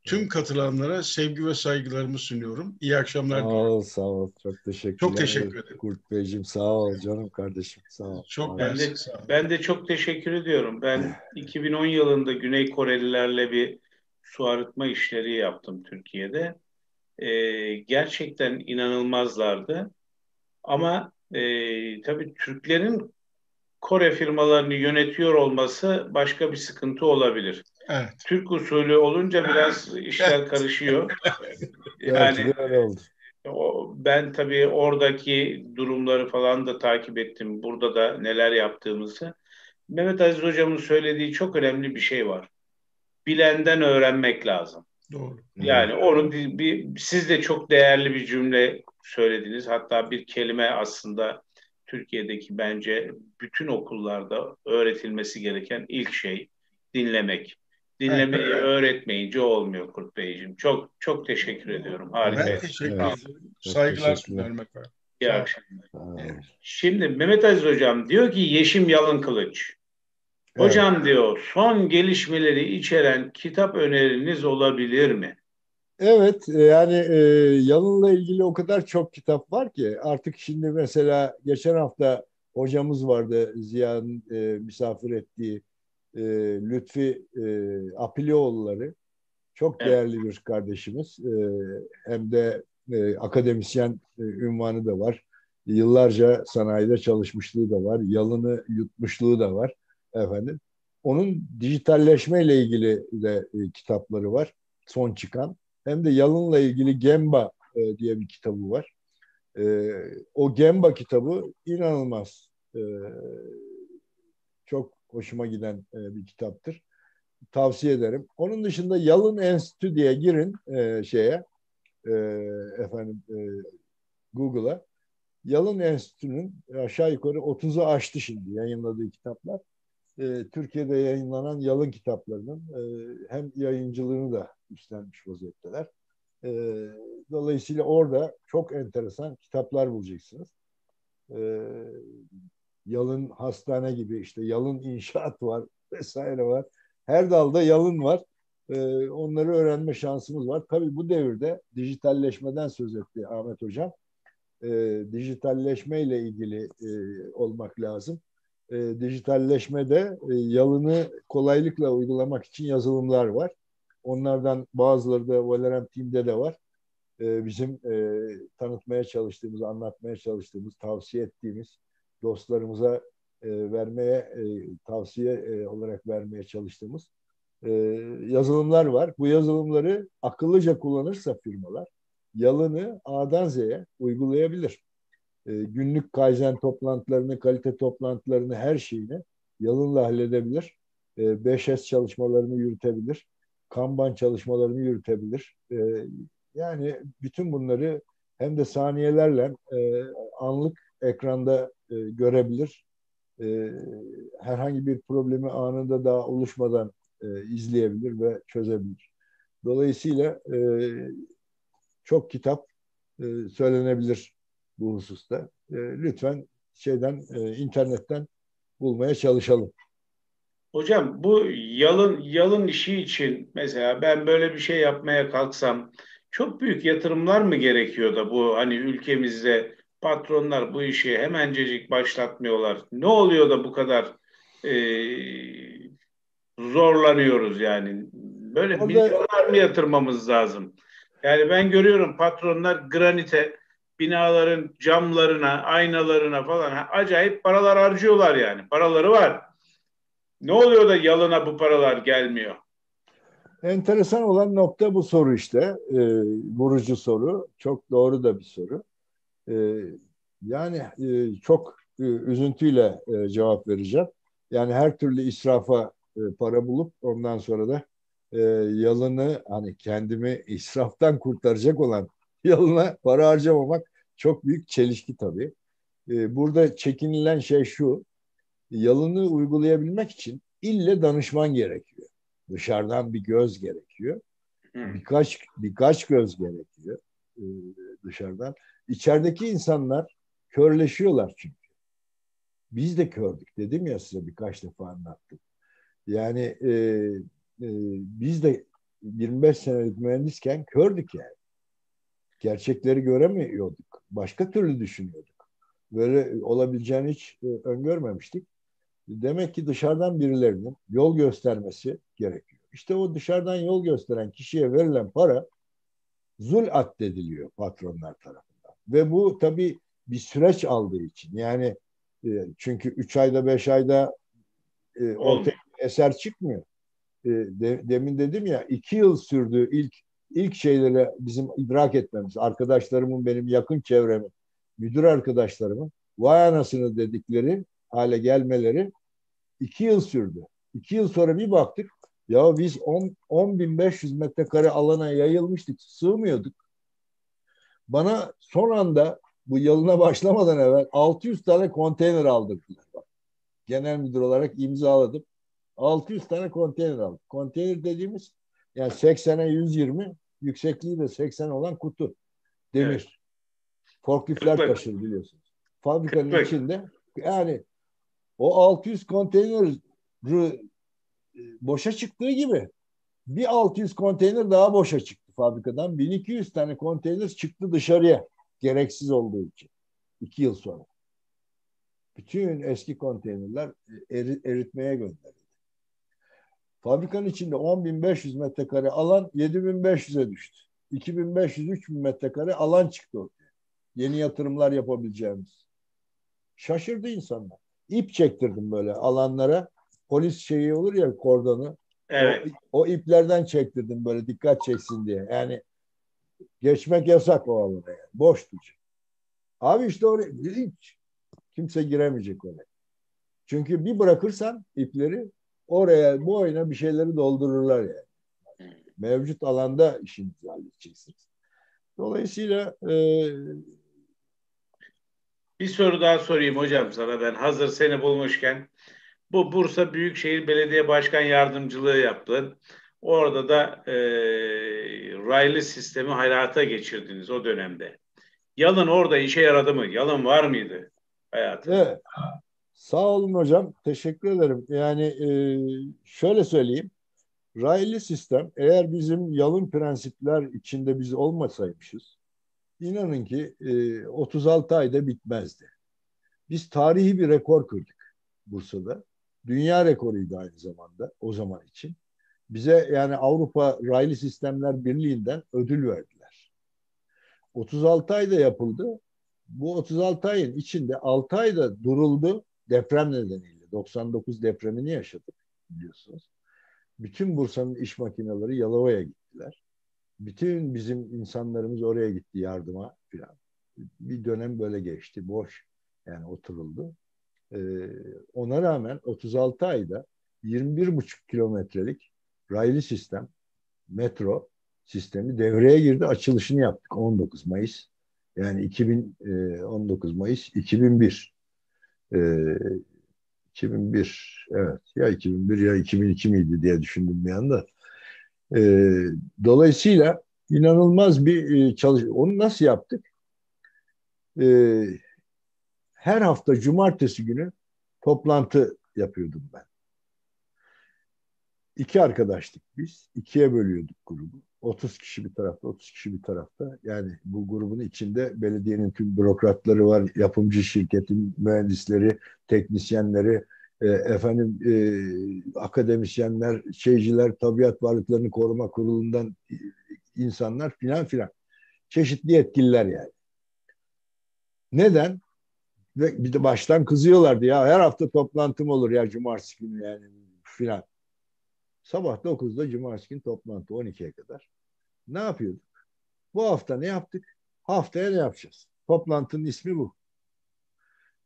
Tüm katılanlara sevgi ve saygılarımı sunuyorum. İyi akşamlar Sağ ol, sağ ol. Çok teşekkür Çok teşekkür ederim. Kurt Beyciğim sağ ol canım kardeşim. Sağ ol. Çok ben de, ben de çok teşekkür ediyorum. Ben 2010 yılında Güney Korelilerle bir su arıtma işleri yaptım Türkiye'de. Ee, gerçekten inanılmazlardı. Ama e, tabii Türklerin Kore firmalarını yönetiyor olması başka bir sıkıntı olabilir. Evet. Türk usulü olunca biraz işler karışıyor. yani öyle oldu. O, ben tabii oradaki durumları falan da takip ettim. Burada da neler yaptığımızı. Mehmet Aziz Hocam'ın söylediği çok önemli bir şey var. Bilenden öğrenmek lazım. Doğru. Yani onu bir, bir, siz de çok değerli bir cümle söylediniz. Hatta bir kelime aslında Türkiye'deki bence bütün okullarda öğretilmesi gereken ilk şey dinlemek. Dinlemeyi evet. öğretmeyince olmuyor Kurt Beyciğim. Çok çok teşekkür ediyorum. Harika. Ben teşekkür ederim. Saygılar sunarım efendim. İyi akşamlar. Şimdi Mehmet Aziz Hocam diyor ki Yeşim Yalın Kılıç. Hocam evet. diyor son gelişmeleri içeren kitap öneriniz olabilir mi? Evet yani e, Yalın'la ilgili o kadar çok kitap var ki artık şimdi mesela geçen hafta hocamız vardı Ziya'nın e, misafir ettiği e, Lütfi e, Apilioğulları çok değerli bir kardeşimiz. E, hem de e, akademisyen e, ünvanı da var. Yıllarca sanayide çalışmışlığı da var. Yalını yutmuşluğu da var efendim. Onun dijitalleşme ile ilgili de e, kitapları var. Son çıkan. Hem de yalınla ilgili Gemba e, diye bir kitabı var. E, o Gemba kitabı inanılmaz e, hoşuma giden e, bir kitaptır. Tavsiye ederim. Onun dışında Yalın Enstitü diye girin e, şeye e, efendim e, Google'a. Yalın Enstitü'nün aşağı yukarı 30'u aştı şimdi yayınladığı kitaplar. E, Türkiye'de yayınlanan Yalın kitaplarının e, hem yayıncılığını da üstlenmiş vaziyetteler. E, dolayısıyla orada çok enteresan kitaplar bulacaksınız. E, yalın hastane gibi işte yalın inşaat var vesaire var. Her dalda yalın var. Ee, onları öğrenme şansımız var. Tabii bu devirde dijitalleşmeden söz etti Ahmet Hocam. Ee, dijitalleşme ile ilgili e, olmak lazım. Ee, dijitalleşmede e, yalını kolaylıkla uygulamak için yazılımlar var. Onlardan bazıları da Valorant Team'de de var. Ee, bizim e, tanıtmaya çalıştığımız, anlatmaya çalıştığımız, tavsiye ettiğimiz dostlarımıza e, vermeye e, tavsiye e, olarak vermeye çalıştığımız e, yazılımlar var. Bu yazılımları akıllıca kullanırsa firmalar yalını A'dan Z'ye uygulayabilir. E, günlük kaizen toplantılarını, kalite toplantılarını, her şeyini yalınla halledebilir. E, 5S çalışmalarını yürütebilir. Kanban çalışmalarını yürütebilir. E, yani bütün bunları hem de saniyelerle e, anlık ekranda e, görebilir. E, herhangi bir problemi anında daha oluşmadan e, izleyebilir ve çözebilir. Dolayısıyla e, çok kitap e, söylenebilir bu hususta. E, lütfen şeyden e, internetten bulmaya çalışalım. Hocam bu yalın yalın işi için mesela ben böyle bir şey yapmaya kalksam çok büyük yatırımlar mı gerekiyor da bu hani ülkemizde patronlar bu işi hemencecik başlatmıyorlar. Ne oluyor da bu kadar e, zorlanıyoruz yani? Böyle Orada... milyonlar mı yatırmamız lazım? Yani ben görüyorum patronlar granite, binaların camlarına, aynalarına falan acayip paralar harcıyorlar yani. Paraları var. Ne oluyor da yalına bu paralar gelmiyor? Enteresan olan nokta bu soru işte. E, vurucu soru. Çok doğru da bir soru. E, yani e, çok e, üzüntüyle e, cevap vereceğim. Yani her türlü israfa e, para bulup ondan sonra da e, yalını hani kendimi israftan kurtaracak olan yalına para harcamamak çok büyük çelişki tabii. E, burada çekinilen şey şu. Yalını uygulayabilmek için ille danışman gerekiyor. Dışarıdan bir göz gerekiyor. Birkaç birkaç göz gerekiyor e, dışarıdan. İçerideki insanlar körleşiyorlar çünkü. Biz de kördük dedim ya size birkaç defa anlattım. Yani e, e, biz de 25 senelik mühendisken kördük yani. Gerçekleri göremiyorduk. Başka türlü düşünüyorduk. Böyle olabileceğini hiç e, öngörmemiştik. Demek ki dışarıdan birilerinin yol göstermesi gerekiyor. İşte o dışarıdan yol gösteren kişiye verilen para zul addediliyor patronlar tarafından. Ve bu tabii bir süreç aldığı için. Yani e, çünkü üç ayda beş ayda e, ortaya eser çıkmıyor. E, de, demin dedim ya iki yıl sürdü ilk ilk şeyleri bizim idrak etmemiz. Arkadaşlarımın benim yakın çevremin, müdür arkadaşlarımın vay anasını dedikleri hale gelmeleri iki yıl sürdü. İki yıl sonra bir baktık ya biz 10, 10.500 metrekare alana yayılmıştık, sığmıyorduk. Bana son anda bu yılına başlamadan evvel 600 tane konteyner aldırdılar. Genel müdür olarak imzaladım. 600 tane konteyner aldık. Konteyner dediğimiz yani 80'e 120 yüksekliği de 80 olan kutu. Demir. Evet. Forkliftler taşır biliyorsunuz. Fabrikanın Kırklık. içinde yani o 600 konteyner boşa çıktığı gibi bir 600 konteyner daha boşa çıktı fabrikadan. 1200 tane konteyner çıktı dışarıya gereksiz olduğu için. iki yıl sonra. Bütün eski konteynerler eri, eritmeye gönderildi. Fabrikanın içinde 10.500 metrekare alan 7.500'e düştü. 2.500-3.000 metrekare alan çıktı ortaya. Yeni yatırımlar yapabileceğimiz. Şaşırdı insanlar. İp çektirdim böyle alanlara. Polis şeyi olur ya kordonu. Evet. O, o iplerden çektirdim böyle dikkat çeksin diye. Yani geçmek yasak o alana yani. Boş diyecek. Abi işte oraya hiç kimse giremeyecek oraya. Çünkü bir bırakırsan ipleri oraya bu oyuna bir şeyleri doldururlar yani. Mevcut alanda işinizi halledeceksiniz. Dolayısıyla e, bir soru daha sorayım hocam sana ben hazır seni bulmuşken. Bu Bursa Büyükşehir Belediye Başkan Yardımcılığı yaptın. Orada da e, raylı sistemi hayata geçirdiniz o dönemde. Yalın orada işe yaradı mı? Yalın var mıydı hayatında? Evet. Sağ olun hocam. Teşekkür ederim. Yani e, şöyle söyleyeyim. Raylı sistem eğer bizim yalın prensipler içinde biz olmasaymışız inanın ki e, 36 ayda bitmezdi. Biz tarihi bir rekor kırdık Bursa'da. Dünya rekoruydu aynı zamanda o zaman için. Bize yani Avrupa Raylı Sistemler Birliği'nden ödül verdiler. 36 ayda yapıldı. Bu 36 ayın içinde 6 ayda duruldu deprem nedeniyle. 99 depremini yaşadık biliyorsunuz. Bütün Bursa'nın iş makineleri Yalova'ya gittiler. Bütün bizim insanlarımız oraya gitti yardıma filan. Bir dönem böyle geçti. Boş yani oturuldu. Ee, ona rağmen 36 ayda 21,5 kilometrelik raylı sistem, metro sistemi devreye girdi. Açılışını yaptık 19 Mayıs. Yani 2019 e, Mayıs 2001. Ee, 2001 evet ya 2001 ya 2002 miydi diye düşündüm bir anda. Ee, dolayısıyla inanılmaz bir e, çalış. Onu nasıl yaptık? Ee, her hafta cumartesi günü toplantı yapıyordum ben. İki arkadaştık biz. ikiye bölüyorduk grubu. 30 kişi bir tarafta, 30 kişi bir tarafta. Yani bu grubun içinde belediyenin tüm bürokratları var, yapımcı şirketin mühendisleri, teknisyenleri, e, efendim e, akademisyenler, şeyciler, tabiat varlıklarını koruma kurulundan insanlar filan filan. Çeşitli yetkililer yani. Neden? Ve bir de baştan kızıyorlardı ya her hafta toplantım olur ya cumartesi günü yani filan. Sabah 9'da cumartesi günü toplantı 12'ye kadar. Ne yapıyorduk? Bu hafta ne yaptık? Haftaya ne yapacağız? Toplantının ismi bu.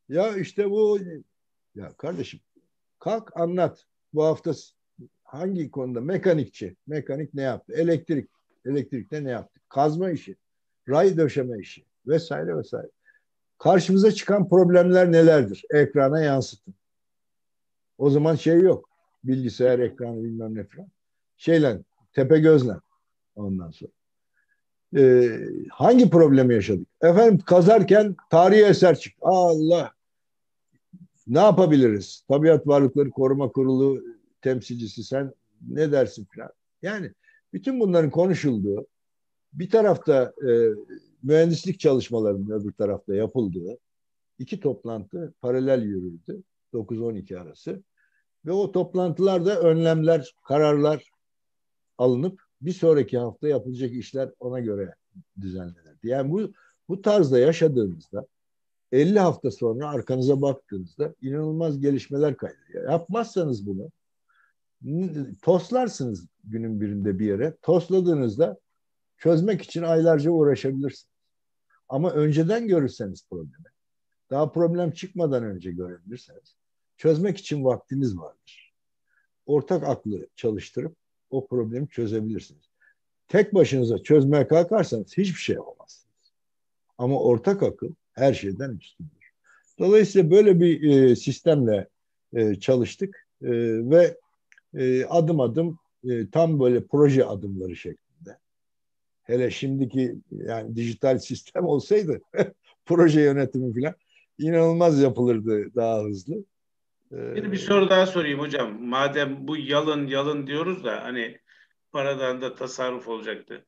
Ya işte bu ya kardeşim kalk anlat. Bu hafta hangi konuda? Mekanikçi. Mekanik ne yaptı? Elektrik. Elektrikte ne yaptı? Kazma işi. Ray döşeme işi. Vesaire vesaire. Karşımıza çıkan problemler nelerdir? Ekrana yansıtın. O zaman şey yok. Bilgisayar ekranı bilmem ne falan. Şeyle, tepe gözle ondan sonra. Ee, hangi problemi yaşadık? Efendim kazarken tarihi eser çıktı. Allah! Ne yapabiliriz? Tabiat Varlıkları Koruma Kurulu temsilcisi sen ne dersin falan. Yani bütün bunların konuşulduğu bir tarafta e, mühendislik çalışmalarının öbür tarafta yapıldığı iki toplantı paralel yürüdü 9-12 arası ve o toplantılarda önlemler, kararlar alınıp bir sonraki hafta yapılacak işler ona göre düzenlenirdi. Yani bu bu tarzda yaşadığınızda 50 hafta sonra arkanıza baktığınızda inanılmaz gelişmeler kaydediyor. Yapmazsanız bunu toslarsınız günün birinde bir yere. Tosladığınızda çözmek için aylarca uğraşabilirsiniz. Ama önceden görürseniz problemi, daha problem çıkmadan önce görebilirseniz çözmek için vaktiniz vardır. Ortak aklı çalıştırıp o problemi çözebilirsiniz. Tek başınıza çözmeye kalkarsanız hiçbir şey yapamazsınız. Ama ortak akıl her şeyden üstündür. Dolayısıyla böyle bir e, sistemle e, çalıştık e, ve e, adım adım e, tam böyle proje adımları şeklinde. Hele şimdiki yani dijital sistem olsaydı proje yönetimi falan inanılmaz yapılırdı daha hızlı. Ee, bir, soru daha sorayım hocam. Madem bu yalın yalın diyoruz da hani paradan da tasarruf olacaktı.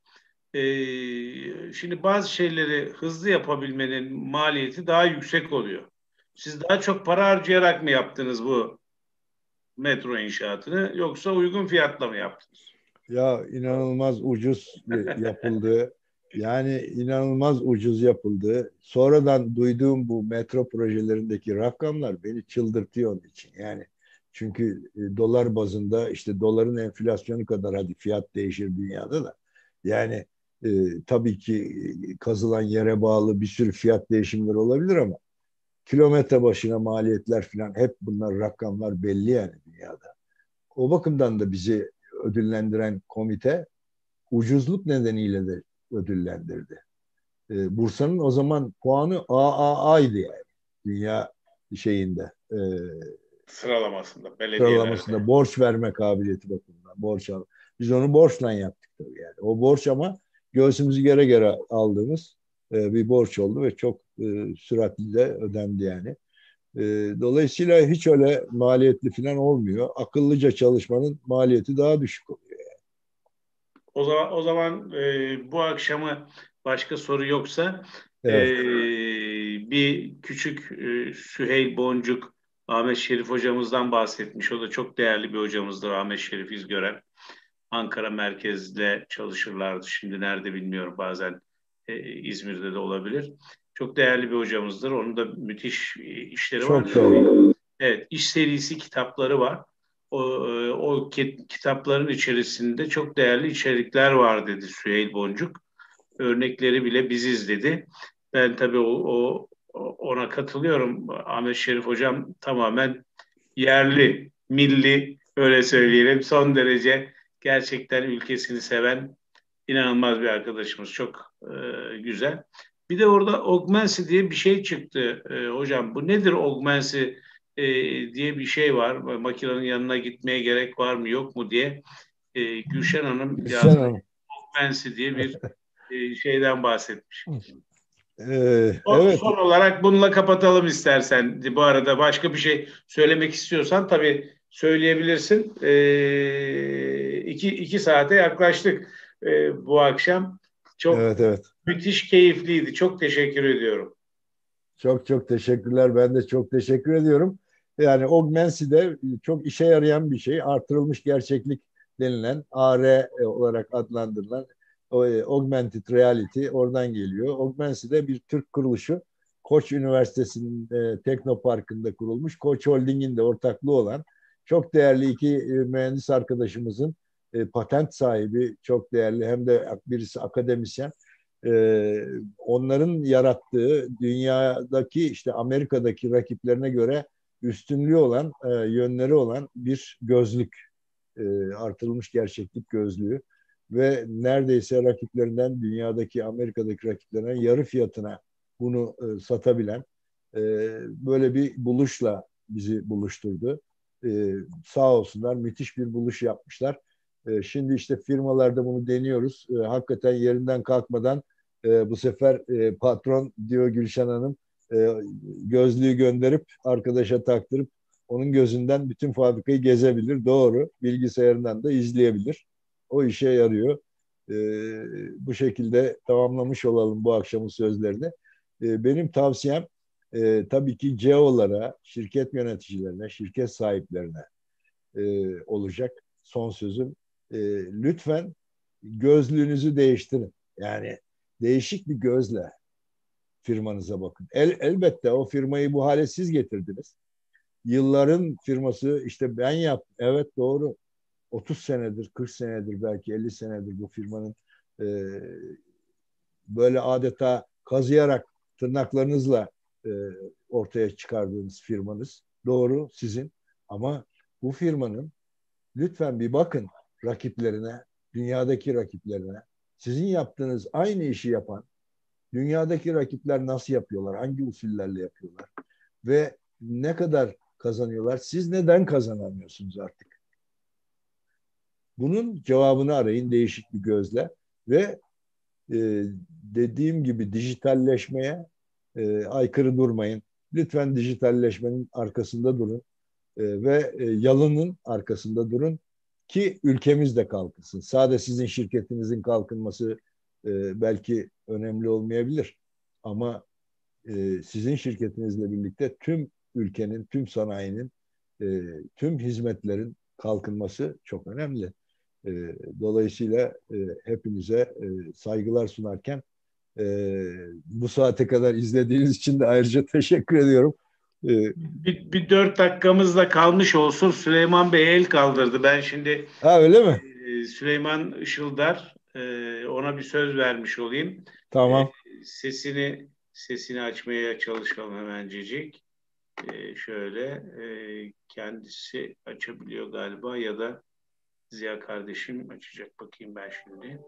Ee, şimdi bazı şeyleri hızlı yapabilmenin maliyeti daha yüksek oluyor. Siz daha çok para harcayarak mı yaptınız bu metro inşaatını yoksa uygun fiyatla mı yaptınız? Ya inanılmaz ucuz yapıldı. Yani inanılmaz ucuz yapıldı. Sonradan duyduğum bu metro projelerindeki rakamlar beni çıldırtıyor onun için. Yani çünkü e, dolar bazında işte doların enflasyonu kadar hadi fiyat değişir dünyada da. Yani e, tabii ki e, kazılan yere bağlı bir sürü fiyat değişimleri olabilir ama kilometre başına maliyetler falan hep bunlar rakamlar belli yani dünyada. O bakımdan da bizi ödüllendiren komite ucuzluk nedeniyle de ödüllendirdi. E, Bursa'nın o zaman puanı AAA'ydı yani. Dünya şeyinde. E, sıralamasında. Sıralamasında borç verme kabiliyeti bakımından. Borç al. Biz onu borçla yaptık tabii yani. O borç ama göğsümüzü gere gere aldığımız e, bir borç oldu ve çok e, süratli de ödendi yani. E, dolayısıyla hiç öyle maliyetli falan olmuyor. Akıllıca çalışmanın maliyeti daha düşük oluyor. Yani. O zaman o zaman e, bu akşamı başka soru yoksa evet. e, bir küçük e, Süheyl Boncuk Ahmet Şerif hocamızdan bahsetmiş. O da çok değerli bir hocamızdır Ahmet Şerif İzgören. Ankara merkezde çalışırlardı. Şimdi nerede bilmiyorum bazen e, İzmir'de de olabilir. Çok değerli bir hocamızdır. Onun da müthiş e, işleri çok var. Çok doğru. Evet, iş serisi kitapları var. O, e, o kitapların içerisinde çok değerli içerikler var dedi Süheyl Boncuk. Örnekleri bile biziz dedi. Ben tabii o, o ona katılıyorum. Ahmet Şerif Hocam tamamen yerli, milli öyle söyleyelim. Son derece gerçekten ülkesini seven inanılmaz bir arkadaşımız. Çok e, güzel. Bir de orada Augmency diye bir şey çıktı e, hocam. Bu nedir Augmency e, diye bir şey var. Makinenin yanına gitmeye gerek var mı yok mu diye e, Gülşen Hanım Gülşen Hanım. Augmency diye bir e, şeyden bahsetmiş. Ee, son, evet. son olarak bununla kapatalım istersen. Bu arada başka bir şey söylemek istiyorsan tabii söyleyebilirsin. Ee, iki, iki saate yaklaştık e, bu akşam. Çok evet, evet. müthiş keyifliydi. Çok teşekkür ediyorum. Çok çok teşekkürler. Ben de çok teşekkür ediyorum. Yani Augmency de çok işe yarayan bir şey. Artırılmış gerçeklik denilen AR olarak adlandırılan e, Augmented Reality oradan geliyor. Augmency de bir Türk kuruluşu. Koç Üniversitesi'nin e, Teknoparkı'nda kurulmuş. Koç Holding'in de ortaklığı olan çok değerli iki e, mühendis arkadaşımızın e, patent sahibi çok değerli hem de birisi akademisyen e, onların yarattığı dünyadaki işte Amerika'daki rakiplerine göre üstünlüğü olan e, yönleri olan bir gözlük e, artırılmış gerçeklik gözlüğü ve neredeyse rakiplerinden dünyadaki Amerika'daki rakiplerinden yarı fiyatına bunu e, satabilen e, böyle bir buluşla bizi buluşturdu. E, sağ olsunlar müthiş bir buluş yapmışlar. E, şimdi işte firmalarda bunu deniyoruz. E, hakikaten yerinden kalkmadan e, bu sefer patron diyor Gülşen Hanım gözlüğü gönderip arkadaşa taktırıp onun gözünden bütün fabrikayı gezebilir. Doğru. Bilgisayarından da izleyebilir. O işe yarıyor. Bu şekilde tamamlamış olalım bu akşamın sözlerini. Benim tavsiyem tabii ki CEO'lara, şirket yöneticilerine, şirket sahiplerine olacak son sözüm. E, lütfen gözlüğünüzü değiştirin. Yani değişik bir gözle firmanıza bakın. El, elbette o firmayı bu hale siz getirdiniz. Yılların firması işte ben yaptım. Evet doğru. 30 senedir, 40 senedir belki 50 senedir bu firmanın e, böyle adeta kazıyarak tırnaklarınızla e, ortaya çıkardığınız firmanız. Doğru sizin ama bu firmanın lütfen bir bakın rakiplerine, dünyadaki rakiplerine. Sizin yaptığınız aynı işi yapan dünyadaki rakipler nasıl yapıyorlar? Hangi usullerle yapıyorlar? Ve ne kadar kazanıyorlar? Siz neden kazanamıyorsunuz artık? Bunun cevabını arayın değişik bir gözle ve e, dediğim gibi dijitalleşmeye e, aykırı durmayın. Lütfen dijitalleşmenin arkasında durun e, ve e, yalının arkasında durun ki ülkemiz de kalkınsın. Sadece sizin şirketinizin kalkınması e, belki önemli olmayabilir ama e, sizin şirketinizle birlikte tüm ülkenin, tüm sanayinin, e, tüm hizmetlerin kalkınması çok önemli. E, dolayısıyla e, hepinize e, saygılar sunarken e, bu saate kadar izlediğiniz için de ayrıca teşekkür ediyorum. E, bir, bir dört dakikamız da kalmış olsun. Süleyman Bey el kaldırdı. Ben şimdi ha öyle mi? E, Süleyman Işıldar e, ona bir söz vermiş olayım. Tamam. E, sesini sesini açmaya çalışalım hemencecik. Şöyle kendisi açabiliyor galiba ya da Ziya kardeşim açacak bakayım ben şimdi.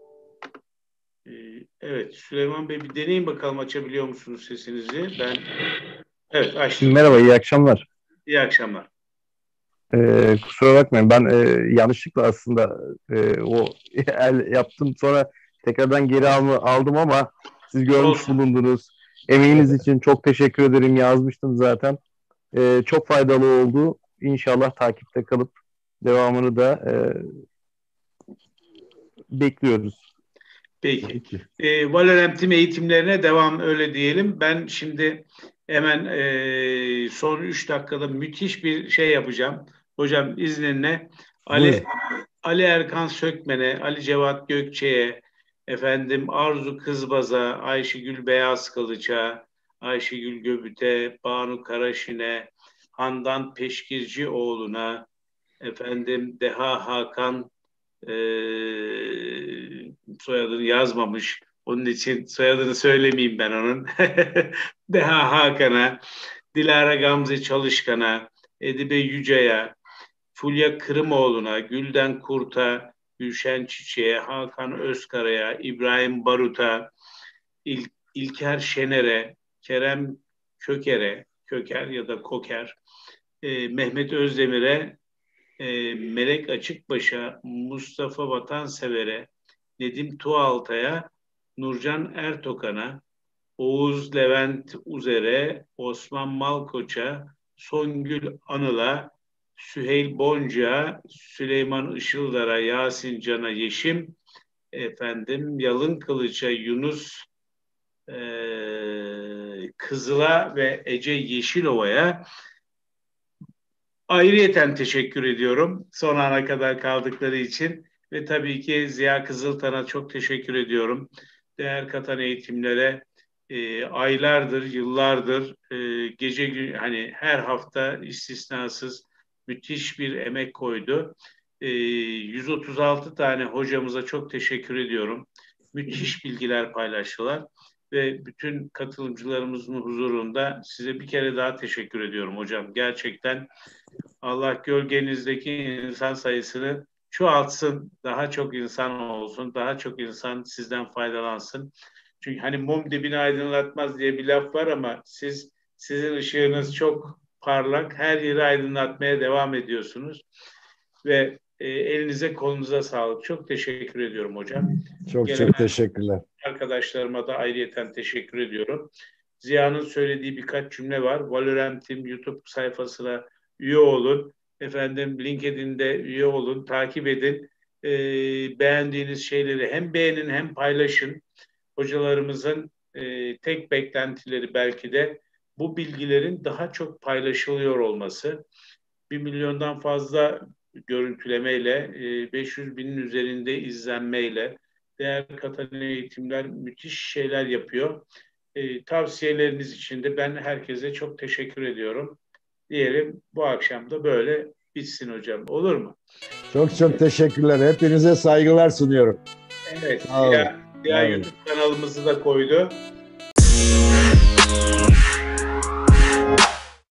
Ee, evet Süleyman Bey bir deneyin bakalım açabiliyor musunuz sesinizi? Ben Evet açtım. Merhaba iyi akşamlar. İyi akşamlar. Ee, kusura bakmayın ben e, yanlışlıkla aslında e, o el yaptım sonra tekrardan geri alma, aldım ama siz görmüş Olsun. bulundunuz. Emeğiniz için çok teşekkür ederim yazmıştım zaten. Ee, çok faydalı oldu. İnşallah takipte kalıp devamını da e, bekliyoruz. Peki. Peki. E, Valorem eğitimlerine devam öyle diyelim. Ben şimdi hemen e, son 3 dakikada müthiş bir şey yapacağım. Hocam izninle Ali Ali Erkan Sökmen'e, Ali Cevat Gökçe'ye, efendim Arzu Kızbaz'a, Ayşegül Beyaz Kılıç'a, Ayşegül Göbüt'e, Banu Karaşin'e, Handan Peşkircioğlu'na, efendim Deha Hakan e, soyadını yazmamış. Onun için soyadını söylemeyeyim ben onun. Deha Hakan'a, Dilara Gamze Çalışkan'a, Edibe Yüce'ye, Fulya Kırımoğlu'na, Gülden Kurt'a, Gülşen Çiçek'e, Hakan Özkara'ya, İbrahim Barut'a, İl İlker Şener'e, Kerem Köker'e, Köker ya da Koker, e, Mehmet Özdemir'e, e, Melek Açıkbaş'a, Mustafa Vatansever'e, Nedim Tuğaltay'a, Nurcan Ertokan'a, Oğuz Levent Uzer'e, Osman Malkoç'a, Songül Anıl'a, Süheyl Bonca, Süleyman Işıldar'a, Yasin Can'a Yeşim, efendim Yalın Kılıç'a, Yunus e, Kızıl'a ve Ece Yeşilova'ya ayrıyeten teşekkür ediyorum son ana kadar kaldıkları için ve tabii ki Ziya Kızıltan'a çok teşekkür ediyorum. Değer katan eğitimlere e, aylardır, yıllardır e, gece hani her hafta istisnasız müthiş bir emek koydu. E, 136 tane hocamıza çok teşekkür ediyorum. Müthiş bilgiler paylaştılar ve bütün katılımcılarımızın huzurunda size bir kere daha teşekkür ediyorum hocam. Gerçekten Allah gölgenizdeki insan sayısını çoğaltsın, daha çok insan olsun, daha çok insan sizden faydalansın. Çünkü hani mum dibini aydınlatmaz diye bir laf var ama siz sizin ışığınız çok parlak, her yeri aydınlatmaya devam ediyorsunuz ve e, elinize kolunuza sağlık. Çok teşekkür ediyorum hocam. Çok Gelen çok teşekkürler. Arkadaşlarıma da ayrıyeten teşekkür ediyorum. Ziya'nın söylediği birkaç cümle var. Valorant'in YouTube sayfasına üye olun. Efendim LinkedIn'de üye olun, takip edin. Ee, beğendiğiniz şeyleri hem beğenin hem paylaşın. Hocalarımızın e, tek beklentileri belki de bu bilgilerin daha çok paylaşılıyor olması. Bir milyondan fazla görüntülemeyle, e, 500 binin üzerinde izlenmeyle değer katan eğitimler müthiş şeyler yapıyor. E, tavsiyeleriniz için de ben herkese çok teşekkür ediyorum. Diyelim bu akşam da böyle bitsin hocam. Olur mu? Çok çok teşekkürler. Hepinize saygılar sunuyorum. Evet. Sağ olun. Sağ olun. YouTube kanalımızı da koydu.